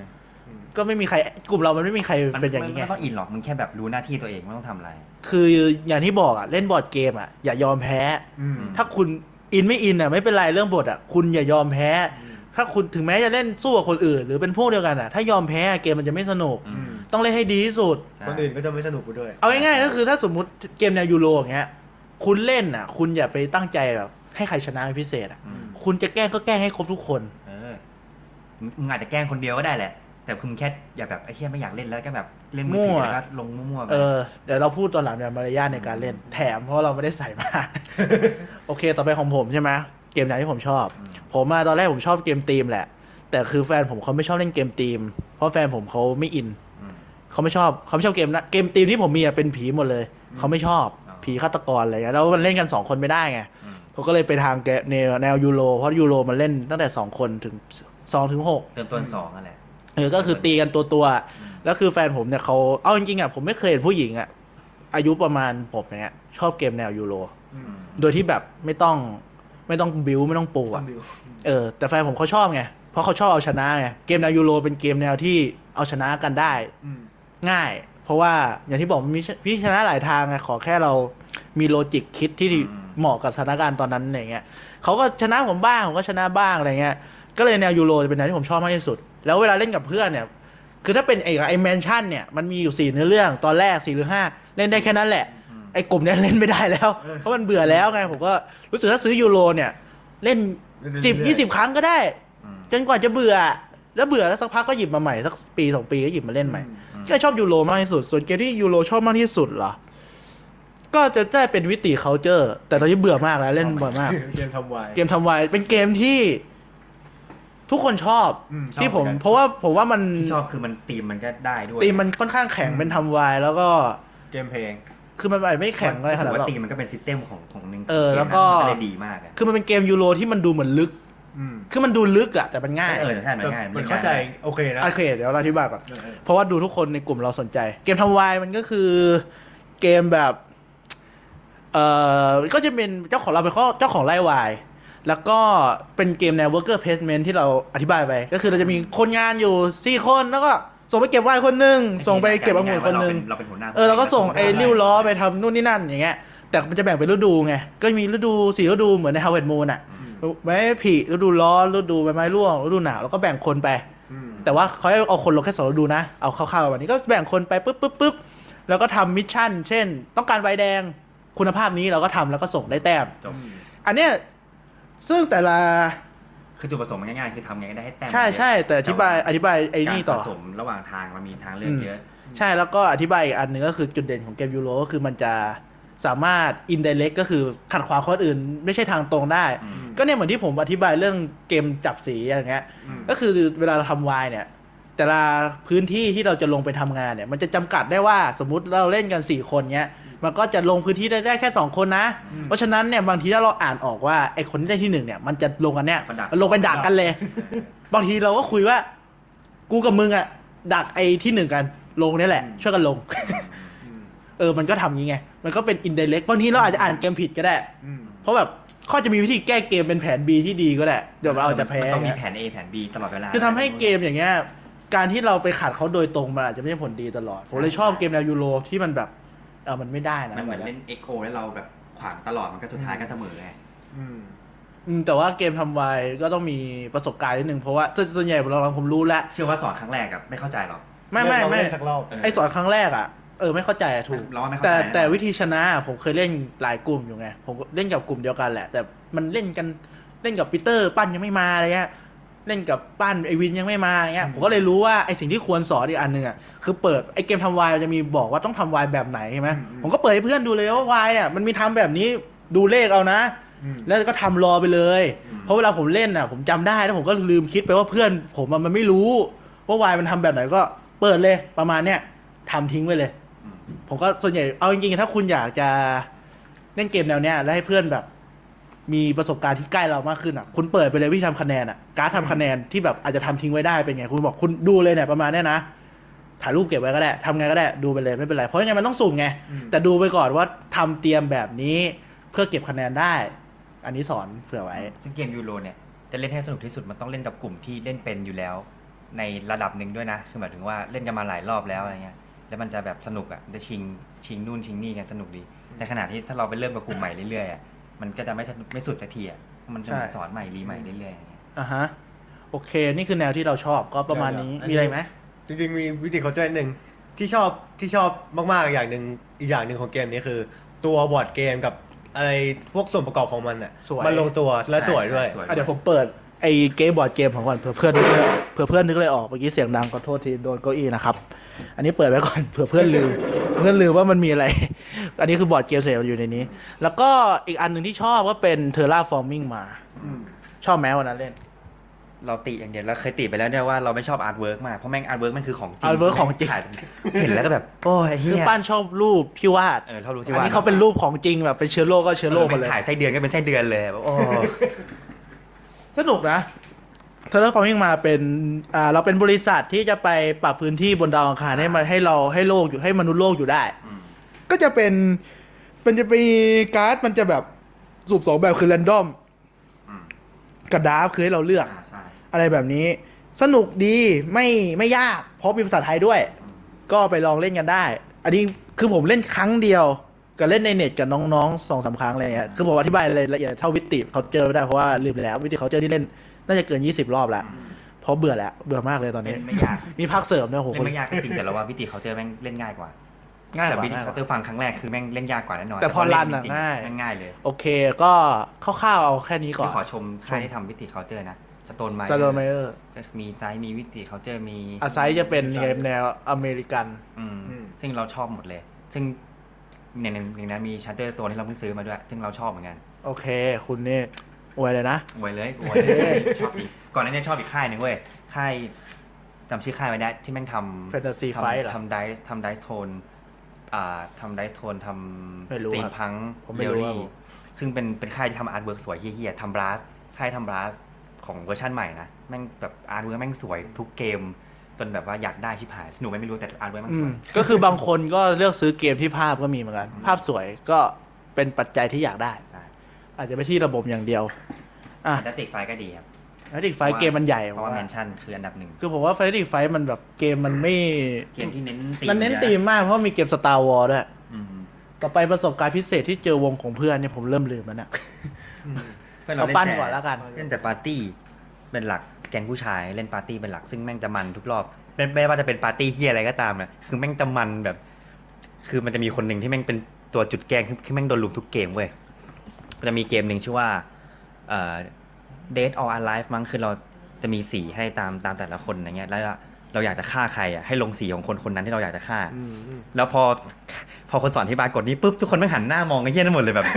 [SPEAKER 2] ก็ไม่มีใครกลุ่มเรามันไม่มีใคร
[SPEAKER 3] มัน
[SPEAKER 2] เป็นอย่างนี้ไง
[SPEAKER 3] ไม่ต้องอินหรอกมึงแค่แบบรู้หน้าที่ตัวเองไม่ต้องทำอะไร
[SPEAKER 2] คืออย่างที่บอกอะเล่นบอร์ดเกมอะอย่ายอมแพ้
[SPEAKER 1] อืม
[SPEAKER 2] ถ้าคุณอินไม่อินอะไม่เป็นไรเรื่องบทอะคุณอย่ายอมแพ้ ถ้าคุณถึงแม้จะเล่นสู้กับคนอื่น หรือเป็นพวกเดียวกันอะถ้ายอมแพ้เกมมันจะไม่สนุก
[SPEAKER 3] อืม
[SPEAKER 2] ต้องเล่นให้ดีที่สุด
[SPEAKER 1] คนอื่นก็จะไม่สนุกไปด้วย
[SPEAKER 2] เอาง่ายๆก็คือถ้าสมมุติเกมแนวยูโรอย่างเงี้ย คุณเล่นอะ คุณอย่าไปตั้งใจแบบให้ใครชนะเป็นพิเศษอะ
[SPEAKER 3] อืม
[SPEAKER 2] คุณจะแกล้งก็แกล้งให้ครบทุกคน
[SPEAKER 3] เออมึงอาจจะแกล้งคนเดียวก็ได้แหละ แต่คุณแค่อย่าแบบไอ้เหี้ยไม่อยากเล่นแล้วก็แบบเล่นมือถือ
[SPEAKER 2] มั่ว
[SPEAKER 3] แล้วก็ลงมั่วๆไป
[SPEAKER 2] เออเดี๋ยวเราพูดตอนหลังเนี่ยมารยาทในการเล่นแถมเพราะเราไม่ได้ใส่มา โอเค ต่อไปของผมใช่ไหมเกมไหนที่ผมชอบ
[SPEAKER 3] อืม
[SPEAKER 2] ผมมาตอนแรกผมชอบเกมทีมแหละ แต่คือแฟนผมเขาไม่ชอบเล่นเกมทีม เพราะแฟนผมเขาไม่อิน
[SPEAKER 3] อืม
[SPEAKER 2] เขาไม่ชอบเขาไม่ชอบเกมนะเกมทีมที่ผมมีอะเป็นผีหมดเลยเขาไม่ชอบ
[SPEAKER 3] อ๋อ
[SPEAKER 2] ผีฆาตกรอะไรเงี้ยแล้วมันเล่นกันสองคนไม่ได้ไง
[SPEAKER 3] อืม
[SPEAKER 2] เขาก็เลยไปทางแกแนวแนวยูโรเพราะยูโรมันเล่นตั้งแต่สองคนถึงสองถึงหก
[SPEAKER 3] เริ่มต้นสองนั่นแหละ
[SPEAKER 2] เออก็คือตีกันตัวตัวๆ
[SPEAKER 3] อืม
[SPEAKER 2] แล้วคือแฟนผมเนี่ยเขาเอาจริงๆอะผมไม่เคยเห็นผู้หญิงอะอายุประมาณผมอย่างเงี้ยชอบเกมแนวยูโร
[SPEAKER 1] อืม
[SPEAKER 2] โดยที่แบบไม่ต้องไม่ต้องบิวไม่ต้องปู
[SPEAKER 1] ต้อ
[SPEAKER 2] อะ
[SPEAKER 1] งดิว
[SPEAKER 2] เออแต่แฟนผมเขาชอบไงเพราะเขาชอบเอาชนะไงเกมแนวยูโรเป็นเกมแนวที่เอาชนะกันได้
[SPEAKER 1] อืม
[SPEAKER 2] ง่าย เพราะว่าอย่างที่บอกมันมีวิธีชนะหลายทางไงขอแค่เรา มี logic คิดที่
[SPEAKER 3] อืม
[SPEAKER 2] เหมาะกับสถานการณ์ตอนนั้นอะไรเงี้ยเขาก็ชนะผมบ้างผมก็ชนะบ้างอะไรเงี้ยก็เลยแนวยูโรจะเป็นแนวที่ผมชอบมากที่สุด แล้วเวลาเล่นกับเพื่อนเนี่ย คือถ้าเป็นไอ้ไอ้แมนชั่นเนี่ยมันมีอยู่สี่เนื้อเรื่องตอนแรกสี่หรือห้าเล่นได้แค่นั้นแหละ
[SPEAKER 3] อืม
[SPEAKER 2] ไอ้กลุ่มเนี้ยเล่นไม่ได้แล้ว เพราะมันเบื่อแล้วไงผมก็รู้สึกถ้าซื้อยูโรเนี่ย เล่นสิบยี่สิบครั้งก็ได้
[SPEAKER 3] อืม
[SPEAKER 2] จนกว่าจะเบื่อ แล้วเบื่อแล้วสักพักก็หยิบมาใหม่สักปีสองปีก็หยิบมาเล่นใหม่
[SPEAKER 3] อืม
[SPEAKER 2] ก็ชอบยูโรมากที่สุด ส่วนเกมที่ยูโรชอบมากที่สุดเหรอ ก็จะได้เป็น Viticulture แต่ตอนนี้เบื่อมากแล้วเล่นบ่อยมาก
[SPEAKER 1] เกมทำไวน์
[SPEAKER 2] เกมทำไวน์เป็นเกมที่ทุกคนชอบ
[SPEAKER 1] อืมชอบ
[SPEAKER 2] ที่ผม
[SPEAKER 1] เหมือนกัน
[SPEAKER 2] เพราะว่าผมว่ามัน
[SPEAKER 3] ที่ชอบคือมันตีมมันก็ได้ด้วย
[SPEAKER 2] ตีมมันค่อนข้างแข็งเป็นทำวายแล้วก็
[SPEAKER 1] เกมเพลง
[SPEAKER 2] คือมันอาจจะไม่แข็งอะไรขนาด
[SPEAKER 3] รู้สึก
[SPEAKER 2] นั้นหร
[SPEAKER 3] ว่า
[SPEAKER 2] อก
[SPEAKER 3] ตีมมันก็เป็นซิสเต็มของของหนึ่ง
[SPEAKER 2] เออ
[SPEAKER 3] ขงกม
[SPEAKER 2] แล้วก็
[SPEAKER 3] มันก็เลยดีมากอะ
[SPEAKER 2] คือมันเป็นเกมยูโรที่มันดูเหมือนลึก
[SPEAKER 1] อืม
[SPEAKER 2] คือมันดูลึกอะแต่มันง่าย
[SPEAKER 3] เออใช่มันง่าย
[SPEAKER 1] มันเข้าใจโอเคนะ
[SPEAKER 2] โอเคเดี๋ยวเราอธิบายก่อน
[SPEAKER 1] เออเออ
[SPEAKER 2] เพราะว่าดูทุกคนในกลุ่มเราสนใจ เกมทำวายมันก็คือเกมแบบ เอ่อก็จะเป็นเจ้าของเราเป็นเจ้าของไร่ไวน์แล้วก็เป็นเกมแนว worker placement ที่เราอธิบายไป ก็คือเราจะมีคนงานอยู่สี่คนแล้วก็ส่งไปเก็บไวน์คนหนึ่งส่งไปเก็บองุ่นคนหนึ่ง
[SPEAKER 3] เราเป็นหัวหน้า
[SPEAKER 2] เออเราก็ส่งไอ้ลิ่วล้อไปทำนู่นนี่นั่นอย่างเงี้ยแต่มันจะแบ่งเป็นฤดูไง ก็มีฤดูสี่ฤดูเหมือนใน Harvest Moon อะ
[SPEAKER 1] อืม
[SPEAKER 2] ไม้ผลิฤดูร้อนฤดูใบไม้ร่วงฤดูหนาวแล้วก็แบ่งคนไป
[SPEAKER 1] อืม
[SPEAKER 2] แต่ว่าเขาให้เอาคนลงแค่สองฤดูนะ เอาคร่าวๆแบบนี้ก็แบ่งคนไปปุ๊บปุ๊บปุ๊บแล้วก็ทำ mission เช่น ต้องการใบแดง คุณภาพนี้เราก็ทำแล้วก็ส่งได้แต้ม
[SPEAKER 3] จบ
[SPEAKER 2] อันเนี้ยซึ่งแต่ละ
[SPEAKER 3] คือจุดประสงค์มันง่ายๆคือทำไงก็ได้ให้แต้ม
[SPEAKER 2] ใช่ใช่แต่อธิบายอธิบายไอ้นี่ต่อ
[SPEAKER 3] การสะสมระหว่างทางมันมีทางเลือกเยอะ
[SPEAKER 2] ใช่แล้วก็อธิบายอีกอันหนึ่งก็คือจุดเด่นของเกมยูโรก็คือมันจะสามารถอิน i ดเ c t ก็คือขัดขวางคนอื่น ไม่ใช่ทางตรงได้
[SPEAKER 3] อืม
[SPEAKER 2] ก็เนี่ยเหมือนที่ผมอธิบายเรื่องเกมจับสีอย่างเงี้ย
[SPEAKER 1] อืม
[SPEAKER 2] ก็คือเวลาเราทำวายเนี่ย แต่ละพื้นที่ที่เราจะลงไปทำงานเนี่ย มันจะจำกัดได้ว่าสมมุติเราเล่นกันสี่คนเนี้ย มันก็จะลงพื้นที่ได้ได้แค่สองคนนะ
[SPEAKER 1] อืม
[SPEAKER 2] เพราะฉะนั้นเนี่ยบางทีถ้าเราอ่านออกว่าไอ้คนที่ได้ที่หนึ่งเนี่ยมันจะลงกันเนี่ย
[SPEAKER 3] มันดัก
[SPEAKER 2] มันลงไปดักกันเลย บางทีเราก็คุยว่า กูกับมึงอะดักไอ้ที่หนึ่งกันลงเนี่ยแหละ ช่วยกันลง
[SPEAKER 1] อืม
[SPEAKER 2] เออมันก็ทำงี้ไง มันก็เป็นอินเดเล็กบางทีเราอาจจะอ่านเกมผิดก็ได้
[SPEAKER 1] อืม
[SPEAKER 2] เพราะแบบเขาจะมีวิธีแก้เกมเป็นแผน B ที่ดีก็ได้เดี๋ยวเราจะแพ้
[SPEAKER 3] มันต้องมี
[SPEAKER 2] ไง
[SPEAKER 3] แผน A แผน B ตลอดเวลา
[SPEAKER 2] คือทำให้เกมอย่างเงี้ยการที่เราไปขัดเขาโดยตรงมันอาจจะไม่ใช่ผลดีตลอด ผมเลยชอบเกมแนวยูโรที่มันแบบ เออมันไม่ได้นะ
[SPEAKER 3] มันเหมือนเล่น XO แล้วเราแบบขวางตลอดมันก็สุดท้ายก็เสมอไง
[SPEAKER 1] อืม
[SPEAKER 2] อืมแต่ว่าเกมทำไวายก็ต้องมีประสบการณ์นิดนึงเพราะว่าส่วนส่วนใหญ่เราลองผมรู้แล้ว
[SPEAKER 3] เชื่อว่าสอนครั้งแรกอะไม่เข้าใจหรอก
[SPEAKER 2] ไม่ไม่ไม่
[SPEAKER 1] เล่นสักรอบ
[SPEAKER 3] เออ
[SPEAKER 2] ไอสอนครั้งแรกอะเออไม่เข้าใจอะถูก
[SPEAKER 3] เราว่าไม่เข้า
[SPEAKER 2] แต่
[SPEAKER 3] ใจนะ
[SPEAKER 2] แต่วิธีชนะผมเคยเล่นหลายกลุ่มอยู่ไงผมก็เล่นกับกลุ่มเดียวกันแหละ แต่มันเล่นกันเล่นกับปีเตอร์ปั้นยังไม่มาอะไรเงี้ย เล่นกับปั้นไอวินยังไม่มาอย่างเงี้ย
[SPEAKER 1] อืม
[SPEAKER 2] ผมก็เลยรู้ว่าไอสิ่งที่ควรสอนอีกอันหนึ่งอะคือเปิดไอเกมทำวายมันจะมีบอกว่าต้องทำวายแบบไหนใช่ไหมผมก็เปิดให้เพื่อนดูเลยว่าวายเนี่ยมันมีทำแบบนี้ดูเลขเอานะ
[SPEAKER 1] อืม
[SPEAKER 2] แล้วก็ทำรอไปเลย
[SPEAKER 3] อืม
[SPEAKER 2] เพราะเวลาผมเล่นอะ ผมจำได้แล้วผมก็ลืมคิดไปว่าเพื่อน ผมอะมันไม่รู้ ว่าวายมันทำแบบไหนก็เปิดเลยประมาณเนี้ยทำทิ้งไว้เลย
[SPEAKER 3] อืม
[SPEAKER 2] ผมก็ส่วนใหญ่เอาจริงๆถ้าคุณอยากจะเล่นเกมแนวเนี้ยแล้วให้เพื่อนแบบ มีประสบการณ์ที่ใกล้เรามากขึ้นอะ คุณเปิดไปเลยวิธีทำคะแนนอะ การดทำคะแนนที่แบบอาจจะทำทิ้งไว้ได้เป็นไง คุณบอกคุณดูเลยเนี่ยประมาณเนี้ยนะ ถ่ายรูปเก็บไว้ก็ได้ทำไงก็ได้ดูไปเลยไม่เป็นไร เพราะยังไงมันต้องสุ่มไง
[SPEAKER 1] อืม
[SPEAKER 2] แต่ดูไปก่อนว่าทำเตรียมแบบนี้เพื่อเก็บคะแนนได้ อันนี้สอนเผื่อไว้
[SPEAKER 3] ซึ่งเกมยูโรเนี่ยจะเล่นให้สนุกที่สุดมันต้องเล่นกับกลุ่มที่เล่นเป็นอยู่แล้ว ในระดับหนึ่งด้วยนะ คือหมายถึงว่าเล่นกันมาหลายรอบแล้วอะไรเงี้ย แล้วมันจะแบบสนุกอะจะชิงชิงนู่นชิงนี่กันสนุกดี ในขณะที่ถ้าเราไปเริ่มกับกลุ่มใหม่เรื่อยๆอะ มันก็จะไม่สนุกไม่สุดสักทีอะมันจะ
[SPEAKER 2] ใช่
[SPEAKER 3] สอนใหม่รีใหม่เรื่อยๆอย่างเงี้ย
[SPEAKER 2] อะฮะโอเค นี่คือแนวที่เราชอบก็ประมาณนี้
[SPEAKER 1] ใช่ครับ
[SPEAKER 2] มีอะไรไหม
[SPEAKER 1] จริงๆมีวิธีเขาใจหนึ่งที่ชอบที่ชอบมากๆอย่างหนึ่งอีกอย่างหนึ่งของเกมนี้คือ ตัวบอร์ดเกมกับอะไรพวกส่วนประกอบของมันอะ
[SPEAKER 2] สวย
[SPEAKER 1] มันลงตัวและสวยด้วย
[SPEAKER 3] สวย
[SPEAKER 2] อะเดี๋ยวผมเปิดไอ้เกมบอร์ดเกมของก่อนเผื่อเพื่อนนึกเลยเผื่อเพื่อนนึกเลยออกเมื่อกี้เสียงดังขอโทษทีโดนเก้าอี้นะครับ อันนี้เปิดไว้ก่อนเผื่อเพื่อนลืม เพื่อนลืมว่ามันมีอะไร อันนี้คือบอร์ดเกมเสร็จอยู่ในนี้ แล้วก็อีกอันหนึ่งที่ชอบก็เป็น Terraforming Mars ชอบแม้วันนั้นเล่น
[SPEAKER 3] เราติอย่างเดียวเราเคยติไปแล้วเนี่ยว่าเราไม่ชอบ artwork มากเพราะแม่ง artwork มันคือของจริง
[SPEAKER 2] artwork ของจริง
[SPEAKER 3] ถ่ายเห็นแล้วก็แบบโอ้ยเฮี
[SPEAKER 2] คือยปั้นชอบรูปพี่วาด
[SPEAKER 3] เออเขารู้ที่
[SPEAKER 2] อัน
[SPEAKER 3] ว่า
[SPEAKER 2] นี้เขาเป็นรูปของจริงแบบเป็นเชื้อโรคก็เชื้อโรคมาเลย
[SPEAKER 3] ถ่ายไส้เดือนก็เป็นไส้เดือนเลยแบบโอ้
[SPEAKER 2] สนุกนะ Terraforming Mars เป็นอ่าเราเป็นบริษัทที่จะไปปรับพื้นที่บนดาวอังคารให้มาให้เราให้โลกอยู่ให้มนุษย์โลกอยู่ได้
[SPEAKER 3] อืม
[SPEAKER 2] ก็จะเป็นมันจะมีการ์ดมันจะแบบสุ่มสองแบบคือ random อืมกับ draft คือให้เราเลือก
[SPEAKER 3] อ่าใช่
[SPEAKER 2] อะไรแบบนี้ สนุกดีไม่ไม่ยากเพราะมีภาษาไทยด้วย
[SPEAKER 3] อืม
[SPEAKER 2] ก็ไปลองเล่นกันได้ อันนี้คือผมเล่นครั้งเดียวกับเล่นในเน็ตกับน้องๆสองสามครั้งอะไรเงี้ยคือผมอธิบายรายละเอียดเท่าวิติเขาเจอไม่ได้เพราะว่าลืมไปแล้ววิติเขาเจอที่เล่น น่าจะเกิน20รอบแล้วเพราะเบื่อแล้วเบื่อมากเลยตอน
[SPEAKER 3] เล่
[SPEAKER 2] นี้
[SPEAKER 3] นไม่ยาก
[SPEAKER 2] มีภาคเสริมเนี่ยโห
[SPEAKER 3] เล่นไม่ยากก็จริงแต่เราว่าวิธีเขาเจอแม่งเล่นง่ายกว่า
[SPEAKER 2] ง่ายก
[SPEAKER 3] แต่
[SPEAKER 2] ว่า
[SPEAKER 3] วิธี
[SPEAKER 2] ง่ายก
[SPEAKER 3] เขา
[SPEAKER 2] ว่า
[SPEAKER 3] เจอฟังครั้งแรกคือแม่งเล่นยากกว่าแน่นอน
[SPEAKER 2] แต่พอ
[SPEAKER 3] เล่
[SPEAKER 2] รันอะ
[SPEAKER 3] จริงๆ
[SPEAKER 2] ง่าย
[SPEAKER 3] แม่งง่ายเลย
[SPEAKER 2] โอเค ก็คร่าวๆเอาแค่นี้ก่อน
[SPEAKER 3] ที่ขอชมค่ายที่ทำวิธีเขาเจอนะสโตนไม
[SPEAKER 2] ซาโดเมเออร์
[SPEAKER 3] ก็มีไซส์มีวิธีเขาเจอมี
[SPEAKER 2] อาไซจะเป็นเกมแนวอเมริกัน
[SPEAKER 3] อืม
[SPEAKER 1] อืม
[SPEAKER 3] ซึ่งเราชอบหมดเลย ซึ่งในในในนั้นมีชัตเตอร์ตัวที่เราเพิ่งซื้อมาด้วย ซึ่งเราชอบเหมือนกัน
[SPEAKER 2] โอเค คุณนี่ อวยเลยนะ
[SPEAKER 3] อวยเลยอวยเลยชอบจริงก่อนหน้านี้ชอบอีกค่ายหนึ่งเว้ยค่ายจำชื่อค่ายไม่ได้ที่แม่งทำ
[SPEAKER 2] Fantasy
[SPEAKER 3] ทำ
[SPEAKER 2] Fight เหรอ
[SPEAKER 3] ทำไดส์ทำไดส์โทนอ่าทำไดส์โทนท
[SPEAKER 2] ไม่ำรู้
[SPEAKER 3] สตรี
[SPEAKER 2] ครั
[SPEAKER 3] ม
[SPEAKER 2] บ
[SPEAKER 3] พัง
[SPEAKER 2] ผมไม่รู้ครับผม
[SPEAKER 3] ซึ่งเป็นเป็นค่ายที่ทำอาร์ตเวิร์กสวยเฮี้ยๆทำบลัสค่ายทำบลัสของเวอร์ชันใหม่นะแม่งแบบอาร์ตเวิร์กแม่งสวยทุกเกมจนแบบว่าอยากได้ชิบหายสนุกไหมไม่รู้แต่อาร์ตเวิร์กแม่ง
[SPEAKER 2] อื
[SPEAKER 3] ส
[SPEAKER 2] ม
[SPEAKER 3] วย
[SPEAKER 2] ก็คือบางคนก็เลือกซื้อเกมที่ภาพก็มีเหมือนกัน ภาพสวยก็เป็นปัจจัยที่อยากได้
[SPEAKER 3] ใช่
[SPEAKER 2] อาจจะไม่ที่ระบบอย่างเดียว อะ
[SPEAKER 3] Fantasy Flight ก็ดีครับ
[SPEAKER 2] Fantasy Flight เกมมันใหญ่
[SPEAKER 3] เพราะว่าแมนชั่นคืออันดับหนึ่ง
[SPEAKER 2] คือผมว่า Fantasy Flight มันแบบเกมมันไม่
[SPEAKER 3] เกมที่เน้นธี
[SPEAKER 2] มมันเน้นธีมมากเพราะมีเกม Star Wars ด้วย
[SPEAKER 3] อืม
[SPEAKER 2] ต่อไปประสบการณ์พิเศษที่เจอวงของเพื่อนเนี่ยผมเริ่มลืมแล้วเนี่ย
[SPEAKER 3] พื่
[SPEAKER 2] เอาปั้นก่อนแล้วกัน
[SPEAKER 3] เล่นแต่ปาร์ตี้เป็นหลักแก๊งผู้ชายเล่นปาร์ตี้เป็นหลักซึ่งแม่งจะมันทุกรอบไม่ไม่ว่าจะเป็นปาร์ตี้เหี้ยอะไรก็ตามนะคือแม่งจะมันแบบ คือมันจะมีคนหนึ่งที่แม่งเป็นตัวจุดแกล้งคือคือแม่งโดนลุมทุกเกมเว้ยมัน จะมีเกมหนึ่งชื่อว่าเอ่อ Dead or Alive มั้งคือเราจะมีสีให้ตามตามแต่ละคนอย่างเงี้ยแล้วเราอยากจะฆ่าใครอะให้ลงสีของคนคนนั้นที่เราอยากจะฆ่า
[SPEAKER 1] อืมอืม
[SPEAKER 3] แล้วพอพอคนสอนที่บายกดนี้ปุ๊บทุกคนไม่งหันหน้ามองไอ้เหี้ยนั่นหมดเลยแบบ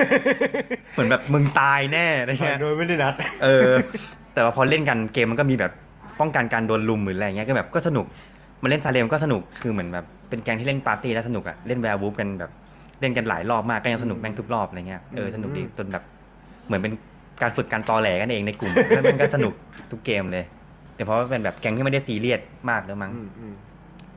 [SPEAKER 3] เหมือนแบบมึงตายแน่อะไรเงี้ย
[SPEAKER 1] โดยไม่ได้นัด
[SPEAKER 3] เออ แต่ว่าพอเล่นกันเกมมันก็มีแบบป้องกันการโดนลุมหรืออะไรเงี้ยก็แบบก็สนุกมาเล่น Salem ก็สนุกคือเหมือนแบบเป็นแก๊งที่เล่นปาร์ตี้แล้วสนุกอะเล่น Werewolf กันแบบ เล่นกันหลายรอบมากก็ยังสนุกแม่งทุกรอบอะไรเงี้ยเออสนุกดีจนแบบเหมือนเป็นการฝึกการตอแหลกันเองในกลุ่มแล้วมันก็สนุกทุกเกมเลยเดี๋ยวเพราะว่าเป็นแบบแก๊งที่ไม่ได้ซีเรียสมากแล้วมั้ง
[SPEAKER 1] อืมอืม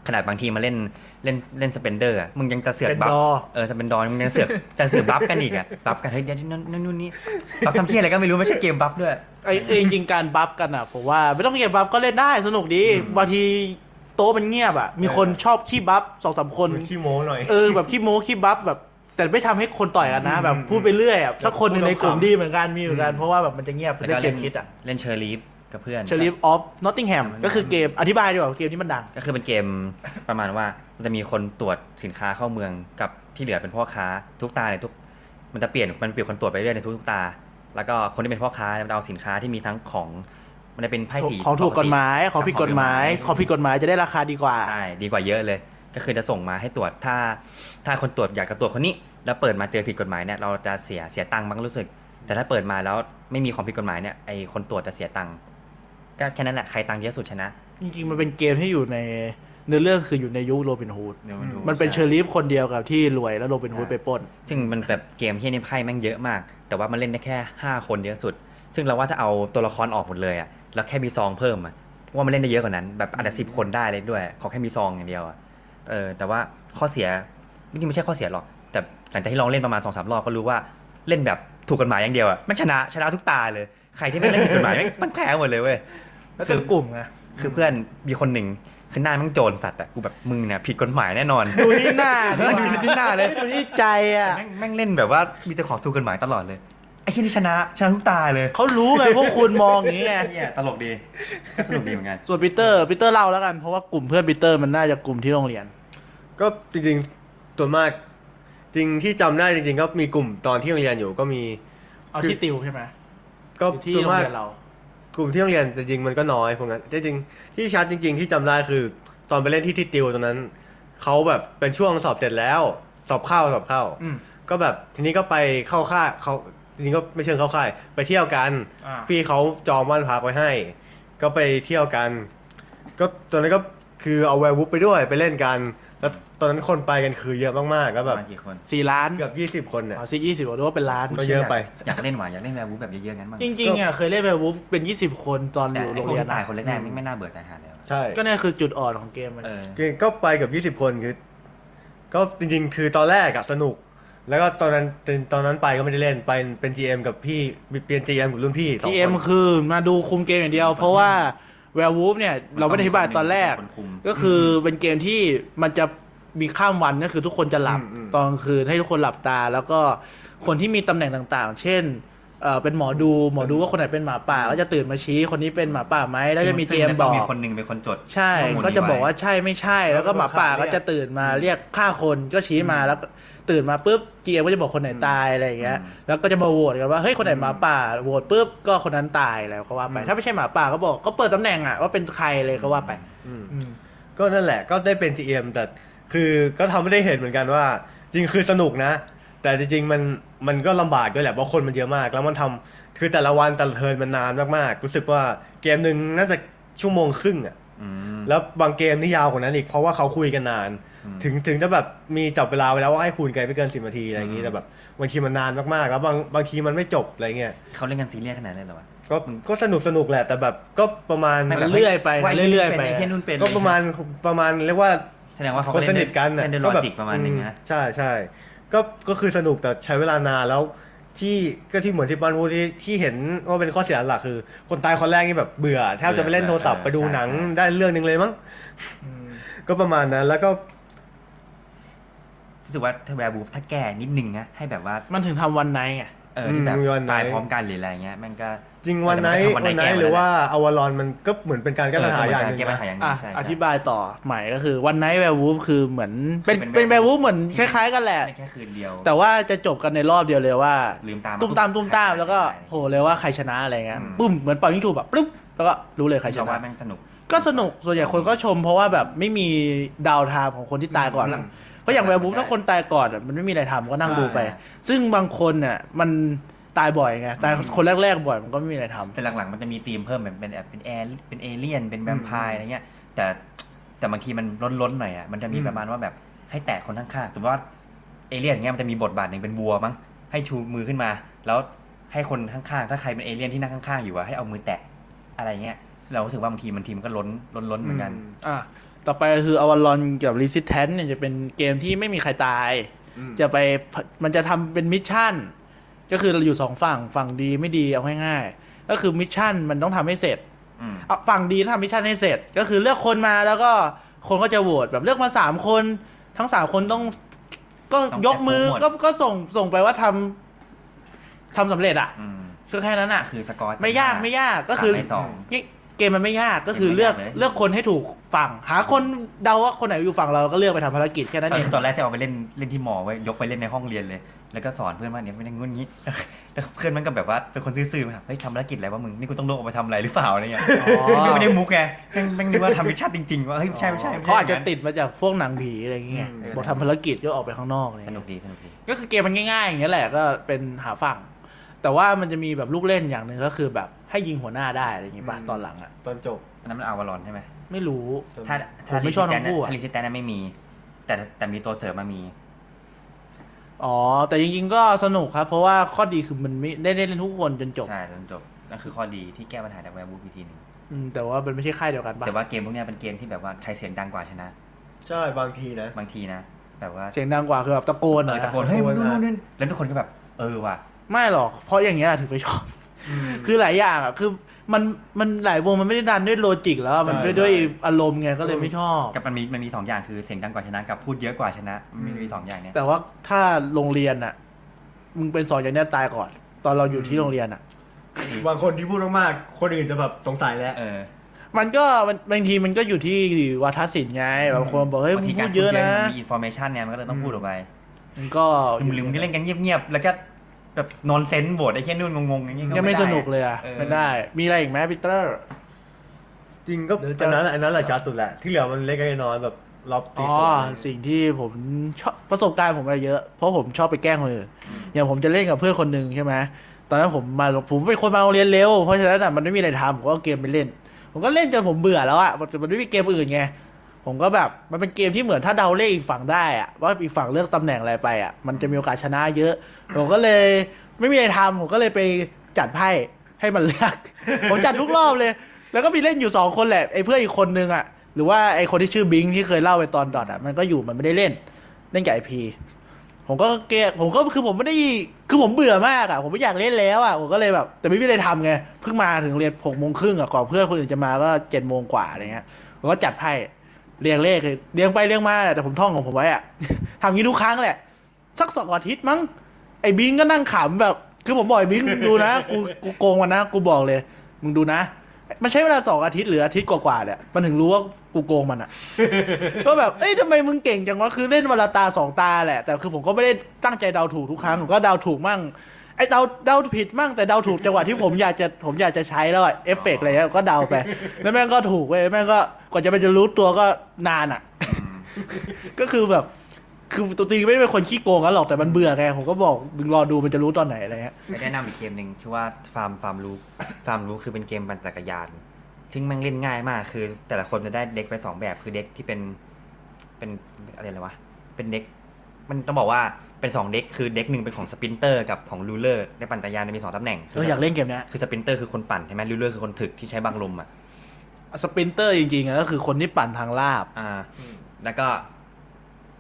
[SPEAKER 3] ขนาดบางทีมาเล่นเล่นเล่น Splendor มึงยังจะเสือก
[SPEAKER 2] เป็น
[SPEAKER 3] bluff
[SPEAKER 2] ดอ
[SPEAKER 3] เออ Splendor มึงยังเสือกจะเสือกบัฟกันอีกอะบัฟกันเฮ้ยเดี๋ยวนั่นนั่นนู่นนี่ bluff ทำเหี้ยอะไรก็ไม่รู้ไม่ใช่เกมบัฟด้วย
[SPEAKER 2] ไอ้ไอ้จริงๆการบัฟกันอะผมว่า ไม่ต้องเกมบัฟก็เล่นได้สนุกดี
[SPEAKER 3] อืม
[SPEAKER 2] บางที โต๊ะมันเงียบอะ มีคนชอบขี้บัฟสองสามคน
[SPEAKER 1] ขี้โม้หน่อย
[SPEAKER 2] เออแบบขี้โม้ขี้บัฟแบบ แต่ไม่ทำให้คนต่อยกันนะ
[SPEAKER 1] อืม
[SPEAKER 2] แบบพูดไปเรื่อยอะสักคนหนึ่งในกลุ่ม
[SPEAKER 1] พูดเอาขำ
[SPEAKER 2] ดีเหมือนกันมีเหมือนกัน
[SPEAKER 1] อืม
[SPEAKER 2] เพราะว่าแบบมันจะเงียบ
[SPEAKER 3] แล้ว
[SPEAKER 2] เล่
[SPEAKER 3] ก็
[SPEAKER 2] นเก
[SPEAKER 3] เล่
[SPEAKER 2] ม
[SPEAKER 3] น
[SPEAKER 2] คิดอะ
[SPEAKER 3] เล่น Sheriff กับเพื่อน
[SPEAKER 2] Sheriff of Nottingham ก็คือเกมอธิบายดีกว่าเกมนี้มันดัง
[SPEAKER 3] ก็คือเป็นเกมประมาณว่ามันจะมีคนตรวจสินค้าเข้าเมืองกับที่เหลือเป็นพ่อค้าทุกตาเนี่ยทุก มันจะเปลี่ยนมันเปลี่ยนคนตรวจไปเรื่อยในทุกๆตา แล้วก็คนที่เป็นพ่อค้าเนี่ยมันจะเอาสินค้าที่มีทั้งของ มันจะเป็นไพ่สี
[SPEAKER 2] ของถูกกฎหมายของผิดกฎหมาย
[SPEAKER 3] ข
[SPEAKER 2] ข
[SPEAKER 3] อ
[SPEAKER 2] องงผิดกฎหมายจะได้ราคาดีกว่า
[SPEAKER 3] ใช่ดีกว่าเยอะเลย ก็คือจะส่งมาให้ตรวจถ้า ถ้าคนตรวจอยากจะตรวจคนนี้ แล้วเปิดมาเจอผิดกฎหมายเนี่ยเราจะเสียเสียตังค์บ้างรู้สึก แต่ถ้าเปิดมาแล้วไม่มีของผิดกฎหมายเนี่ยไอคนตรวจจะเสียตังค์ก็แค่นั้นแหละใครตังค์เยอะสุดชนะ
[SPEAKER 2] จริงๆมันเป็นเกมที่อยู่ในเนื้อเรื่องคืออยู่ในยุคโรบินฮูด
[SPEAKER 3] เดี๋ยวาดู
[SPEAKER 2] มันเป็นเชอริฟคนเดียวกับที่รวยแล้วโรบินฮูดไปปล้น
[SPEAKER 3] ซึ่งมันแบบเกมที่นี่ไพ่แม่งเยอะมาก แต่ว่ามันเล่นได้แค่ 5 คนเยอะสุด ซึ่งเราว่าถ้าเอาตัวละครออกหมดเลยอะ แล้วแค่มีซองเพิ่มอะว่ามันเล่นได้เยอะกว่านั้น แบบอาจจะสิบคนได้เลยด้วย ขอแค่มีซองอย่างเดียวอะเออแต่ว่าข้อเสียจริงๆไม่ใช่ข้อเสียหรอก แต่หลังจากที่ลองเล่นประมาณสองสามรอบก็รู้ว่าเล่นแบบถูกกฎหมายอย่างเดียวอะมันชนะชนะทุกตาเลย ใครที่ไม่เล่นผิดกฎหมายแม่งมันแพ้หมดเลยเว้ย
[SPEAKER 2] แล้วเป็นกลุ่มไง
[SPEAKER 3] คือเพื่อนมีคนหนึ่งคือหน้ามันโจรสัตว์อะกูแบบมึงเนี่ยผิดกฎหมายแน่นอน
[SPEAKER 2] ดูที่หน้าดูที่หน้าเลยดูที่ใจอะ
[SPEAKER 3] แม่งแม่งเล่นแบบว่ามีแต่ของถูกกฎหมายตลอดเลย ไอ้ที่นี่ชนะชนะทุกตาเลย
[SPEAKER 2] เขารู้ไงพวกคุณมองอย่างนี้ไง
[SPEAKER 3] เนี่ยตลกดีก็สนุกดีเหมือนกัน
[SPEAKER 2] ส่วนปีเตอร์ปีเตอร์เล่าแล้วกัน เพราะว่ากลุ่มเพื่อนปีเตอร์มันน่าจะกลุ่มที่โรงเรียน
[SPEAKER 1] ก็จริงๆส่วนมาก จริงที่จำได้จริง ๆ ก็มีกลุ่มตอนที่โรงเรียนอยู่ก็มี
[SPEAKER 2] เอาที่ติวใช่ไหม
[SPEAKER 1] ก็
[SPEAKER 2] อยู่ที่
[SPEAKER 1] ส่วน
[SPEAKER 2] โรง
[SPEAKER 1] มาก
[SPEAKER 2] เรียนเรา
[SPEAKER 1] กลุ่มที่โรงเรียนแต่จริงๆมันก็น้อยพวกนั้นแต่จริงๆที่ชัดจริง ๆ ที่จำได้คือ ตอนไปเล่นที่ที่ติวตอนนั้นเขาแบบเป็นช่วงสอบเสร็จแล้ว สอบเข้าสอบเข้า
[SPEAKER 2] อืม
[SPEAKER 1] ก็แบบทีนี้ก็ไปเข้าค่ายเขา จริงๆก็ไม่เชิงเข้าค่าย ไปเที่ยวกัน
[SPEAKER 2] อ่า
[SPEAKER 1] พี่เขาจองบ้านพักไว้ให้ ก็ไปเที่ยวกัน ก็ตอนนั้นก็คือเอา Werewolf ไปด้วยไปเล่นกัน แล้วตอนนั้นคนไปกันคือเยอะมากๆ ก็
[SPEAKER 3] ป
[SPEAKER 1] แบ
[SPEAKER 3] ระ
[SPEAKER 1] บ
[SPEAKER 3] มาณกี่คน
[SPEAKER 2] สี่ล้าน
[SPEAKER 1] เกือบยี่สิบคนเนี่ย
[SPEAKER 2] เอาซิยี่สิบหรือว่าเป็นล้าน
[SPEAKER 1] ก็เยอะไป
[SPEAKER 3] อยากเล่นหว่าอยากเล่น Werewolf แบบเยอะๆงั้นบ้าง
[SPEAKER 2] จริงๆอะเคยเล่น Werewolf เป็นยี่สิบคนตอนอ
[SPEAKER 3] แต่
[SPEAKER 2] ยู่
[SPEAKER 3] ไอ้
[SPEAKER 2] โรง
[SPEAKER 3] พวก
[SPEAKER 2] เรียน
[SPEAKER 3] ที่ตาย
[SPEAKER 2] อะ
[SPEAKER 3] คนแรกๆไม่ไม่น่าเบื่อตายหาแล้ว
[SPEAKER 1] ใช่
[SPEAKER 2] ก็นี่คือจุดอ่อนของเกมมัน
[SPEAKER 3] เออ
[SPEAKER 1] ก็ไปเกับยี่สิบคนคือ ก็จริงๆ คือตอนแรกอะสนุก แล้วก็ตอนนั้นตอนนั้นไปก็ไม่ได้เล่นไปเป็น GM กับพี่เปลี่ยน GM กับรุ่นพี่สง
[SPEAKER 2] ที
[SPEAKER 1] คน
[SPEAKER 2] เอ็มคือมาดูคุมเกมอย่างเดียว เพราะว่าแวร์วูฟเนี่ยเราไม่ได้อธิบายตอนแรก
[SPEAKER 3] คนคุม
[SPEAKER 2] ก็คือเป็นเกมที่มันจะมีข้ามวันก็คือทุกคนจะหลับ
[SPEAKER 1] อืมอืม
[SPEAKER 2] ตอนกลางคืนให้ทุกคนหลับตา แล้วก็คนที่มีตำแหน่งต่างๆ เช่นเอ่อเป็นหมอดูหมอดูว่าคนไหนเป็นหมาป่าก็จะตื่นมาชี้คนนี้เป็นหมาป่าไหมแล้วจะมีเจ
[SPEAKER 3] ซึ่ง
[SPEAKER 2] ม
[SPEAKER 3] น
[SPEAKER 2] บ
[SPEAKER 3] ต้
[SPEAKER 2] องก
[SPEAKER 3] มีคนหนึ่งเป็นคนจด
[SPEAKER 2] ใช่
[SPEAKER 3] ข้มูล
[SPEAKER 2] ก็จะ
[SPEAKER 3] นี้
[SPEAKER 2] บอก
[SPEAKER 3] ไว่า
[SPEAKER 2] ใช่ไม่ใช่ แล้วก็หมาป่าก็จะตื่นมาเรียกฆ่าคนก็ชี้มาแล้วก็ ตื่นมาปุ๊บเจมก็จะบอกคนไหนตายอะไรอย่างเงี้ยแล้วก็จะมาโหวตกันว่าเฮ้ยคนไหนหมาป่าโหวตปุ๊บก็คนนั้นตายแล้วก็ว่าไป ถ้าไม่ใช่หมาป่าก็บอกก็เปิดตำแหน่งอะว่าเป็นใครเลยก็ว่าไป
[SPEAKER 1] อืม
[SPEAKER 2] อืม
[SPEAKER 1] ก็นั่นแหละก็ได้เป็น GM แต่คือก็ทำให้ได้เห็นเหมือนกันว่า จริงคือสนุกนะ แต่จริงๆมันมันก็ลำบากด้วยแหละเพราะคนมันเยอะมาก แล้วมันทำคือแต่ละวันแต่ละเทิร์นมันนานมากๆรู้สึกว่าเกมหนึ่งน่าจะชั่วโมงครึ่งอะ
[SPEAKER 3] อืม
[SPEAKER 1] แล้วบางเกมนี่ยาวกว่านั้นอีกเพราะว่าเขาคุยกันนาน
[SPEAKER 3] อืม
[SPEAKER 1] ถึงถึงจะแบบมีจับเวลาไว้แล้วว่าให้คูณกันไม่เกินสิบนาทีอะไรอย่างนี้
[SPEAKER 3] อืม
[SPEAKER 1] แต่แบบบางทีมันนานมากๆแล้วบางบางทีมันไม่จบอะไรเงี้ย
[SPEAKER 3] เขาเล่นกันซีเรียสขนาดนั้นเลยเหรอวะ
[SPEAKER 1] ก็ก็สนุกสนุกแหละแต่แบบก็ประมาณ
[SPEAKER 2] มันเรื่อยไป
[SPEAKER 3] ว่า
[SPEAKER 2] เรื่อยๆไป
[SPEAKER 3] ไอ้เช่นนู่นเป็น
[SPEAKER 1] ก็ประมาณประมาณเรียกว่า
[SPEAKER 3] แสดงว่าเขา
[SPEAKER 1] คนสนิทกัน
[SPEAKER 3] เล่นด้วยล
[SPEAKER 1] ก็
[SPEAKER 3] อ
[SPEAKER 1] แบบ
[SPEAKER 3] จิกประมาณหนึงนะ
[SPEAKER 1] ใช่ใช่ก็ก็คือสนุกแต่ใช้เวลานานแล้วที่ก็ที่เหมือนที่ปานพูดที่ที่เห็นว่าเป็นข้อเสียหลักคือ คนตายคนแรกนี่แบบเบื่อแทบจะไปเล่นโทรศัพท์ไปดูหนังได้เรื่องหนึงเลยมั้ง
[SPEAKER 2] อืม
[SPEAKER 1] ก็ประมาณนั้นแล้วก็
[SPEAKER 3] รู้สึกว่าถ้าแวร์บูฟถ้าแก้นิดนึงนะให้แบบว่า
[SPEAKER 2] มันถึงทำวันไนท์ไง
[SPEAKER 3] เออที่แบบ
[SPEAKER 1] อืมวันไหน
[SPEAKER 3] ตายพร้อมกันหรืออะไรเงี้ยแม่งก็
[SPEAKER 1] จริงวันไหน
[SPEAKER 3] เออแต่มันก็ทำวันไหน
[SPEAKER 1] วันไหน
[SPEAKER 3] แก้มา
[SPEAKER 1] หรือ
[SPEAKER 3] แล้ว
[SPEAKER 1] ว่าอวารอนมันก็เหมือนเป็นการแก้ปัญหาอย่างหนึ่ง
[SPEAKER 3] แก้ปัญ
[SPEAKER 1] นะ
[SPEAKER 3] หาอย่างหนึ
[SPEAKER 2] อะ
[SPEAKER 3] งใช่
[SPEAKER 2] อ
[SPEAKER 3] ใช่
[SPEAKER 2] ธิบายต่อใหม่ก็คือ One Night Werewolf คือเหมือนเป็น
[SPEAKER 3] เป็น
[SPEAKER 2] เป็นแว
[SPEAKER 3] werewolf
[SPEAKER 2] ร์วูฟเหมือนคล้ายๆกันแหละ
[SPEAKER 3] ได้แค่คืนเดียว
[SPEAKER 2] แต่ว่าจะจบกันในรอบเดียวเลยว่า
[SPEAKER 3] ลืมตาม
[SPEAKER 2] ตุ้มตามตุ้มตามแล้วก็โผล่เลยว่าใครชนะอะไรเงี้ยปุ้มเหมือนเป่ายิงถูกแบบปุ๊บแล้วก็รู้เลยใครช
[SPEAKER 3] เราว่าแม่งสนุก
[SPEAKER 2] ก็สนุกส่วนใหญ่คนก็ชมเพราะว่าแบบไม่มี downtime ของคนที่ตายก่อนอะ เพราะอย่าง Werewolf ถ้าคนตายก่อนอะมันไม่มีอะไรทำก็นั่งดูไป
[SPEAKER 3] ใช่
[SPEAKER 2] ซึ่งบางคนเนี่ยมันตายบ่อยไงตายคนแรกๆบ่อยมันก็ไม่มีอะไรทำ
[SPEAKER 3] แต่หลังๆมันจะมีธีมเพิ่มแบบเป็นแบบเป็นแอร์เป็นเอเลี่ยนเป็นแวมไพร์อะไรเงี้ย แต่แต่บางทีมันล้นๆหน่อยอะมันจะมี
[SPEAKER 1] อืม
[SPEAKER 3] ประมาณว่าแบบให้แตะคนข้างๆสมมติว่าเอเลี่ยนเงี้ยมันจะมีบทบาทหนึ่งเป็นวัวมั้งให้ชูมือขึ้นมา แล้วให้คนข้างๆ ถ้าใครเป็นเอเลี่ยนที่นั่งข้างๆอยู่อะให้เอามือแตะอะไรเงี้ยเรารู้สึกว่าบางทีมันทีมันก็ล้นล้นล้นเหมือนกัน
[SPEAKER 2] อะ ต่อไปก็คือ Avalon กับ Resistance เนี่ยจะเป็นเกมที่ไม่มีใครตาย
[SPEAKER 1] อืม
[SPEAKER 2] จะไปมันจะทำเป็น mission ก็คือเราอยู่สองฝั่งฝั่งดีไม่ดีเอาง่ายๆก็คือ mission มันต้องทำให้เสร็จ
[SPEAKER 3] อืม
[SPEAKER 2] เอาฝั่งดีทำ mission ให้เสร็จ ก็คือเลือกคนมาแล้วก็คนก็จะโหวตแบบเลือกมาสามคน ทั้งสามคนต้อง ก็
[SPEAKER 3] ต้อง
[SPEAKER 2] ยกมือ
[SPEAKER 3] approve
[SPEAKER 2] ก็ก็ส่งส่งไปว่าทำทำสำเร็จอะ
[SPEAKER 3] อืม
[SPEAKER 2] คือแค่นั้นอะ
[SPEAKER 3] คือสกอร์
[SPEAKER 2] ไม่ยากไม่ยากก็คือ
[SPEAKER 3] สามในสอง
[SPEAKER 2] นี่เกมมันไม่ยากก็คือ
[SPEAKER 3] เกมไม่
[SPEAKER 2] เลือก
[SPEAKER 3] ยากเลย
[SPEAKER 2] เลือกคนให้ถูกฝั่ง หาคนเดาว่าคนไหนอยู่ฝั่งเราก็เลือกไปทำภารกิจแค่นั้นเอง
[SPEAKER 3] ตอนแรกจะเอาไปเล่นเล่นที่มอไว้ยกไปเล่นในห้องเรียนเลย แล้วก็สอนเพื่อนว่าเนี่ยไม่ได้งู้นงี้แล้วเพื่อนมันก็แบบว่าเป็นคนซื่อๆมาเฮ้ยทำภารกิจอะไรวะมึงนี่กูต้องลงออกไปทำอะไรหรือเปล่าอะไรเงี้ย
[SPEAKER 2] อ๋อ
[SPEAKER 3] ไม่ได้มุกไงแม่งแม่งนึกว่าทำ mission จริงๆว่าเฮ้ยไม่ใช่ไม่ใช่ไม่ใช่
[SPEAKER 2] เขาอาจจะติดมาจากพวกหนังผีอะไรอย่างเงี้ย
[SPEAKER 1] อืม
[SPEAKER 2] บอกทำภารกิจก็ออกไปข้างนอกอะไรเงี้ยส
[SPEAKER 3] นุกดีสนุกดี
[SPEAKER 2] ก็คือเกมมันง่ายๆอย่างเงี้ยแหละก็เป็นหาฝั่ง แต่ว่ามันจะมีแบบลูกเล่นอย่างหนึ่งก็คือแบบ ให้ยิงหัวหน้าได้อะไรอย่างงี้ป่ะ
[SPEAKER 1] อืม
[SPEAKER 2] ตอนหลังอะ
[SPEAKER 1] ตอนจบ
[SPEAKER 3] อันนั้นมัน Avalon ใช่ไหม
[SPEAKER 2] ไม่รู้
[SPEAKER 3] ถ้า
[SPEAKER 2] ผมไม่ชอบทั้งคู่อะ
[SPEAKER 3] ถ้า Resistance ไม่มี แต่แต่มีตัวเสริมมามี
[SPEAKER 2] อ๋อ แต่จริงๆ ก็สนุกครับ เพราะว่าข้อดีคือมันไม่ได้เล่นทุกคนจนจบ
[SPEAKER 3] ใช่จนจบนั่นคือข้อดีที่แก้ปัญหาจากแวร์บูฟทีหนึง
[SPEAKER 2] อืม แต่ว่ามันไม่ใช่ค่ายเดียวกันป่ะ
[SPEAKER 3] แต่ว่าเกมพวกเนี้ยเป็นเกมที่แบบว่าใครเสียงดังกว่าชนะ
[SPEAKER 1] ใช่บางทีนะ
[SPEAKER 3] บางทีนะ แบบว่า
[SPEAKER 2] เสียงดังกว่าคือแบบตะโกน
[SPEAKER 3] เออ
[SPEAKER 2] อะ
[SPEAKER 3] ตะโกนเฮ้ย
[SPEAKER 1] ตะโก
[SPEAKER 3] มึ
[SPEAKER 1] น
[SPEAKER 3] งนู่น
[SPEAKER 1] อะ
[SPEAKER 3] นู่นแล้วทุกคนก็แบบ เออว่ะ
[SPEAKER 2] ไม่หรอก เพราะอย่างเงี้ยถึงไปชอบ คือหลายอย่างอะ คือมันมันหลายวงมันไม่ได้ดันด้วยโลจิกแล้วอะมัน
[SPEAKER 1] ใช่
[SPEAKER 2] ด้วยด้วย
[SPEAKER 1] ใช่
[SPEAKER 2] อารมณ์ไงก็เลยไม่ชอบ
[SPEAKER 3] กับมันมีมันมีสองอย่างคือเสียงดังกว่าชนะกับพูดเยอะกว่าชนะมันมีสองอย่างเนี้ย
[SPEAKER 2] แต่ว่าถ้าโรงเรียนอะ มึงเป็นสอนอย่างเนี้ยตายก่อน ตอนเราอยู่ที่โรงเรียนอะ
[SPEAKER 1] บางคนที่พูดมากๆคนอื่นจะแบบสงสัยแล้ว
[SPEAKER 3] เออ
[SPEAKER 2] มันก็มันบางทีมันก็อยู่ที่วัฒนศิลป์ไงบางคนบอกเฮ้ย
[SPEAKER 3] บาง
[SPEAKER 2] มึ
[SPEAKER 3] ที
[SPEAKER 2] ง
[SPEAKER 3] กา
[SPEAKER 2] พู
[SPEAKER 3] ร
[SPEAKER 2] ดเยอะนะ
[SPEAKER 3] มีอินโฟเมชันเนี่ยมันก็เลยต้องพูดออกไป
[SPEAKER 2] มันก็
[SPEAKER 3] หรือมึงก็เล่นกันเงียบๆแล้วก็ แบบนอนเซนส์โบดไอ้แค่นู่นงงๆอย่างเงี้ย
[SPEAKER 2] ยังไม่
[SPEAKER 3] ด้
[SPEAKER 2] สนุกเลยอะ
[SPEAKER 3] ออ
[SPEAKER 2] ไม่ได้ มีอะไรอีกไหมพีเตอร์
[SPEAKER 1] จริงก็
[SPEAKER 2] เดี๋ยวจะ
[SPEAKER 1] อันนั้นแหละอันนั้นแหละชัดสุดแหละ ที่เหลือมันเล็กๆน้อยๆแบบรอบตี
[SPEAKER 2] อ๋อ
[SPEAKER 1] สอง
[SPEAKER 2] สิ่งที่ผมชอบประสบการณ์ผมมาเยอะ เพราะผมชอบไปแกล้งคนอื่นอย่างผมจะเล่นกับเพื่อนคนหนึ่งใช่ไหมตอนนั้นผมมาผมเป็นคนมาโรงเรียนเร็วเพราะฉะนั้นอะมันไม่มีอะไรทำผมก็เอาเกมไปเล่น ผมก็เล่นจนผมเบื่อแล้วอะมันมันไม่มีเกมอื่นไง ผมก็แบบมันเป็นเกมที่เหมือนถ้าเดาเลขอีกฝั่งได้อะว่าอีกฝั่งเลือกตำแหน่งอะไรไปอะมันจะมีโอกาสชนะเยอะ ผมก็เลยไม่มีอะไรทำผมก็เลยไปจัดไพ่ให้มันเลือก ผมจัดทุกรอบเลย แล้วก็มีเล่นอยู่สองคนแหละไอ้เพื่อนอีกคนนึงอะหรือว่าไอ้คนที่ชื่อบิงที่เคยเล่าไปตอนดอทอะมันก็อยู่มันไม่ได้เล่นเล่นกับไอพีผมก็เกะผมก็คือผมไม่ได้คือผมเบื่อมากอะผมไม่อยากเล่นแล้วอะผมก็เลยแบบ แต่ไม่มีอะไรทำไงเพิ่งมาถึงเรียนหกโมงครึ่งอะก่อนเพื่อนคนอื่นจะมาก็เจ็ดโมงกว่าอะไรเงี้ยผมก็จัดไพ่ เรียงเลขเลยเรียงไปเรียงมาแหละแต่ผมท่องของผมไว้อะทำอย่างนี้ทุกครั้งแหละ สักสองอาทิตย์มั้งไอ้บิงก็นั่งขำแบบ คือผมบอกไอ้บิงดูนะ กูกูโกงมันนะ กูบอกเลย มึงดูนะ มันใช้เวลาสองอาทิตย์หรืออาทิตย์กว่าๆเนี่ยมันถึงรู้ว่ากูโกงมันอะก็แบบเอ้ยทำไมมึงเก่งจังวะคือเล่นวันละตาสองตาแหละ แต่คือผมก็ไม่ได้ตั้งใจเดาถูกทุกครั้งผมก็เดาถูกมั่ง ไอ้เดาเดาผิดมั่งแต่เดาถูกจังหวะที่ผมอยากจะผมอยากจะใช้แล้วอะเอฟเฟกต์อะไรเงี้ยก็เดาไป แล้วแม่งก็ถูกเว้ยแม่งก็กว่าจะไปจะรู้ตัวก็นานอะก็คือแบบ คือตัวจริงไม่ได้เป็นคนขี้โกงกันหรอกแต่มันเบื่อไงผมก็บอกมึงรอดูมันจะรู้ตอนไหนอะไรเงี้ย
[SPEAKER 3] ไปแนะนำอีกเกมหนึ่งชื่อว่า Flamme Flamme Rouge Flamme Rouge คือเป็นเกมปั่นจักรยานซึ่งมันเล่นง่ายมาก คือ แต่ละคนจะได้ deck ไปสองแบบคือ deck ที่เป็นเป็นอะไรเลยวะเป็น deck มันต้องบอกว่าเป็นสอง deck คือ deck หนึ่งเป็นของ sprinter กับของ rouleur ในปั่นจักรยานจะมีสองตำแหน่ง
[SPEAKER 2] เอออยากเล่นเกมเนี้ย
[SPEAKER 3] คือ sprinter คือคนปั่นใช่ไหม rouleur คือคนถึกที่ใช้บังลมอะ
[SPEAKER 2] sprinter จริงๆอะก็คือคนที่ปั่นทางลาบ
[SPEAKER 3] อ่าแล้วก็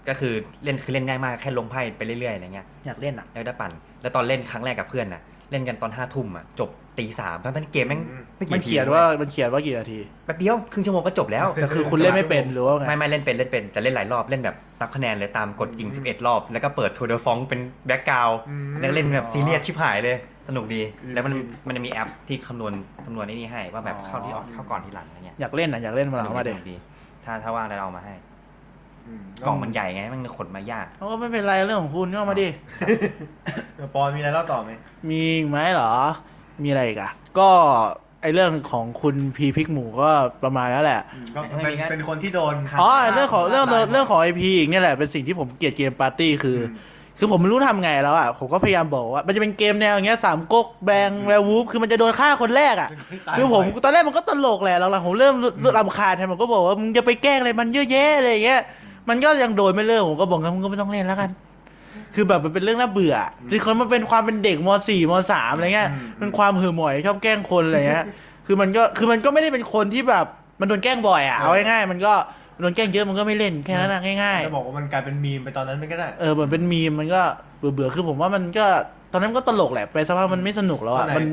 [SPEAKER 3] ก็คือเล่นคือเล่นง่ายมากแค่ลงไพ่ไปเรื่อยๆอะไรเงี้ย
[SPEAKER 2] อยากเล่นอะ
[SPEAKER 3] แล้วได้ปั่น แล้วตอนเล่นครั้งแรกกับเพื่อนน่ะเล่นกันตอนห้าทุ่มอะจบ ตีสามทั้งที่เกมแม่งไม่กี่
[SPEAKER 2] มัน
[SPEAKER 3] นาที
[SPEAKER 2] เขียนว่ามันเขียนว่ากี่นาที
[SPEAKER 3] แป๊บเดียวครึ่งชั่วโมงก็จบแล้ว
[SPEAKER 2] แต่คือคุณเล่นไม่เป็นหรือว่าไง
[SPEAKER 3] ไม่ไม่เล่นเป็นเล่นเป็นแต่เล่นหลายรอบเล่นแบบนับคะแนนเลยตามกฎจริง 11 รอบ แล้วก็เปิด Tour de France เป็น background แล้วเล่นแบบซีเรียสชิบหายเลย สนุกดี แล้วมันมันจะมีแอปที่คำนวณคำนวณไอ้นี่ให้ว่าแบบเข้าที่ออกเข้าก่อนที่หลังอะไรเงี้ย
[SPEAKER 2] อยากเล่นอะอยากเล่นมาหลังมาเด็ดส
[SPEAKER 3] นุกดีถ้าถ้าว่างแล้วเอามาให้
[SPEAKER 1] อืม
[SPEAKER 3] กล่องมันใหญ่ไงมันขนมายาก
[SPEAKER 2] เขาก็ไม่เป็นไรเรื่องของคุณก็เอามาดิ
[SPEAKER 1] ปอนมีอะไรเล่าต่อไหม
[SPEAKER 2] มีอีกไหมเหรอ มีอะไรอีกอะก็ไอเรื่องของคุณพีพิกหมูก็ประมาณนั้นแหละ
[SPEAKER 1] ก็เป็นเป็นคนที่โดน
[SPEAKER 2] อ๋อเรื่องของเรื่องเรื่องของไอพีอีกเนี่ยแหละเป็นสิ่งที่ผมเกลียดเกมปาร์ตี้คืออ
[SPEAKER 1] ม
[SPEAKER 2] คือผมไม่รู้ทำไงแล้วอะผมก็พยายามบอกว่า มันจะเป็นเกมแนวอย่างเงี้ยสามก๊ก Bang Werewolf คือมันจะโดนฆ่าคนแรกอะ คือผมตอนแรกมันก็ตลกแหละหลังๆผมเริ่มเริ่มรำคาญแทนมันก็บอกว่ามึงจะไปแกล้งอะไรมันเยอะแยะอะไรอย่างเงี้ยมันก็ยังโดนไม่เลิกผมก็บอกงั้นมึงก็ไม่ต้องเล่นแล้วกัน คือแบบมันเป็นเรื่องน่าเบื่อคือคนมันเป็นความเป็นเด็กมสี่มสามอะไรเงี้ย
[SPEAKER 1] อืม
[SPEAKER 2] มันความหือหมอยชอบแกล้งคนอะไรเงี้ย คือมันก็คือมันก็ไม่ได้เป็นคนที่แบบมันโดนแกล้งบ่อยอะ เอาง่ายๆมันก็โดนแกล้งเยอะมันก็ไม่เล่นแค่นั้นนะง่าย
[SPEAKER 1] จะบอกว่ามันกลายเป็นมีมไปตอนนั้นมันก็ได้
[SPEAKER 2] ๆเออเหมือนเป็นมีมมันก็เบื่อๆคือผมว่ามันก็ตอนนั้นมันก็ตลกแหละไปสักพักมันไม่สนุกแล้วอะ
[SPEAKER 1] ตอนไหน
[SPEAKER 2] มัน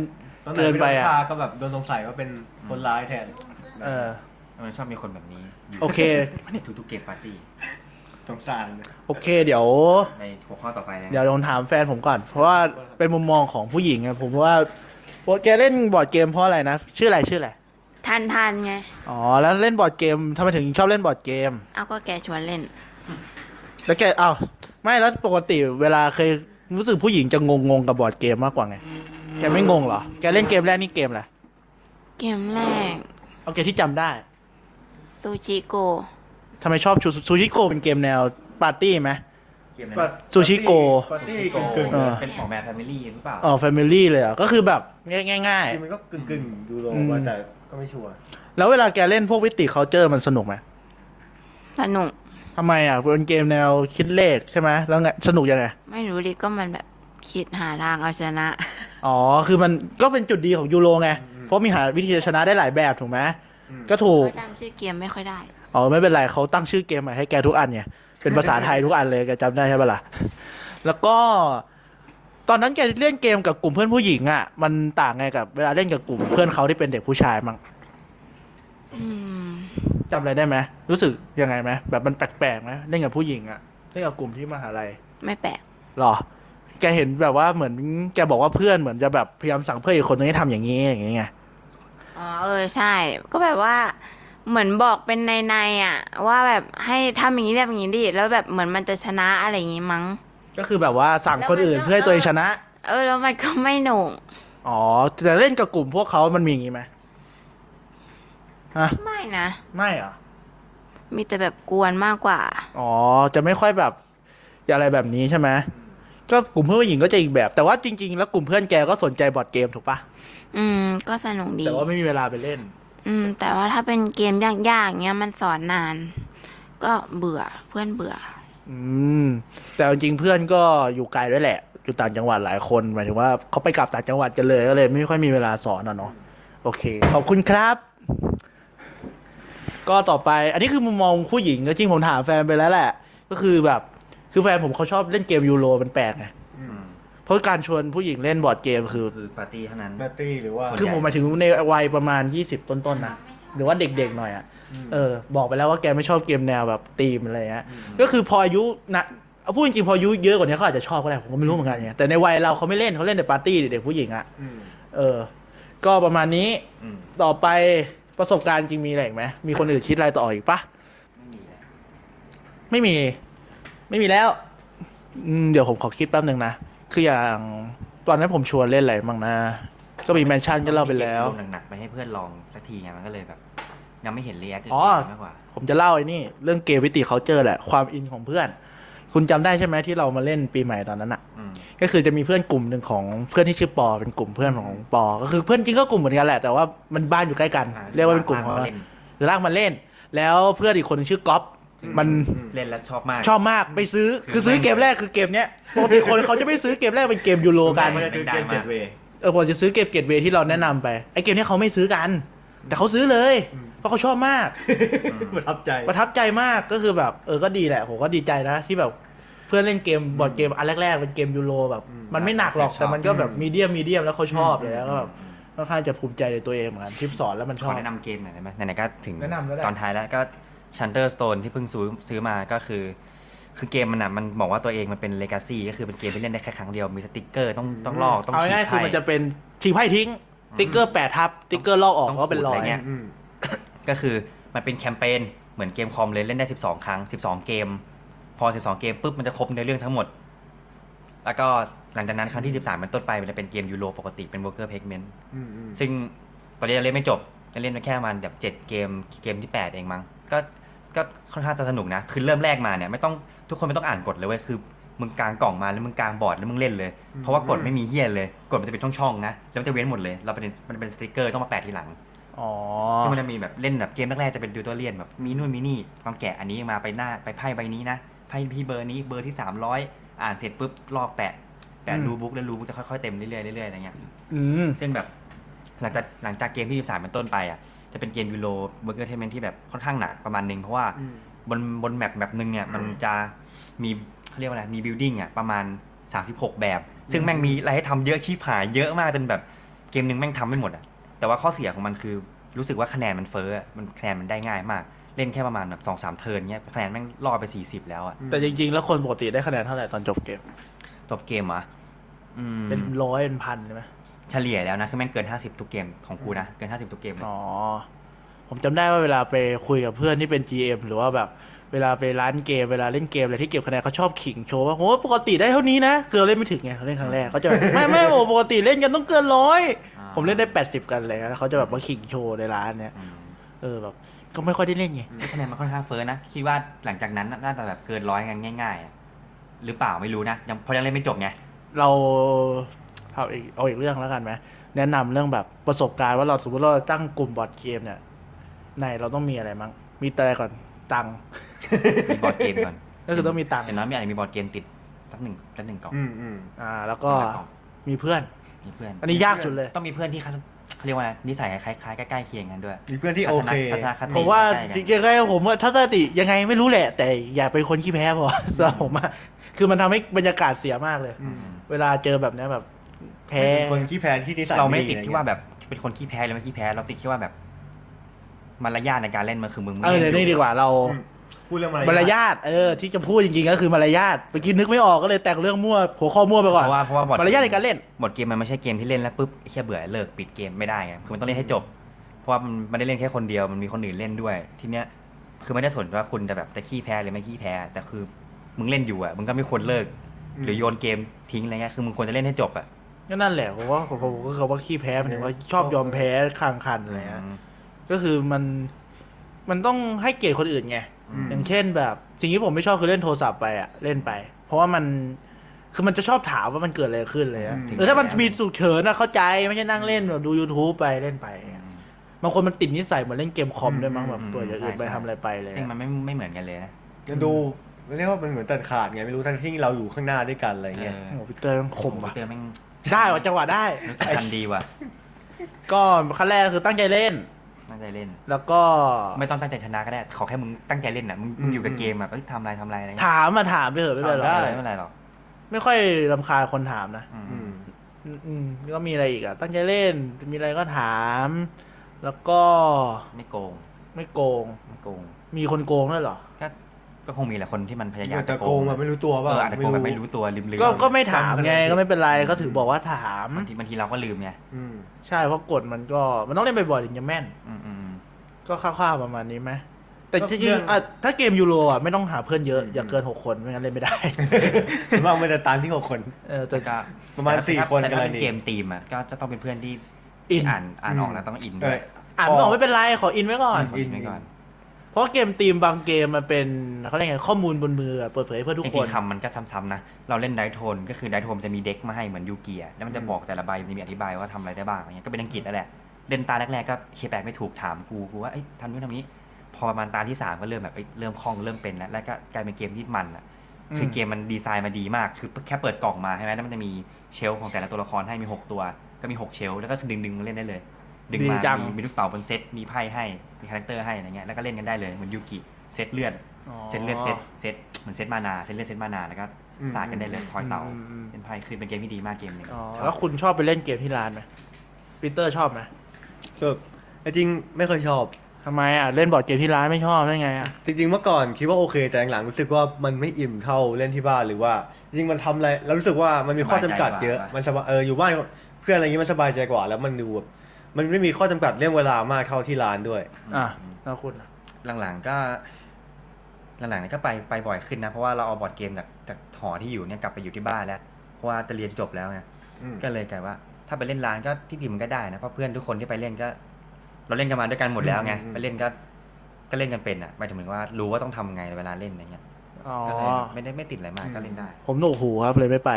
[SPEAKER 1] ตอนไหน
[SPEAKER 2] เกินไป
[SPEAKER 1] ม่โด
[SPEAKER 2] น
[SPEAKER 1] ฆ่าอะก็แบบโดนสงสัยว่าเป็นคนร้ายแทน
[SPEAKER 2] เออ
[SPEAKER 3] มันชอบมีคนแบบนี้อยู่
[SPEAKER 2] โอเค
[SPEAKER 3] ในทุกๆเกมปาร์ตี้
[SPEAKER 1] สงสารนะ
[SPEAKER 2] โอเค เดี๋ยว
[SPEAKER 3] ในหัวข้อต่อไปนะ
[SPEAKER 2] เดี๋ยวลองถามแฟนผมก่อน เพราะว่าเป็นมุมมองของผู้หญิงอะผมว่าแกเล่นบอร์ดเกมเพราะอะไรนะ ชื่ออะไรชื่ออะไร
[SPEAKER 4] ทันทันไง
[SPEAKER 2] อ๋อ แล้วเล่นบอร์ดเกมทำไมถึงชอบเล่นบอร์ดเกม
[SPEAKER 4] เอาก็แกชวนเล่น
[SPEAKER 2] แล้วแกอ้าวไม่แล้วปกติเวลาเคยรู้สึกผู้หญิงจะงงงๆกับบอร์ดเกมมากกว่าไง แกไม่งงเหรอ แกเล่นเกมแรกนี่เกมอะไร
[SPEAKER 4] เกมแรก
[SPEAKER 2] เอาเกมที่จำได้
[SPEAKER 4] Sushi Go
[SPEAKER 2] ทำไมชอบ Sushi Go เป็นเกมแนวปาร์ตี้ไหม
[SPEAKER 3] เกมอะไรนะ
[SPEAKER 2] Sushi Go
[SPEAKER 1] ปาร์ตี้กึ่งๆ
[SPEAKER 2] เออ
[SPEAKER 3] เป็นของแนว family หรือเปล่า
[SPEAKER 2] อ๋อ family เลยเหรออะก็คือแบบง่าย
[SPEAKER 1] คือมันก็กึ่งกึ่งๆดูโร
[SPEAKER 2] อืม
[SPEAKER 1] ว่าแต่ก็ไม่ชัวร์
[SPEAKER 2] ๆ แล้วเวลาแกเล่นพวก Viticulture มันสนุกไหม
[SPEAKER 4] สนุก
[SPEAKER 2] ทำไมอะเป็นเกมแนวคิดเลขใช่ไหมแล้วไงสนุกยังไง
[SPEAKER 4] ไม่รู้ดิก็มันแบบคิดหาทางเอาชนะ
[SPEAKER 2] อ๋อ คือมันก็เป็นจุดดีของยูโรไง เพราะมีหาวิธีชนะได้หลายแบบถูกไหม
[SPEAKER 1] อืม
[SPEAKER 2] ก็ถูก
[SPEAKER 4] จำชื่อเกมไม่ค่อยได้
[SPEAKER 2] อ๋อไม่เป็นไรเขาตั้งชื่อเกมใหม่ให้แกทุกอันเนี่ยเป็นภาษาไทยทุกอันเลยแกจำได้ใช่ปะล่ะแล้วก็ตอนนั้นแกเล่นเกมกับกลุ่มเพื่อนผู้หญิงอะ มันต่างไงกับเวลาเล่นกับกลุ่มเพื่อนเขาที่เป็นเด็กผู้ชายมั้ง
[SPEAKER 4] อืม
[SPEAKER 2] จำอะไรได้ไหมรู้สึกยังไงไหมแบบมันแปลกๆไหมเล่นกับผู้หญิงอะเล่นกับกลุ่มที่มหาลัย
[SPEAKER 4] ไม่แปลก
[SPEAKER 2] หรอ แกเห็นแบบว่าเหมือนแกบอกว่าเพื่อนเหมือนจะแบบพยายามสั่งเพื่อนอีกคนนึงให้ทำอย่างนี้อย่างนี้ไง
[SPEAKER 4] อ๋อเออใช่ ก็แบบว่า เหมือนบอกเป็นในในๆอะ ว่าแบบให้ทำอย่างนี้แบบอย่างนี้ดิแล้วแบบเหมือนมันจะชนะอะไรอย่างงี้มั้ง
[SPEAKER 2] ก็คือแบบว่าสั่งคนอื่น
[SPEAKER 4] แล้วมันก็
[SPEAKER 2] เพื่อให้ตัวเองชนะ
[SPEAKER 4] เออ แล้วมันก็ไม่หนุก
[SPEAKER 2] อ๋อแต่เล่นกับกลุ่มพวกเขามันมีอย่างนี้ไหมฮะ
[SPEAKER 4] ไม่นะ
[SPEAKER 2] ไม่เหรอ
[SPEAKER 4] มีแต่แบบกวนมากกว่า
[SPEAKER 2] อ๋อ จะไม่ค่อยแบบอะไรแบบนี้ใช่ไหมก็กลุ่มเพื่อนผู้หญิงก็จะอีกแบบ แต่ว่าจริง ๆ แล้วกลุ่มเพื่อนแกก็สนใจบอร์ดเกมถูกปะ
[SPEAKER 4] อืม ก็สนุกดี
[SPEAKER 2] แต่ว่าไม่มีเวลาไปเล่น
[SPEAKER 4] อืม แต่ว่าถ้าเป็นเกมยากๆเงี้ยมันสอนนาน ก็เบื่อเพื่อนเบื่อ
[SPEAKER 2] อืม แต่จริงเพื่อนก็อยู่ไกลด้วยแหละ อยู่ต่างจังหวัดหลายคนหมายถึงว่าเขาไปกลับต่างจังหวัดกันเลยก็เลย ไม่ค่อยมีเวลาสอนอะเนาะโอเค ขอบคุณครับ ก็ต่อไป อันนี้คือมุมมองผู้หญิงก็จริงผมถามแฟนไปแล้วแหละ ก็คือแบบ คือแฟนผมเขาชอบเล่นเกมยูโรมันแปลกไง เพราะการชวนผู้หญิงเล่นบอร์ดเกมคือ
[SPEAKER 3] คือปาร์ตี้เท่านั้น
[SPEAKER 1] ปาร์ตี้หรือว่า
[SPEAKER 3] ส่วน
[SPEAKER 2] คือ
[SPEAKER 3] ใหญ่
[SPEAKER 2] ผมหมายถึงในวัยประมาณยี่สิบต้นๆนะหรือว่าเด็กๆหน่อยอะ
[SPEAKER 1] ม
[SPEAKER 2] เออ บอกไปแล้วว่าแกไม่ชอบเกมแนวแบบตีมอะไรเงี้ย
[SPEAKER 1] อืม
[SPEAKER 2] ก็คือพออายุนะเอาพูดจริงๆพออายุเยอะกว่านี้เขาอาจจะชอบก็ได้ผมก็ไม่รู้เหมือนกันไงแต่ในวัยเราเขาไม่เล่นเขาเล่นแต่ปาร์ตี้เด็กๆผู้หญิงอะ
[SPEAKER 1] อืม
[SPEAKER 2] เออ ก็ประมาณนี้
[SPEAKER 3] อืม
[SPEAKER 2] ต่อไปประสบการณ์จริงมีอะไรอีกไหมมีคนอื่นคิดอะไรต่ออีกปะ
[SPEAKER 3] ไม่มีแล้ว
[SPEAKER 2] ไม่มี ไม่มีแล้ว อืมเดี๋ยวผมขอคิดแป๊บหนึ่งนะ คืออย่างตอนนั้นผมชวนเล่นอะไรบ้างนะ ก็มีแมนชั่นก็เล่าไปแล้ว
[SPEAKER 3] ลงหนักๆไปให้เพื่อนลองสักทีไงมันก็เลยแบบ ยังไม่เห็นเรียก
[SPEAKER 2] อ๋อ
[SPEAKER 3] มากกว่า
[SPEAKER 2] ผมจะเล่าไอ้นี่ เรื่องเกม Viticulture แหละความอินของเพื่อน คุณจำได้ใช่ไหมที่เรามาเล่นปีใหม่ตอนนั้นอะ
[SPEAKER 3] อืม
[SPEAKER 2] ก็คือจะมีเพื่อนกลุ่มหนึ่งของเพื่อนที่ชื่อปอเป็นกลุ่มเพื่อนของปอ ก็คือเพื่อนจริงก็กลุ่มเหมือนกันแหละ แต่ว่ามันบ้านอยู่ใกล้กัน
[SPEAKER 3] อ่
[SPEAKER 2] เรียกว่าเป็นกลุ่มของ
[SPEAKER 3] เล่
[SPEAKER 2] เรา
[SPEAKER 3] น
[SPEAKER 2] หรือลากมาเล่น แล้วเพื่อนอีกคนหนึงชื่อก๊อฟ มัน
[SPEAKER 3] เล่นแล้วชอบมาก
[SPEAKER 2] ชอบมากไปซื้อคือซื้อเกมแรกคือเกมเนี้ยปกติคนเขาจะไม่ซื้อเกมแรกเป็นเกมยูโรกัน
[SPEAKER 1] มันจะคือเกม gateway เอ
[SPEAKER 2] อผมจะซื้อเกม gateway ที่เราแนะนำไปไอ้เกมเนี้ยเขาไม่ซื้อกัน แต่เขาซื้อเลย
[SPEAKER 1] อืม
[SPEAKER 2] เพราะเขาชอบมาก
[SPEAKER 1] ประทับใจ
[SPEAKER 2] ประทับใจมากก็คือแบบเออก็ดีแหละผมก็ดีใจนะที่แบบเพื่อนเล่นเกมบอร์ดเกมอันแรกๆเป็นเกมยูโรแบบ
[SPEAKER 1] อืม
[SPEAKER 2] มันไม่หนักหรอก
[SPEAKER 3] ชอบ
[SPEAKER 2] แต่มันก็แบบ
[SPEAKER 1] อืม
[SPEAKER 2] medium medium แล้วเขาชอบเลยแล้วก็แบบ
[SPEAKER 3] อืม
[SPEAKER 2] ค่อนข้างจะภูมิใจในตัวเองเหมือนกันที่สอนแล้วมันชอ
[SPEAKER 3] บ ขอแนะนำเกมหน่อยได้ไหมไหนๆก็ถึง
[SPEAKER 2] แนะนำแล้วได้
[SPEAKER 3] ตอนท้ายแล้วก็ Shutter Stone ที่เพิ่งซื้อซื้อมาก็คือ คือเกมมันอะมันบอกว่าตัวเองมันเป็น legacy ก็คือเป็นเกมที่เล่นได้แค่ครั้งเดียวมีสติกเกอร์ต้องต้องลอกต้อง
[SPEAKER 2] เอา
[SPEAKER 3] ฉีก
[SPEAKER 2] ง่ายๆคือ
[SPEAKER 3] ไพ่
[SPEAKER 2] มันจะเป็นทิ้งไพ่ทิ้ง สติกเกอร์แปะทับ สติกเกอร์ลอกออก
[SPEAKER 3] ต้อง
[SPEAKER 2] ก็เป็นรอ
[SPEAKER 3] ขูดอะไรอ
[SPEAKER 2] ย่าง
[SPEAKER 3] เงี้ย
[SPEAKER 1] อืม
[SPEAKER 3] ก็คือมันเป็นแคมเปญเหมือนเกมคอมเลยเล่นได้ 12 ครั้ง 12 เกม พอ 12 เกมปุ๊บมันจะครบเนื้อเรื่องทั้งหมด แล้วก็หลังจากนั้นครั้งที่ 13เป็นต้นไปมันจะเป็นเกมยูโรปกติเป็น worker placement
[SPEAKER 1] อืมอืม
[SPEAKER 3] ซึ่งตอนนี้เราเล่นไม่จบเราเล่นไปแค่ประมันแบบเจ็ดเกมเกมที่ 8 เองมั้ง ก็ก็ค่อนข้างจะสนุกนะ คือเริ่มแรกมาเนี่ยไม่ต้องทุกคนไม่ต้องอ่านกฎเลยเว้ยคือมึงกางกล่องมาแล้วมึงกางบอร์ดแล้วมึงเล่นเลย เพราะว่ากฎไม่มีเฮียเลยกฎมันจะเป็นช่องๆนะแล้วมันจะเว้นหมดเลยเราเป็นมันเป็นสติกเกอร์ต้องมาแปะทีหลัง
[SPEAKER 2] อ๋อ
[SPEAKER 3] ซึ่งมันจะมีแบบเล่นแบบเกมแรกๆจะเป็นดูตัวเรียนแบบมีนู่นมีนี่ลองแกะอันนี้มาไปหน้าไปไพ่ใบนี้นะไพ่พี่เบอร์นี้เบอร์ที่300อ่านเสร็จปุ๊บลอกแปะแปะ
[SPEAKER 2] อืม
[SPEAKER 3] rulebook แล้ว rulebook จะค่อยๆเต็มเรื่อยๆเรื่อยๆอะไรเงี้ย
[SPEAKER 2] อืม
[SPEAKER 3] ซึ่งแบบหลังจากหลังจากเกมที่13เป็นต้นไปอะ จะเป็นเกม Euro worker placement ที่แบบค่อนข้างหนักประมาณนึงเพราะว่า
[SPEAKER 1] อืม
[SPEAKER 3] บนบน map map หนึ่งเนี่ยมันจะมีเขาเรียกว่าอะไรมี building อะประมาณ 36 แบบ ซึ่งแม่งมีอะไรให้ทำเยอะชิบหายเยอะมากจนแบบเกมหนึ่งแม่งทำไม่หมดอะแต่ว่าข้อเสียของมันคือรู้สึกว่าคะแนนมันเฟ้ออะมันคะแนนมันได้ง่ายมาก เล่นแค่ประมาณแบบสองสาม turn เนี้ยคะแนนแม่งล่อไป 40 แล้วอะ
[SPEAKER 2] แต่จริงๆ แล้วคนปกติได้คะแนนเท่าไหร่ตอนจบเกม
[SPEAKER 3] จบเกมเหรอะอืม
[SPEAKER 2] เป็นร้อยเป็นพันใช่ไหม
[SPEAKER 3] เฉลี่ยแล้วนะ คือแม่งเกิน 50 ทุกเกมของกูนะ เกิน 50 ทุกเกมเลย
[SPEAKER 2] อ๋อ ผมจำได้ว่าเวลาไปคุยกับเพื่อนที่เป็น GM หรือว่าแบบเวลาไปร้านเกมเวลาเล่นเกมอะไรที่เก็บคะแนนเขาชอบขิงโชว์ว่าโอ้ปกติได้เท่านี้นะ คือเราเล่นไม่ถึงไงเราเล่นครั้งแรกเขาจะไม่ไม่โอ้ปกติเล่นกันต้องเกินร้อย
[SPEAKER 3] อ่า
[SPEAKER 2] ผมเล่นได้ 80 กันเลยแล้วเขาจะแบบมาขิงโชว์ในร้านเนี่ย
[SPEAKER 3] อืม
[SPEAKER 2] เออแบบก็ไม่ค่อยได้เล่นไง
[SPEAKER 3] คะแนนมันค่อนข้างเฟ้อนะคิดว่าหลังจากนั้นน่าจะแบบเกินร้อยกันง่ายๆอะหรือเปล่าไม่รู้นะยังเพราะยังเล่นไม่จบไง
[SPEAKER 2] เรา เอาอีกเอาอีกเรื่องแล้วกันไหมแนะนำเรื่องแบบประสบการณ์ว่าเราสมมติเราตั้งกลุ่มบอร์ดเกมเนี่ยในเราต้องมีอะไรมั้งมีแต่ก่อนตังค์
[SPEAKER 3] มีบอร์ดเกมก่อน
[SPEAKER 2] ก็คือต้องมีตังค์
[SPEAKER 3] อย่างน้อยมีอะไรมีบอร์ดเกมติดสักหนึ่งสักหนึ่งกล่อง
[SPEAKER 1] อืมอืม
[SPEAKER 2] อ่า แล้วก็
[SPEAKER 3] สักหนึ่งล่อง
[SPEAKER 2] มีเพื่อน
[SPEAKER 3] มีเพื่อน
[SPEAKER 2] อันนี้ยากสุดเลย
[SPEAKER 3] ต้องมีเพื่อนที่เขาเขาเรียกว่าอะไรนิสัยคล้ายๆใกล้ๆเคียงกันด้วย
[SPEAKER 1] มีเพื่อนที่โอเค
[SPEAKER 3] ทัศนคติ
[SPEAKER 2] ผมว่า
[SPEAKER 3] ใกล้
[SPEAKER 2] จ
[SPEAKER 3] ๆกัน
[SPEAKER 2] ริงๆผมว่าทัศนคติยังไงไม่รู้แหละ แต่อย่าเป็นคนขี้แพ้พอสำหรับผมอะคือมันทำให้บรรยากาศเสียมากเลย
[SPEAKER 1] อืม
[SPEAKER 2] เวลาเจอแบบเนี้ยแบบ แพ้
[SPEAKER 1] เป็นคนขี้แพ้ที่นิสัย
[SPEAKER 3] เราไม่
[SPEAKER 1] ดี
[SPEAKER 3] ติด
[SPEAKER 1] อะไร
[SPEAKER 3] ที่
[SPEAKER 1] เงี้ย
[SPEAKER 3] ว่าแบบเป็นคนขี้แพ้หรือไม่ขี้แพ้เราติดที่ว่าแบบมารยาทในการเล่นมันคือมึง
[SPEAKER 2] เออเดี๋ยวนี่ดีกว่าเรา
[SPEAKER 1] อืมพูดเรื่อง
[SPEAKER 2] มารยาทเออที่จะพูดจริงๆก็คือมารยาทเมื่อกี้นึกไม่ออกก็เลยแต่งเรื่องมั่วหัวข้อมั่วไปก่อน
[SPEAKER 3] เพราะว่าเพราะว่าบท
[SPEAKER 2] มารยาทในการเล่น
[SPEAKER 3] บทเกมมันไม่ใช่เกมที่เล่นแล้วปุ๊บแค่เบื่อเลิกปิดเกมไม่ได้ไงคือมันต้องเล่นให้จบ เพราะว่ามันไม่ได้เล่นแค่คนเดียวมันมีคนอื่นเล่นด้วย ทีเนี้ยคือไม่ได้สนว่าคุณจะแบบจะขี้แพ้หรือไม่ขี้แพ้ แต่คือมึงเล่นอยู่อะมึงก็ไม่ควรเลิก หรือโยนเกมทิ้งอะไรเงี้ยคือมึงควรจะเล่นให้จบอะ
[SPEAKER 2] ก็นั่นแหละผมว่าผมผมก็เขาว่าขี้แพ้หมายถึงว่าชอบยอมแพ้ข้างคันอะไรเงี้ยก็คือมันมันต้องให้เกียรติคนอื่นไง
[SPEAKER 1] อืม
[SPEAKER 2] อย่างเช่นแบบ สิ่งที่ผมไม่ชอบคือเล่นโทรศัพท์ไปอะเล่นไป เพราะว่ามันคือมันจะชอบถามว่ามันเกิดอะไรขึ้นเลยอะ
[SPEAKER 1] อืม
[SPEAKER 2] เออถ้ามันมีสุกเฉินอะเข้าใจไม่ใช่นั่งเล่นแบบดู YouTube ไปเล่นไปอะบางคนมันติดนิสัยเหมือนเล่นเกมคอมด้วยมั้งแบบ
[SPEAKER 3] อืม
[SPEAKER 2] ตัวอย่างอื่นไป
[SPEAKER 3] ใช่
[SPEAKER 2] ทำอะไรไปเลย
[SPEAKER 3] ซึ่ง
[SPEAKER 2] อะ
[SPEAKER 3] มันไม่ไม่เหมือนกันเลยนะ
[SPEAKER 1] มันดูเรียกว่ามันเหมือนตัดขาดไงไม่รู้ทั้งที่เราอยู่ข้างหน้าด้วยกันอะไรเงี้ย
[SPEAKER 3] เออ
[SPEAKER 2] โอ้โหพีเตอร์มันคมว่ะ
[SPEAKER 3] เตือนแม่ง
[SPEAKER 2] ได้ว่ะจังหวะได้
[SPEAKER 3] รู้สึกทันดีว่ะ
[SPEAKER 2] ก็ขั้นแรกคือตั้งใจเล่น
[SPEAKER 3] ตั้งใจเล่น
[SPEAKER 2] แล้วก็
[SPEAKER 3] ไม่ต้องตั้งใจชนะก็ได้ ขอแค่มึงตั้งใจเล่นน่ะมึงมึงอยู่กับ
[SPEAKER 1] อืม
[SPEAKER 3] เกมอะเอ้ยทำอะไรทำอะไรอะไรเงี้ย
[SPEAKER 2] ถามมาถามไปเถอะไม่เป็นไรหรอก
[SPEAKER 1] ถามได้
[SPEAKER 3] ไม่เป็นไรหรอก
[SPEAKER 2] ไม่ค่อยรำคาญคนถามนะ
[SPEAKER 3] อืม
[SPEAKER 1] อืม
[SPEAKER 2] อืมอืมก็มีอะไรอีกอะ ตั้งใจเล่นมีอะไรก็ถาม แล้วก็
[SPEAKER 3] ไม่โกง
[SPEAKER 2] ไม่โกง
[SPEAKER 3] ไม่โกง
[SPEAKER 2] มีคนโกงด้วยเหรอ
[SPEAKER 3] ก็ ก็คงมีแหละคนที่มันพยายาม
[SPEAKER 1] แต่โกงแบบไม่รู้ตัว
[SPEAKER 3] เอ
[SPEAKER 1] ป่ะ
[SPEAKER 3] ออาจจะโกงแบบไม่รู้ตัวลืมลืม
[SPEAKER 2] ก็ก็ไม่ถามไง
[SPEAKER 1] จำขนาดนี้
[SPEAKER 2] ก็ไม่เป็นไรก็ถือบอกว่าถาม
[SPEAKER 3] บางทีบางทีเราก็ลืมไง
[SPEAKER 1] อืม
[SPEAKER 2] ใช่เพราะกฎมันก็มันต้องเล่นบ่อยๆถึงจะแม่น
[SPEAKER 3] อืมอืมอืม
[SPEAKER 2] ก็คร่าวๆประมาณนี้ไหมแต่
[SPEAKER 1] ก็
[SPEAKER 2] จริง
[SPEAKER 1] เรื่อง
[SPEAKER 2] ๆอะถ้าเกมยูโรอะไม่ต้องหาเพื่อนเยอะ
[SPEAKER 1] อืม
[SPEAKER 2] อย่าเกินหกคนไม่งั้นเล่นไม่ได้
[SPEAKER 1] ส่วนมากมันจะสามถึงหกคน
[SPEAKER 2] เออแต่
[SPEAKER 3] แต่ก็
[SPEAKER 1] ประมาณ
[SPEAKER 3] แต่ถ้า
[SPEAKER 1] สี่คน
[SPEAKER 3] แต่ถ้า
[SPEAKER 1] กัน
[SPEAKER 3] เป็น
[SPEAKER 1] เลยนี่
[SPEAKER 3] เกมทีมอะก็จะต้องเป็นเพื่อนที่
[SPEAKER 2] อิน
[SPEAKER 3] ที่อ่านอ่านออก
[SPEAKER 1] อืม
[SPEAKER 3] แล้วต้องอิน
[SPEAKER 1] เออ
[SPEAKER 3] ด้ว
[SPEAKER 1] ย
[SPEAKER 2] อ่านไม่ออกไม่เป็นไรขออินไว้ก่อน
[SPEAKER 1] อิน
[SPEAKER 3] ไว้ก่อน
[SPEAKER 2] เพราะเกมทีมบางเกมมันเป็นเขาเรียกไงข้อมูลบนมืออะเปิดเผยให้เพื่อนทุกคน จริ
[SPEAKER 3] งๆคำมันก็ซ้ำๆนะ เราเล่น Dice Throne ก็คือ Dice Throne จะมี deck มาให้เหมือน Yu-Gi-Oh แล้วมันจะบอกแต่ละใบมันจะมีอธิบายว่าทำอะไรได้บ้างอะไรเงี้ยก็เป็นอังกฤษนั่นแหละเล่นตาแรกๆก็เคแปลไม่ถูกถามกูกูว่าเอ้ยทำนู่นทำนี้ พอประมาณตาที่สามก็เริ่มแบบเอ้ยเริ่มคล่องเริ่มเป็นแล้วแล้วก็กลายเป็นเกมที่มันอะคือเกมมันดีไซน์มาดีมาก คือแค่เปิดกล่องมาใช่ไหมแล้วมันจะมี shelf ของแต่ละตัวละครให้มีหกตัว ก็มีหก shelf แล้วก็ดึงดึงๆมาเล่นได้เลย ดึงมา
[SPEAKER 2] ดีจัง
[SPEAKER 3] มีมีลูกเต๋าบนเซต มีไพ่ให้ มี character ให้อะไรเงี้ย แล้วก็เล่นกันได้เลยเหมือน Yu-Gi เซตเลือด
[SPEAKER 2] อ๋อ
[SPEAKER 3] เซตเลือดเซต เซตเหมือนเซต mana เซตเลือดเซต mana แล้วก็
[SPEAKER 1] อืม
[SPEAKER 3] สาดกันได้เลยทอยเต่า
[SPEAKER 2] อืมอืม
[SPEAKER 3] เป็นไพ่คือเป็นเกมที่ดีมากเกมหนึ่ง
[SPEAKER 2] อ๋อ
[SPEAKER 3] ชอบ
[SPEAKER 2] แล้วคุณชอบไปเล่นเกมที่ร้านไหมปีเตอร์ชอบไหม
[SPEAKER 1] ก็จริงๆไม่เคยชอบ
[SPEAKER 2] ทำไมอะเล่นบอร์ดเกมที่ร้านไม่ชอบได้ไงอะ
[SPEAKER 1] จริงๆเมื่อก่อนคิดว่าโอเค แต่หลังๆรู้สึกว่ามันไม่อิ่มเท่าเล่นที่บ้านหรือว่าจริงๆมันทำอะไรแล้วรู้สึกว่ามันมีข้อจำกัดเยอะมันสบายเอออยู่บ้านเพื่อนอะไรอย่างงี้มันสบายใจกว่า แล้วมันดูแบบ มันไม่มีข้อจำกัดเรื่องเวลามากเท่าที่ร้านด้วย
[SPEAKER 2] อะแล้วคุณอะ
[SPEAKER 3] หลังๆก็ หลังๆนี่ก็ไปไปบ่อยขึ้นนะ เพราะว่าเราเอาบอร์ดเกมจากจากหอที่อยู่เนี่ยกลับไปอยู่ที่บ้านแล้ว เพราะว่าจะเรียนจบแล้วไง
[SPEAKER 1] อืม
[SPEAKER 3] ก็เลยกลายว่า ถ้าไปเล่นร้านก็ที่ดีมันก็ได้นะเพราะเพื่อนทุกคนที่ไปเล่นก็ เราเล่นกันมาด้วยกันหมดแล้วไง
[SPEAKER 1] อืม
[SPEAKER 3] ไปเล่นก็ก็เล่นกันเป็นอะหมายถึงว่ารู้ว่าต้องทำไงเวลาเล่นอะไรเงี้ย
[SPEAKER 2] อ๋อ
[SPEAKER 3] ก็เลยไม่ได้ไม่ติดอะไรมากก็เล่นได้
[SPEAKER 2] ผมหนวกหูครับเลยไม่ไป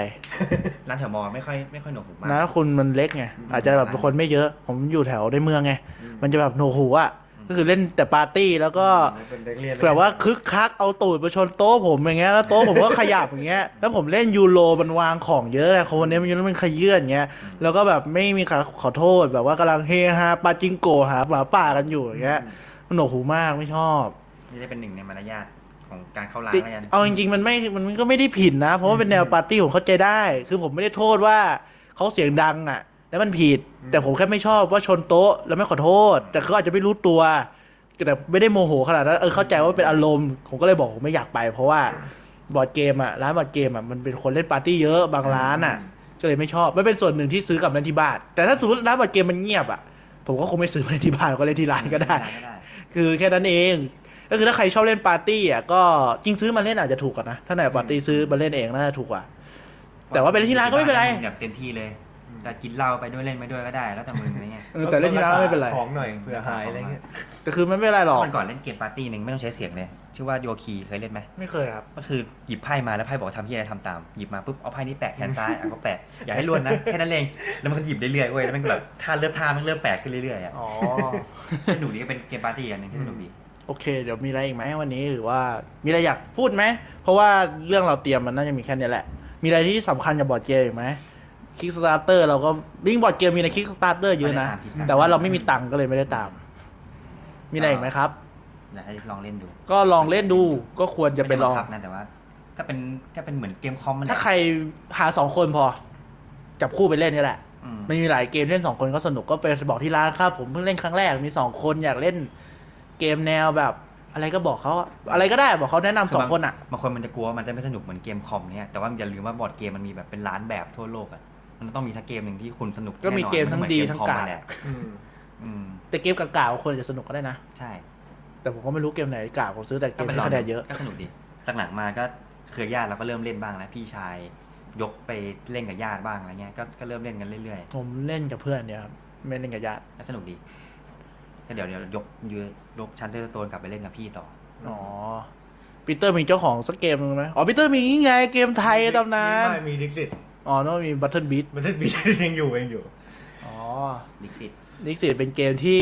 [SPEAKER 3] ร้านแถวมอไม่ค่อยไม่ค่อยหนวกหูมาก
[SPEAKER 2] นะคุณมันเล็กไงอาจจะแบบคนไม่เยอะ ผมอยู่แถวในเมืองไงมันจะแบบหนวกหูอะก็คือเล่นแต่ปาร์ตี้แล้วก็
[SPEAKER 1] เป็นเด็กเรียน
[SPEAKER 2] แบบว่าคึกคักเอาตูดมาชนโต๊ะผมอย่างเงี้ยแล้วโต๊ะผมก็ขยับอย่างเงี้ยแล้วผมเล่นยูโรมันวางของเยอะไงคนวันนี้มันยูโรมันขยื่นอย่างเงี้ยแล้วก็แบบไม่มีใครขอโทษแบบว่ากำลังเฮฮาปาจิงโกหาหมาป่ากันอยู่อย่างเงี้ยมันหนวกหูมากไม่ชอบ
[SPEAKER 3] นี่ได้เป็นหนึ่งในมารยาท ของการเข้าร้านแล้วกัน
[SPEAKER 2] เอาจริงๆมันไม่มันก็ไม่ได้ผิดนะ เพราะว่าเป็นแนวปาร์ตี้ผมเข้าใจได้ คือผมไม่ได้โทษว่าเขาเสียงดังอะ แล้วมันผิด แต่ผมแค่ไม่ชอบว่าชนโต๊ะแล้วไม่ขอโทษ แต่เขาอาจจะไม่รู้ตัวแต่ไม่ได้โมโหขนาดนั้นเออเข้าใจว่าเป็นอารมณ์ผมก็เลยบอกผมไม่อยากไป เพราะว่าบอร์ดเกมอะร้านบอร์ดเกมอะมันเป็นคนเล่นปาร์ตี้เยอะบางร้านอะ ก็เลยไม่ชอบไม่เป็นส่วนหนึ่งที่ซื้อกลับเล่นที่บ้านแต่ถ้าสมมติร้านบอร์ดเกมมันเงียบอะผมก็คงไม่ซื้อมาเล่นที่บ้านก็เล่นที่ร้านก็ได้
[SPEAKER 3] ก็ได้
[SPEAKER 2] คือแค่นั้นเอง ก็คือถ้าใครชอบเล่นปาร์ตี้อะก็จริงซื้อมาเล่นอาจจะถูกกว่านะถ้าไหนปาร์ตี้ซื้อมาเล่นเองน่าจะถูกกว่า แต่ว่าไปเล่นที่ร้านก็ไม่เป็นไร
[SPEAKER 3] แบบเต็มที่เลยแต่กินเหล้าไปด้วยเล่นไปด้วยก็ได้แล้วแต่มึงอะไรเงี้ย
[SPEAKER 2] เออแต่เล่นที่ร้านไม่เป็นไร
[SPEAKER 1] ของหน่อยเผื่อหายอะไรเงี้ย
[SPEAKER 2] แต่คือมันไม่เป็นไรหรอก
[SPEAKER 3] วันก่อนเล่นเกมปาร์ตี้หนึ่งไม่ต้องใช้เสียงเลยชื่อว่า Yogi เคยเล่นไหม
[SPEAKER 2] ไม่เคยครับ
[SPEAKER 3] ก็คือหยิบไพ่มาแล้วไพ่บอกทำที่อะไรทำตามหยิบมาปุ๊บเอาไพ่นี้แปะแขนซ้ายอะก็แปะอย่าให้ล้วนนะแค่นั้นเองแล้วมันก็หยิบเรื่อยๆเว้ยแล้วมันก็แบบท่าเริ่มท่ามันเริ่มแปลกขึ้นเรื่อยๆอะ
[SPEAKER 2] อ๋อ
[SPEAKER 3] สนุกดีก็เป็นเกมปาร์ตี้อันหนึ่งที่สนุกดี
[SPEAKER 2] โอเค เดี๋ยวมีอะไรอีกไหมวันนี้หรือว่ามีอะไรอยากพูดไหม เพราะว่าเรื่องเราเตรียมมันน่าจะมีแค่นี้แหละ มีอะไรที่สำคัญกับบอร์ดเกมอีกไหม Kickstarter เราก็บิงบอร์ดเกมมีใน Kickstarter เยอะนะ
[SPEAKER 3] ไม่ได้ตามที่
[SPEAKER 2] แต่ว่าเราไม่มีตังค์ก็เลยไม่ได้ตาม มีอะไรอีกไหมครับ
[SPEAKER 3] อยากให้ลองเล่นดู
[SPEAKER 2] ก็ลองเล่นดูก็ควรจะไปลอง
[SPEAKER 3] ม่ด้บังคับนะแต่ว่า ก็เป็นก็เป็นเหมือนเกมคอมมันแหละ
[SPEAKER 2] ถ้าใครหาสองคนพอ จับคู่ไปเล่นนี่แหละ
[SPEAKER 3] อืม
[SPEAKER 2] มันมีหลายเกมเล่นสองคนก็สนุกก็ไปบอกที่ร้านครับผมเพิ่งเล่นครั้งแรกมีสองคนอยากเล่น เกมแนวแบบ อะไรก็บอกเขาอะอะไรก็ได้บอกเขาแนะนำสองคนอะ
[SPEAKER 3] บางคนมันจะกลัวว่ามันจะไม่สนุกเหมือนเกมคอมเนี่ยแต่ว่าอย่าลืมว่าบอร์ดเกมมันมีแบบเป็นล้านแบบทั่วโลกอะมันต้องมีทักเกมหนึ่งที่คุณสนุก
[SPEAKER 2] ก็มี
[SPEAKER 3] แน่นอน
[SPEAKER 2] เกมทั้ง
[SPEAKER 3] นไหอน
[SPEAKER 2] ดี
[SPEAKER 3] เทั้
[SPEAKER 2] ง
[SPEAKER 3] คอม
[SPEAKER 2] กาก
[SPEAKER 3] นั่นแหละ
[SPEAKER 1] อืม
[SPEAKER 3] อืม
[SPEAKER 2] แต่เกมกากๆคนจะสนุกก็ได้นะ
[SPEAKER 3] ใช่
[SPEAKER 2] แต่ผมก็ไม่รู้เกมไหนกากผมซื้อแต่เกม
[SPEAKER 3] ไป
[SPEAKER 2] ที่คะแนนเยอะ
[SPEAKER 3] ก็สนุกดีหลังๆมาก็เครือญาติเราก็เริ่มเล่นบ้างแล้วพี่ชายยกไปเล่นกับญาติบ้างอะไรเงี้ยก็ก็เริ่มเล่นกันเรื่อย
[SPEAKER 2] ผมเล่นกับเพื่อนเนี่ยครับไม่เล่นกับญาติ
[SPEAKER 3] ๆก็สนุกดี ก็เดี๋ยวเดี๋ยวยกยก Charterstone กลับไปเล่นกับพี่ต่อ
[SPEAKER 2] อ๋อปีเตอร์มีเจ้าของสักเกมนึงไหมอ๋อปีเตอร์มีนี่ไงเกมไทยตำนาน
[SPEAKER 1] ไม่มี Dixit
[SPEAKER 2] อ๋อต้องมีบัตเทิลบีท
[SPEAKER 1] มันจะมียังอยู่ยังอยู่
[SPEAKER 2] อ๋อ
[SPEAKER 3] ดิกซิต
[SPEAKER 2] นิกสิเป็นเกมที่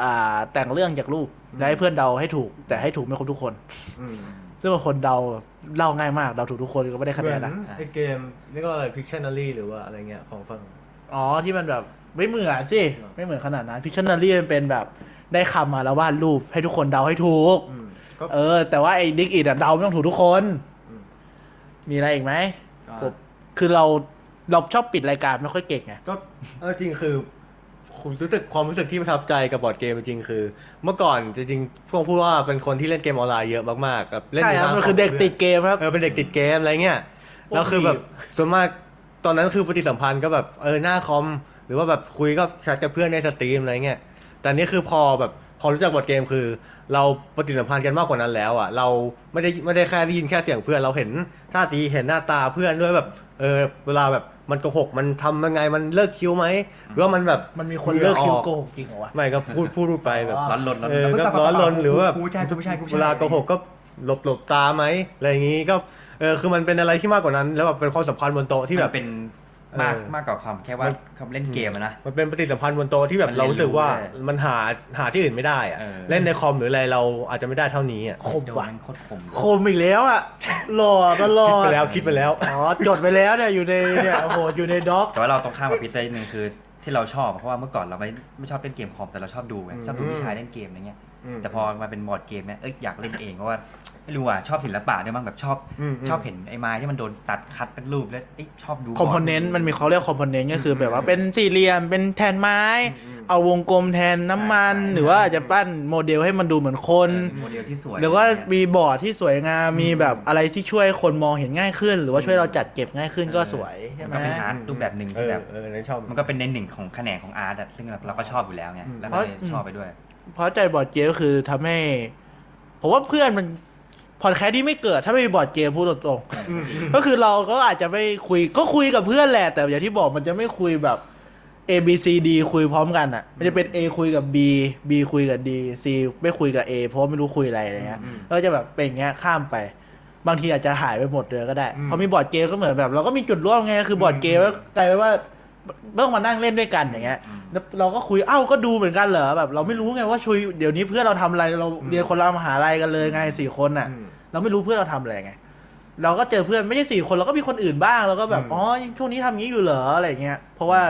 [SPEAKER 2] อ่าแต่งเรื่องจากรูปและให้เพื่อนเดาให้ถูก แต่ให้ถูกไม่ครบทุกคน
[SPEAKER 1] อืม
[SPEAKER 2] ซึ่งบางคนเดาเล่าง่ายมากเดาถูกทุกคนก็ไม่ได้คะ
[SPEAKER 1] เห
[SPEAKER 2] แน
[SPEAKER 1] มือนน
[SPEAKER 2] นะ
[SPEAKER 1] ไอเกมนี่ก็อะไรพิกชันนารีหรือว่าอะไรเงี้ยของฝั่ง
[SPEAKER 2] อ๋อที่มันแบบไม่เหมือนสิ ไม่เหมือนขนาดนั้นพิชชันนารีมันเป็นแบบได้คำมาแล้ววาดรูปให้ทุกคนเดาให้ถูก
[SPEAKER 1] อืมก็
[SPEAKER 2] เออ แต่ว่าไอ้ดิกอิดเดาไม่ต้องถูกทุกคน
[SPEAKER 1] ม
[SPEAKER 2] มีอะไรอีกไหม
[SPEAKER 3] ก็
[SPEAKER 2] ผมคือเราเราชอบปิดรายการไม่ค่อยเก่งไง
[SPEAKER 1] ก็เอาจริงคือคุณรู้สึกความรู้สึกที่ประทับใจกับบอร์ดเกมจริงๆคือ เมื่อก่อนจริงๆพวกพูดว่าเป็นคนที่เล่นเกมออนไลน์เยอะมากๆแบบเล่น
[SPEAKER 2] ใช่ครับ
[SPEAKER 1] ยู่หา
[SPEAKER 2] มันคือเด็กติดเกมครับ
[SPEAKER 1] เออเป็นเด็กติดเกมอะไรเงี้ยแล้วคือแบบส่วนมาก ตอนนั้นคือปฏิสัมพันธ์ก็แบบเออหน้าคอม หรือว่าแบบคุยก็แชทกับเพื่อนใน Steam อะไรเงี้ยแต่อันนี่คือพอแบบพอรู้จักบอร์ดเกมคือ เราปฏิสัมพันธ์กันมากกว่านั้นแล้วอะ เราไม่ได้ไม่ได้แค่ได้ยินแค่เสียงเพื่อนเราเห็นท่าทีเห็นหน้าตาเพื่อนด้วยแบบเออเวลาแบบมันโกหกมันทำยังไงมันเลิกคิ้วไหมหรือว่ามันแบบ
[SPEAKER 2] มันมีคนเลิกคิว
[SPEAKER 1] หงื่ออ
[SPEAKER 2] โกหกจริงเหรอวะ
[SPEAKER 1] ไม่ก็พูดพูดพูดไปแบบ
[SPEAKER 2] อ๋อ
[SPEAKER 3] ร้อนรนร้อน
[SPEAKER 1] เออ
[SPEAKER 3] รน
[SPEAKER 1] ก็ร้อนรนหรือว่าแบบ
[SPEAKER 3] กูผู้ชายกูผู้ชายกูผู้ชาย
[SPEAKER 1] เวลาโกหกก็ หลบหลบตาไหมอะไรอย่างงี้ก็เออคือมันเป็นอะไรที่มากกว่านั้น แล้วแบบเป็นความสัมพันธ์บนโต๊ะที่
[SPEAKER 3] ที่
[SPEAKER 1] แบ
[SPEAKER 3] แบบบเป็นมาก
[SPEAKER 1] เออ
[SPEAKER 3] มากกว่าความแค่ว่า
[SPEAKER 1] มัน
[SPEAKER 3] คำเล่นเกมอะนะ
[SPEAKER 1] มันเป็นปฏิสัมพันธ์บนโต๊ะที่แบบ
[SPEAKER 3] มันเรี
[SPEAKER 1] เรา
[SPEAKER 3] ยน
[SPEAKER 1] รู้สึกว่า
[SPEAKER 3] รู้ได้
[SPEAKER 1] มันหาหาที่อื่นไม่ได้อะ
[SPEAKER 3] เออ
[SPEAKER 1] เล่นในคอมหรืออะไรเราอาจจะไม่ได้เท่านี้อะ
[SPEAKER 2] คม
[SPEAKER 3] โดน
[SPEAKER 2] ว่ะ
[SPEAKER 3] แม่งโคตรคม
[SPEAKER 2] คมอีกแล้วอะหล่อตลอ
[SPEAKER 1] คิด
[SPEAKER 2] ด
[SPEAKER 1] ไปแล้วคิดไปแล้ว
[SPEAKER 2] อ๋อจดไปแล้วเนี่ยอยู่ในเนี่ยโอ้โหอยู่ใน doc
[SPEAKER 3] แต่ว่าเราตรงข้ามกับพีเตอร์นิดนึงคือที่เราชอบเพราะว่าเมื่อก่อนเราไม่ไม่ชอบเล่นเกมคอมแต่เราชอบดูไง
[SPEAKER 1] อืม
[SPEAKER 3] ชอบดูพี่ชายเล่นเกมอะไรเงี้ย
[SPEAKER 1] อืม
[SPEAKER 3] แต่พอมาเป็นบอร์ดเกมเนี่ยเอ้ยอยากเล่นเองเพราะว่าไม่รู้อะชอบศิลปะด้วยมั้งแบบชอบ
[SPEAKER 1] อืม
[SPEAKER 3] ชอบเห็นไอ้ไม้ที่มันโดนตัดคัดเป็นรูปแล้วเอ้ยชอบดู
[SPEAKER 2] componentมันมีเขาเรียก component ก็คือแบบว่าเป็นสี่เหลี่ยมเป็นแทนไม้
[SPEAKER 1] อืม
[SPEAKER 2] เอาวงกลมแทนน้ำมัน หรือว่าอาจจะปั้นโมเดลให้มันดูเหมือนคน
[SPEAKER 3] เออเป็นโมเดลที่สวย
[SPEAKER 2] หรือว่าอะ
[SPEAKER 3] ไรเงี้ย
[SPEAKER 2] มีบอร์ดที่สวยงามมีแบบอะไรที่ช่วยคนมองเห็นง่ายขึ้น หรือว่าช่วยเราจัดเก็บง่ายขึ้นก็สวยใช่
[SPEAKER 3] มัน
[SPEAKER 2] ไหม
[SPEAKER 3] ก็เป็น art รูปแบบหนึ่ง
[SPEAKER 1] เอ
[SPEAKER 3] ที่
[SPEAKER 1] อ
[SPEAKER 3] แบบ
[SPEAKER 1] เออนั่นชอบ
[SPEAKER 3] มันก็เป็นในหนึ่งของแขนงของ art อะซึ่งเราก็ชอบอยู่แล้วไง
[SPEAKER 1] อืม
[SPEAKER 3] แล้วก็เลยชอบไปด้วย
[SPEAKER 2] เพราะใจบอร์ดเกมก็คือทำให้ ผมว่าเพื่อนมันพอดแคสต์นี้ไม่เกิดถ้าไม่มีบอร์ดเกมพูดตรงๆ
[SPEAKER 1] อืมอืม
[SPEAKER 2] ก็คือเราก็อาจจะไม่คุยก็คุยกับเพื่อนแหละ แต่อย่างที่บอกมันจะไม่คุยแบบ A B C D คุยพร้อมกันอะ มันจะเป็น A คุยกับ B B คุยกับ D C ไม่คุยกับ A เพราะไม่รู้คุยอะไรอะไรเงี้ย
[SPEAKER 1] อืม
[SPEAKER 2] แล้วก็จะแบบเป็นอย่างเงี้ยข้ามไป บางทีอาจจะหายไปหมดเลยก็ได้
[SPEAKER 1] อืม
[SPEAKER 2] พอมีบอร์ดเกมก็เหมือนแบบ เราก็มีจุดร่วมไงคือบอร์ดเกม
[SPEAKER 1] อืม
[SPEAKER 2] ก็กลายเป็นว่า ต้องมานั่งเล่นด้วยกันอย่างเงี้ย
[SPEAKER 3] อืม
[SPEAKER 2] แล้วเราก็คุยเอ้าก็ดูเหมือนกันเหรอแบบ เราไม่รู้ไงว่าชุยเดี๋ยวนี้เพื่อนเราทำอะไรเราเรียนคนละมหาลัยกันเลยไงสี่คนอะ
[SPEAKER 1] อืม
[SPEAKER 2] เราไม่รู้เพื่อนเราทำอะไรไงเราก็เจอเพื่อนไม่ใช่สี่คนเราก็มีคนอื่นบ้างเราก็แบบ
[SPEAKER 1] อืม
[SPEAKER 2] อ๋อช่วงนี้ทำงี้อยู่เหรออะไรเงี้ยเพราะว่า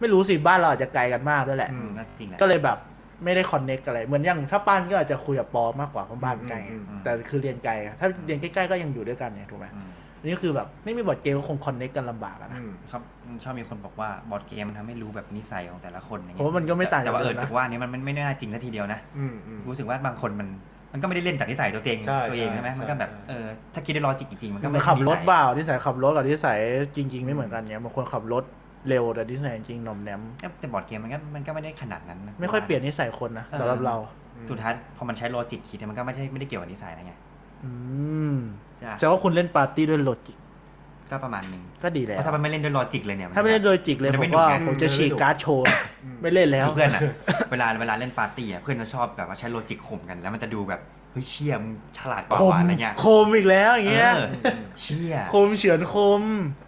[SPEAKER 2] ไม่รู้สิบ้านเราอาจจะไกลกันมากด้วยแหละ
[SPEAKER 1] อืม
[SPEAKER 3] ก็จริงแหละ
[SPEAKER 2] ก็เลยแบบไม่ได้ connect อะไร เหมือนอย่างถ้าปั้นก็อาจจะคุยกับปอมากกว่าเพราะบ้านใกล้ไง
[SPEAKER 1] อืม
[SPEAKER 3] อืม
[SPEAKER 2] แต่คือเรียนไกลอะถ้าเรียนใกล้ๆก็ยังอยู่ด้วยกันไงถูกไหม
[SPEAKER 3] อืม
[SPEAKER 2] อั นนี่คือแบบไม่มีบอร์ดเกมก็คง connect กันลำบากอะนะ
[SPEAKER 1] อืม
[SPEAKER 3] ครับชอบมีคนบอกว่าบอร์ดเกมมันทำให้รู้แบบนิสัยของแต่ละคนอย่าง
[SPEAKER 2] เงี้
[SPEAKER 3] ยเพ
[SPEAKER 2] ราะมันก็ไม่ต่าง
[SPEAKER 3] แต่ว่าเออ
[SPEAKER 2] จากเดิมนะ
[SPEAKER 3] แต่ว่าอันนี้มันมันไม่น่าจริงซะทีเดียวนะ
[SPEAKER 1] อืมอืม
[SPEAKER 3] รู้สึกว่าบางคนมันมันก็ไม่ได้เล่นจากนิสัยตัวเอง
[SPEAKER 1] ใช่
[SPEAKER 3] ตัวเอง
[SPEAKER 1] ใช่
[SPEAKER 3] ใช่ไหม
[SPEAKER 1] ใช่
[SPEAKER 3] มันก็แบบ
[SPEAKER 1] ใช่
[SPEAKER 3] เออถ้าคิดด้วย logic จริงๆมันก็
[SPEAKER 2] มัน
[SPEAKER 3] ไม่ใช่
[SPEAKER 2] ขับรถ
[SPEAKER 3] นิสัย
[SPEAKER 2] เปล่านิสัยขับรถกับนิสัยจริง ๆ ไม่เหมือนกันเนี่ยบางคนขับรถเร็วแต่นิสัยจริงหน่อมแนม
[SPEAKER 3] แต่บอร์ดเกมมันก็มันก็ไม่ได้ขนาดนั้นนะ
[SPEAKER 2] ไม่ค่อยเปลี่ยนนิสัยคนนะสำหรับเรา
[SPEAKER 3] สุดท้ายพอมันใช้ logic คิดเนี่ยมันก็ไม่ได้ไม่ได้เกี่ยวกับนิสัยนะไง
[SPEAKER 2] อืม
[SPEAKER 3] ใช่ปะ
[SPEAKER 2] แต่ว่าคุณเล่นปาร์ตี้ด้วย logic ก็
[SPEAKER 3] ประมาณหนึง
[SPEAKER 2] ก็ดีแล้ว
[SPEAKER 3] เพราะถ้ามันไม่เล่นด้วย logic เลยเนี่ย
[SPEAKER 2] ถ้าไม่เล่นด้วย logic เลย
[SPEAKER 3] มันไม่หนุก
[SPEAKER 2] ว่า
[SPEAKER 3] ไง
[SPEAKER 2] ผมจะฉีกการ์ดโชว์
[SPEAKER 1] อืม
[SPEAKER 2] ไม่เล่นแล้ว
[SPEAKER 3] คือเพื่อนอะ เวลาเวลาเล่นปาร์ตี้อะเพื่อนจะชอบแบบว่าใช้ logic ข่มกันแล้วมันจะดูแบบเฮ้ยเชี่ยมึงฉลาดกว่า
[SPEAKER 2] คม
[SPEAKER 3] ว่ะอะไรเงี้ย
[SPEAKER 2] คมอีกแล้วอย่างเงี้ย
[SPEAKER 3] เออเชี่ย
[SPEAKER 2] คมเฉือนคม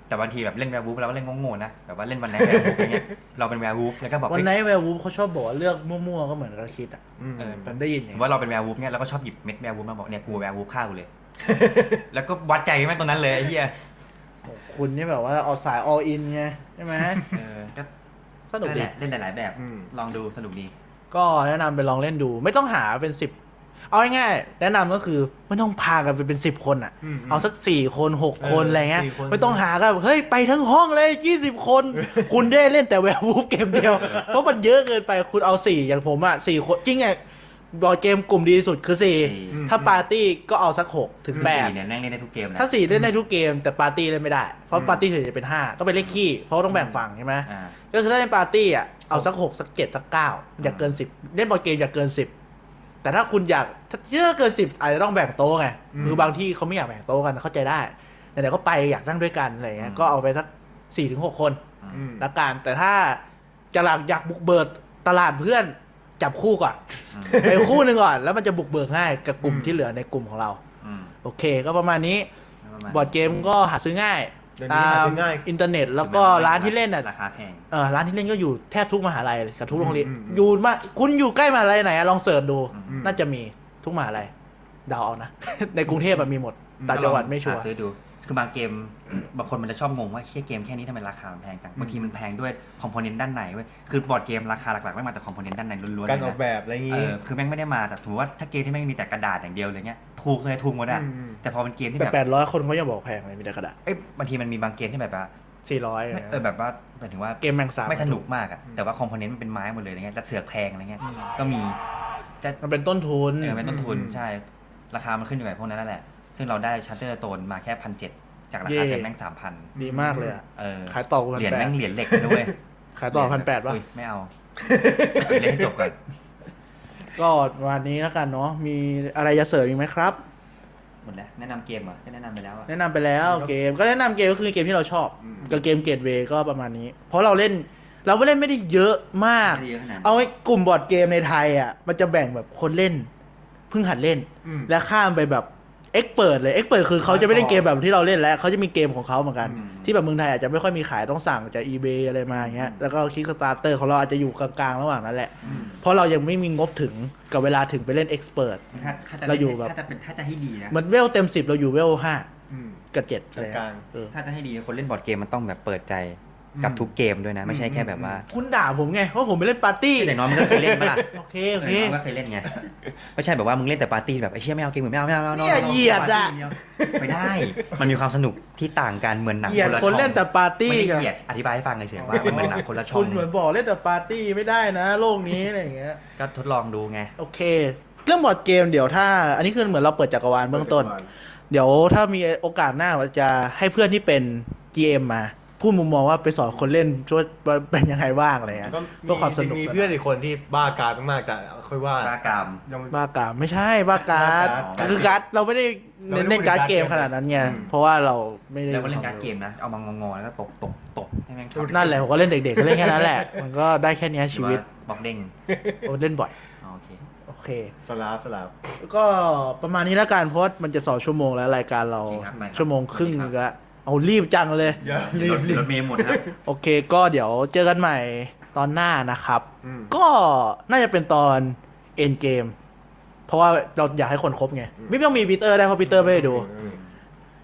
[SPEAKER 3] แต่บางทีแบบเล่น werewolf เราก็เล่นโง่ๆนะแบบว่าเล่น One Night Werewolf อะไรเงี้ยเราเป็น werewolf แล้วก็บอกเฮ้ย
[SPEAKER 2] One Night Werewolf เขาชอบบอกว่าเลือกมั่วๆก็เหมือนกับคิดอะ
[SPEAKER 1] อืม
[SPEAKER 3] เออ
[SPEAKER 2] ผมได้ยินอย่าง
[SPEAKER 3] สมม
[SPEAKER 2] เงี้
[SPEAKER 3] ติ
[SPEAKER 2] ย
[SPEAKER 3] ว่าเราเป็น werewolf เนี่ยเราก็ชอบหยิบเม็ด werewolf มาบอกเนี่ยกู werewolf ฆ่ากูเลย แล้วก็วัดใจแม่งตรงนั้นเลยไอ้เหี้ย
[SPEAKER 2] โอ้โหคคุณนี่แบบว่าเอาสาย all in ไงใช่ไหม
[SPEAKER 3] เออก็
[SPEAKER 2] สนุก
[SPEAKER 3] นั่น
[SPEAKER 2] ดี
[SPEAKER 3] แหละเล่นหลายๆแบบ
[SPEAKER 1] อืม
[SPEAKER 3] ลองดูสนุกดี
[SPEAKER 2] ก็แนะนำไปลองเล่นดู ไม่ต้องหาเป็นสิบ เอาง่ายๆแนะนำก็คือไม่ต้องพากันไปเป็นสิบคนอะ
[SPEAKER 1] อืม
[SPEAKER 2] เอาสักสี่คนหกคน
[SPEAKER 1] เออ
[SPEAKER 2] อะไรเงี้ย
[SPEAKER 1] สี่คน
[SPEAKER 2] ไม่ต้องหากันเฮ้ยไปทั้งห้องเลยยี่สิบคน คุณได้เล่นแต่แวร์วูฟเกมเดียว เพราะมันเยอะเกินไปคุณเอาสี่อย่างผมอะสี่คนจริงอะบอร์ดเกมกลุ่มดีที่สุดคือสี่
[SPEAKER 3] สี่
[SPEAKER 1] อืม
[SPEAKER 2] ถ้าปาร์ตี้ก็เอาสักหกถึง
[SPEAKER 3] คือ
[SPEAKER 2] แปด
[SPEAKER 3] สี่เนี่ยแม่งเล่นได้ทุกเกมนะ
[SPEAKER 2] ถ้าสี่เล่นได้ทุกเกมแต่ปาร์ตี้เล่นไม่ได้ เพราะ
[SPEAKER 1] อืม
[SPEAKER 2] ปาร์ตี้ถึงจะเป็นห้าต้องเป็นเลขคี่เพราะว่าต้องแบ่งฝั่งใช่ไหม
[SPEAKER 3] อ่า
[SPEAKER 2] ก็คือถ้าเล่นปาร์ตี้อะเอาสักหกสักเจ็ดสักเก้าอย่าเกินสิบเล่นบอร์ดเกมอย่าเกินสิบ แต่ถ้าคุณอยากถ้าเยอะเกินสิบอาจจะต้องแบ่งโต๊ะไง
[SPEAKER 1] อืม
[SPEAKER 2] คือบางทีเขาไม่อยากแบ่งโต๊ะกันเข้าใจได้แต่เดี๋ยวก็ไปอยากนั่งด้วยกันอะไรเงี้ย
[SPEAKER 3] อืม
[SPEAKER 2] ก็เอาไปสักสี่ถึงหกคน
[SPEAKER 1] อืม
[SPEAKER 2] ละกันแต่ถ้าจะหลักอยากบุกเบิดตลาดเพื่อนจับคู่ก่อน
[SPEAKER 3] อืม
[SPEAKER 2] ไปคู่หนึ่งก่อน แล้วมันจะบุกเบิกง่ายกับกลุ่ม
[SPEAKER 1] อืม
[SPEAKER 2] ที่เหลือในกลุ่มของเรา
[SPEAKER 3] อืม
[SPEAKER 2] โอเค ก็ประมาณนี้
[SPEAKER 3] ประมาณ
[SPEAKER 2] บอร์ดเกมก็หาซื้อง่าย
[SPEAKER 1] เดี๋ยวนี้
[SPEAKER 2] ตาม
[SPEAKER 1] หาซื้อง่าย
[SPEAKER 2] อินเทอร์เน็ต แล้วก็ร้านที่เล่นอะ
[SPEAKER 3] ราคาแพง
[SPEAKER 2] เออร้านที่เล่นก็อยู่แทบทุกมหาลัยกับทุกโรงเรียน
[SPEAKER 1] อืมอืม
[SPEAKER 2] อยู่มาคุณอยู่ใกล้มหาลัยไหนอะลอง search ดู
[SPEAKER 3] อืม
[SPEAKER 2] น่าจะมีทุกมหาลัยเดาเอานะ ในกรุงเทพอะมีหมด
[SPEAKER 1] อืม
[SPEAKER 2] ต่างจังหวัดไม่ชัวร์
[SPEAKER 3] หาซื้อดู คือบางเกมบางคนมันจะชอบงงว่าเชี่ยเกมแค่นี้ทำไมราคามันแพงจังบางทีมันแพงด้วยcomponent ด้านในเว้ยคือบอร์ดเกมราคาหลักๆไม่มาจาก component ด้านในล้วนๆ
[SPEAKER 1] การ
[SPEAKER 3] เลย
[SPEAKER 1] ออก
[SPEAKER 3] นะ
[SPEAKER 1] แบบอะไรอย่าง
[SPEAKER 3] เอ
[SPEAKER 1] งี้เอ
[SPEAKER 3] อคือแม่งไม่ได้มาแต่ถือว่าถ้าเกมที่แม่งมีแต่กระดาษอย่างเดียวเลยเงี้ยถูกเลยถูกหมดอะ
[SPEAKER 1] อืมอืม
[SPEAKER 3] แต่พอเป็นเกมที่
[SPEAKER 2] แต่
[SPEAKER 3] แบบ
[SPEAKER 2] แปดร้อยคนเขายังบอกแพงเลยมีแต่กระดาษ
[SPEAKER 3] เอ้ยบางทีมันมีบางเกมที่แบบว่า
[SPEAKER 2] สี่ร้อย
[SPEAKER 3] ไม่เออแบบว่าหมายถึงว่า
[SPEAKER 2] เกมแมงสาบ
[SPEAKER 3] ไม่สนุกมากอะแต่ว่า component มันเป็นไม้หมดเลยอะไรเงี้ยจะเสือกแพงอะไรเงี้ยก็มีจะ
[SPEAKER 2] มันเป็นต้นทุน
[SPEAKER 3] เออเป็นต้นทุน
[SPEAKER 1] อืม
[SPEAKER 3] ใช่ ราคามันขึ้นอยู่กับพวกนั้นนั่นแหละ ซึ่งเราได้ Charterstone มาแค่พันเจ็ดจากราคา
[SPEAKER 2] เย่
[SPEAKER 3] เต็มแม่งสามพัน
[SPEAKER 2] ดีมากเลยอะ
[SPEAKER 3] เออ
[SPEAKER 2] ขายต่อกูพัน
[SPEAKER 3] เหรียญ
[SPEAKER 2] แปด
[SPEAKER 3] แม่งเหรียญเหล็กเลยด้วย
[SPEAKER 2] ขายต่อพันแปดป่ะ
[SPEAKER 3] อุ๊ยไม่เอาเล่นให้จบก่อน
[SPEAKER 2] ก็วันนี้แล้วกันเนาะมีอะไรจะเสริมอีกไหมครับ
[SPEAKER 3] หมดแล้วแนะนำเกมเหรอก็แนะนำไปแล้วอะ
[SPEAKER 2] แนะนำไปแล้วเกมก็แนะนำเกมก็คือเกมที่เราชอบ
[SPEAKER 1] อืม
[SPEAKER 2] กับเกมเกตเวก็ประมาณนี้ เพราะเราเล่นเราไม่เล่นไม่ได้เยอะมาก
[SPEAKER 3] ไม่ได้เยอะขนาดนั้น
[SPEAKER 2] เอาไอ้กลุ่มบอร์ดเกมในไทยอะ มันจะแบ่งแบบคนเล่น เพิ่งหัดเล่น
[SPEAKER 1] อืม
[SPEAKER 2] และข้ามไปแบบ expert เลย expert คือเขาจะไม่เล่นเกมแบบที่เราเล่นแล้วเขาจะมีเกมของเขาเหมือนกัน
[SPEAKER 3] อืม
[SPEAKER 2] ที่แบบเมืองไทยอาจจะไม่ค่อยมีขายต้องสั่งจาก eBay อะไรมาอย่างเงี้ยแล้วก็ Kickstarter ของเราอาจจะอยู่กลางๆระหว่างนั้นแหละ
[SPEAKER 3] อืม
[SPEAKER 2] เพราะเรายังไม่มีงบถึงกับเวลาถึงไปเล่นเอ็กเปิด
[SPEAKER 3] ถ้าถ้าจะ
[SPEAKER 2] เราอยู่แบบ
[SPEAKER 3] ถ้าจะเป็นถ้าจะให้ดีนะ
[SPEAKER 2] เหมือนเวลเต็มสิบเราอยู่เวลห้า
[SPEAKER 1] อืม
[SPEAKER 2] กับเจ็ดอะไร
[SPEAKER 1] กลาง
[SPEAKER 2] เออ
[SPEAKER 3] ถ้าจะให้ดีคนเล่นบอร์ดเกมมันต้องแบบเปิดใจ
[SPEAKER 1] อืม
[SPEAKER 3] กับทุกเกมด้วยนะ ไม่ใช่แค่แบบว่า
[SPEAKER 2] คุณด่าผมไงว่าผมไปเล่นปาร์ตี้
[SPEAKER 3] แต่อย่างน้อยมึงก็เคยเล่นปะล่ะ
[SPEAKER 2] โอเคโอเค
[SPEAKER 3] มึงก็เคยเล่นไงไม่ใช่แบบว่ามึงเล่นแต่ปาร์ตี้แบบไอ้เชี่ยไม่เอาเกมอื่นไม่เอาไม่เอาไม่เอา
[SPEAKER 2] เนี่ยเหยียดอะ
[SPEAKER 3] ไม่ได้ มันมีความสนุกที่ต่างกันเหมือนหนัง
[SPEAKER 2] เหยียด
[SPEAKER 3] คนละ
[SPEAKER 2] คนเล่นแต่
[SPEAKER 3] ช่อง
[SPEAKER 2] ปาร์ตี้
[SPEAKER 3] ไม่ได้
[SPEAKER 2] กัน
[SPEAKER 3] เหยียดอธิบายให้ฟังเฉยๆว่ามันเหมือนหนังคนละช่อง
[SPEAKER 2] คุณเหมือนบอกเล่นแต่ปาร์ตี้ไม่ได้นะ โลกนี้อะไรอย่างเงี้ย
[SPEAKER 3] ก็ทดลองดูไง
[SPEAKER 2] โอเคเรื่องบอร์ดเกมเดี๋ยวถ้า อันนี้คือเหมือนเราเปิดจักรวาลเบื้องต้น เดี๋ยวถ้ามีโอกาสหน้าเราจะให้เพื่อนที่เป็น GM มา พูดมุมมองว่าไปสอนคนเล่นช่วยเป็นยังไงบ้างอะไรเงี้ย
[SPEAKER 1] ก็
[SPEAKER 2] เพื่อความสนุก
[SPEAKER 1] มีเพื่อนอีกคนที่บ้าการมากๆแต่ค่อยว่า
[SPEAKER 3] บ้ากาม
[SPEAKER 1] ยัง
[SPEAKER 2] บ้ากามไม่ใช่บ้าการ์ด
[SPEAKER 1] บ้าการ์ด
[SPEAKER 2] คือการ์ดเราไม่ได้เน้นเล่นการ์ดเกมขนาดนั้นไง
[SPEAKER 1] อืม
[SPEAKER 2] เพราะว่าเราไม่ได้
[SPEAKER 3] แล้วก็เล่นการ์ดเกมนะเอามางอๆแล้วก็ตบตบตบให้แม่งเข้า
[SPEAKER 2] นั่นแหละผมก็เล่นเด็กๆก็เล่นแค่นั้นแหละ มันก็ได้แค่เนี้ยชีวิต
[SPEAKER 3] บล็อกเด้ง
[SPEAKER 2] ผมเล่นบ่อย
[SPEAKER 3] อ๋อโอเค
[SPEAKER 2] โอเค
[SPEAKER 1] สลับสลับ
[SPEAKER 2] ก็ประมาณนี้แล้วกันเพราะว่ามันจะสองชั่วโมงแล้วรายการเรา
[SPEAKER 3] โอเคครับไปครับ
[SPEAKER 2] ชั่วโมงครึ่ง
[SPEAKER 3] สวัสดีครับ
[SPEAKER 2] แล้ว เอารีบจังเลย
[SPEAKER 1] อย่า
[SPEAKER 3] รี
[SPEAKER 1] รี
[SPEAKER 3] บบรี
[SPEAKER 1] รี
[SPEAKER 3] บบรถเมย์หมดครับ
[SPEAKER 2] โอเค ก็เดี๋ยวเจอกันใหม่ตอนหน้านะครับ
[SPEAKER 1] อืม
[SPEAKER 2] ก็น่าจะเป็นตอนเอ็นเกมเพราะว่าเราอยากให้คนครบไง
[SPEAKER 1] อืม
[SPEAKER 2] ไม่ต้องมีปีเตอร์ได้เพราะปีเตอร์ไม่ได้ดู
[SPEAKER 1] อืม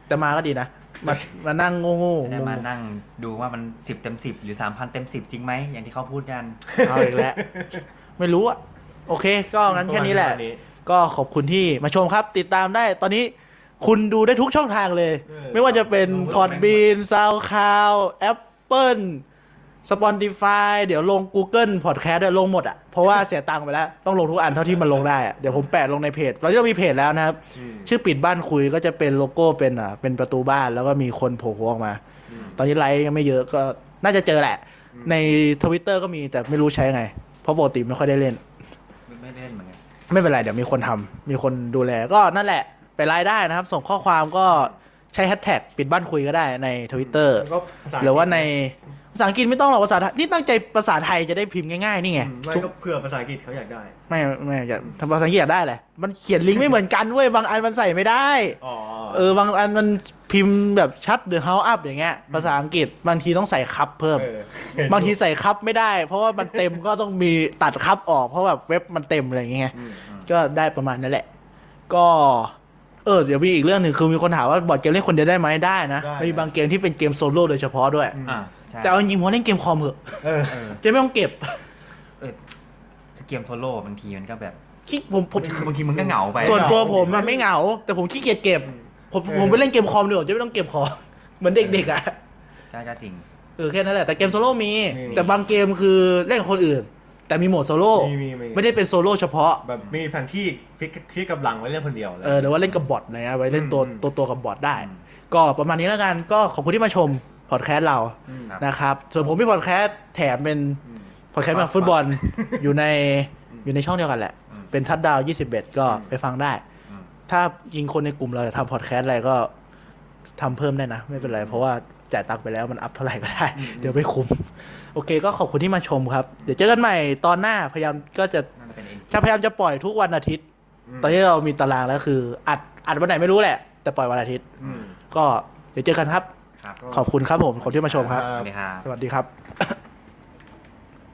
[SPEAKER 2] แต่มาก็ดีนะ มามานั่งโง่ๆง
[SPEAKER 3] จะได้
[SPEAKER 2] ง
[SPEAKER 3] มานั่งดูว่ามันสิบเต็มสิบหรือสามพันเต็มสิบจริงไหมอย่างที่เขาพูดกัน
[SPEAKER 2] ๆเอาอีกแล้ว ไม่รู้อะโอเค ก็งั้นแค่นี้แหละ
[SPEAKER 1] ประมาณนี้
[SPEAKER 2] ก็ขอบคุณที่มาชมครับ ติดตามได้ตอนนี้ คุณดูได้ทุกช่องทางเลย
[SPEAKER 1] เออ
[SPEAKER 2] ไม่ว่าจะเป็น
[SPEAKER 1] ลง
[SPEAKER 2] พอดบีนซาวคาวApple Spotify เดี๋ยวลง Google Podcast ด้วยลงหมดอะ เพราะว่าเสียตังค์ไปแล้ว ต้องลงทุกอันเท่าที่มันลงได้อะเดี๋ยวผมแปะลงในเพจ เราจะมีเพจแล้วนะครับ
[SPEAKER 1] อืม
[SPEAKER 2] ชื่อปิดบ้านคุยก็จะเป็นโลโก้เป็นอะเป็นประตูบ้านแล้วก็มีคนโผล่หัวออกมา
[SPEAKER 1] อืม
[SPEAKER 2] ตอนนี้ไลค์ยังไม่เยอะก็น่าจะเจอแหละ
[SPEAKER 1] อืม
[SPEAKER 2] ในทวิตเตอร์ก็มีแต่ไม่รู้ใช้ไง เพราะปกติไม่ค่อยได้เล่น
[SPEAKER 3] ไม่เล่นเหมือนกัน
[SPEAKER 2] ไม่เป็นไรเดี๋ยวมีคนทำมีคนดูแลก็นั่นแหละ ไปไลน์ได้นะครับ ส่งข้อความก็ใช้แฮชแท็กปิดบ้านคุยก็ได้ในทวิตเตอร์
[SPEAKER 1] แล้วก็ภษ
[SPEAKER 2] หรือว่าในภาษาอังกฤษไม่ต้องหรอกภาษาไทยนี่ตั้งใจภาษาไทยจะได้พิมพ์ง่ายๆนี่ไง
[SPEAKER 1] อืมไม่
[SPEAKER 2] ทุก
[SPEAKER 1] ก็เผื่อภาษาอังกฤษเขาอยากได้
[SPEAKER 2] ไม่ไม่อยากทำภาษาอังกฤษอยากได้แหละมันเขียนลิงก์ไม่เหมือนกันเว้ยบางอันมันใส่ไม่ได้
[SPEAKER 1] อ๋อ
[SPEAKER 2] เออบางอันมันพิมพ์แบบชัดหรือ how up อย่างเงี้ยภาษาอังกฤษบางทีต้องใส่คับเพิ่ม
[SPEAKER 1] เออเห็น
[SPEAKER 2] บางทีใส่คับไม่ได้ เพราะว่ามันเต็มก็ต้องมีตัดคับออกเพราะแบบเว็บมันเต็มอะไรอย่างเงี้ย
[SPEAKER 1] อืม
[SPEAKER 2] ก็ได้ประมาณนั้นแหละ ก็ เออเดี๋ยวมีอีกเรื่องหนึ่งคือมีคนถามว่าบอร์ดเกมเล่นคนเดียวได้ไหมได้นะ
[SPEAKER 1] ได้
[SPEAKER 2] มีบางเกมที่เป็นเกมโซโล่โดยเฉพาะด้วย
[SPEAKER 1] อืม
[SPEAKER 3] อ่าใช่
[SPEAKER 2] แต่เอาจริงๆผมว่าเล่นเกมคอมเหอะ
[SPEAKER 1] เออ
[SPEAKER 3] เออ
[SPEAKER 2] จะไม่ต้องเก็บ
[SPEAKER 3] เออคือเกมโซโล่บางทีมันก็แบบ
[SPEAKER 2] ขี้ผมผม
[SPEAKER 3] บางทีมันก็เหงาไป
[SPEAKER 2] ส่วนตัวผมมันไม่เหงา แต่ผมขี้เกียจเก็บ ผม
[SPEAKER 1] เออ
[SPEAKER 2] ผมไปเล่นเกมคอมดีกว่าจะไม่ต้องเก็บของเหมือนเด็กๆอะ
[SPEAKER 3] ก็ก็จริง
[SPEAKER 2] เออแค่นั้นแหละแต่เกมโซโล่มี
[SPEAKER 1] มี
[SPEAKER 2] แต่บางเกมคือเล่นกับคนอื่น แต่มีโหมดโซโล่
[SPEAKER 1] มีมีมี
[SPEAKER 2] ไม่ได้เป็นโซโล่เฉพาะ
[SPEAKER 1] แบบมีแผนที่พลิกพลิกกำลังไว้เล่นคนเดียวเลย
[SPEAKER 2] เออหรือว่าเล่นกับบอทอะไรเงี้ยไว้เล่นตัว
[SPEAKER 1] อืม
[SPEAKER 2] ตัวตัวกับบอทได้
[SPEAKER 3] อืม
[SPEAKER 2] ก็ประมาณนี้แล้วกันก็ขอบคุณที่มาชมพอดแคสต์เรา
[SPEAKER 1] อืม
[SPEAKER 3] ครับ
[SPEAKER 2] นะครับส่วนผมมีพอดแคสต์แถมเป็น
[SPEAKER 1] อืม
[SPEAKER 2] พอดแคสต์แบบฟุตบอลอยู่ใน
[SPEAKER 1] อืม
[SPEAKER 2] อยู่ในช่องเดียวกันแหละ
[SPEAKER 3] อืม
[SPEAKER 2] เป็นทัดดาว21 ก็
[SPEAKER 1] อืม
[SPEAKER 2] ไปฟังได้
[SPEAKER 3] อืม
[SPEAKER 2] ถ้ายิงคนในกลุ่มเราทำพอดแคสต์อะไรก็ทำเพิ่มได้นะ ไม่เป็นไร เพราะว่าจ่ายตังค์ไปแล้วมันอัพเท่าไหร่ก็ได้เดี๋ยวไม่คุ้ม โอเคก็ขอบคุณที่มาชมครับ เดี๋ยวเจอกันใหม่ตอนหน้าพยายามก็จะ
[SPEAKER 3] น่าจะเป็นเอ็น
[SPEAKER 2] จะพยายามจะปล่อยทุกวันอาทิตย์ตอนนี้เรามีตารางแล้วคือ อัดอัดวันไหนไม่รู้แหละ แต่ปล่อยวันอาทิตย์
[SPEAKER 1] อืม
[SPEAKER 2] ก็เดี๋ยวเจอกันครับ
[SPEAKER 3] ครับ
[SPEAKER 2] ขอบคุณครับผมขอบคุณที่มาชมครับ
[SPEAKER 3] สวัสดีครับ
[SPEAKER 2] สวัสดีครับ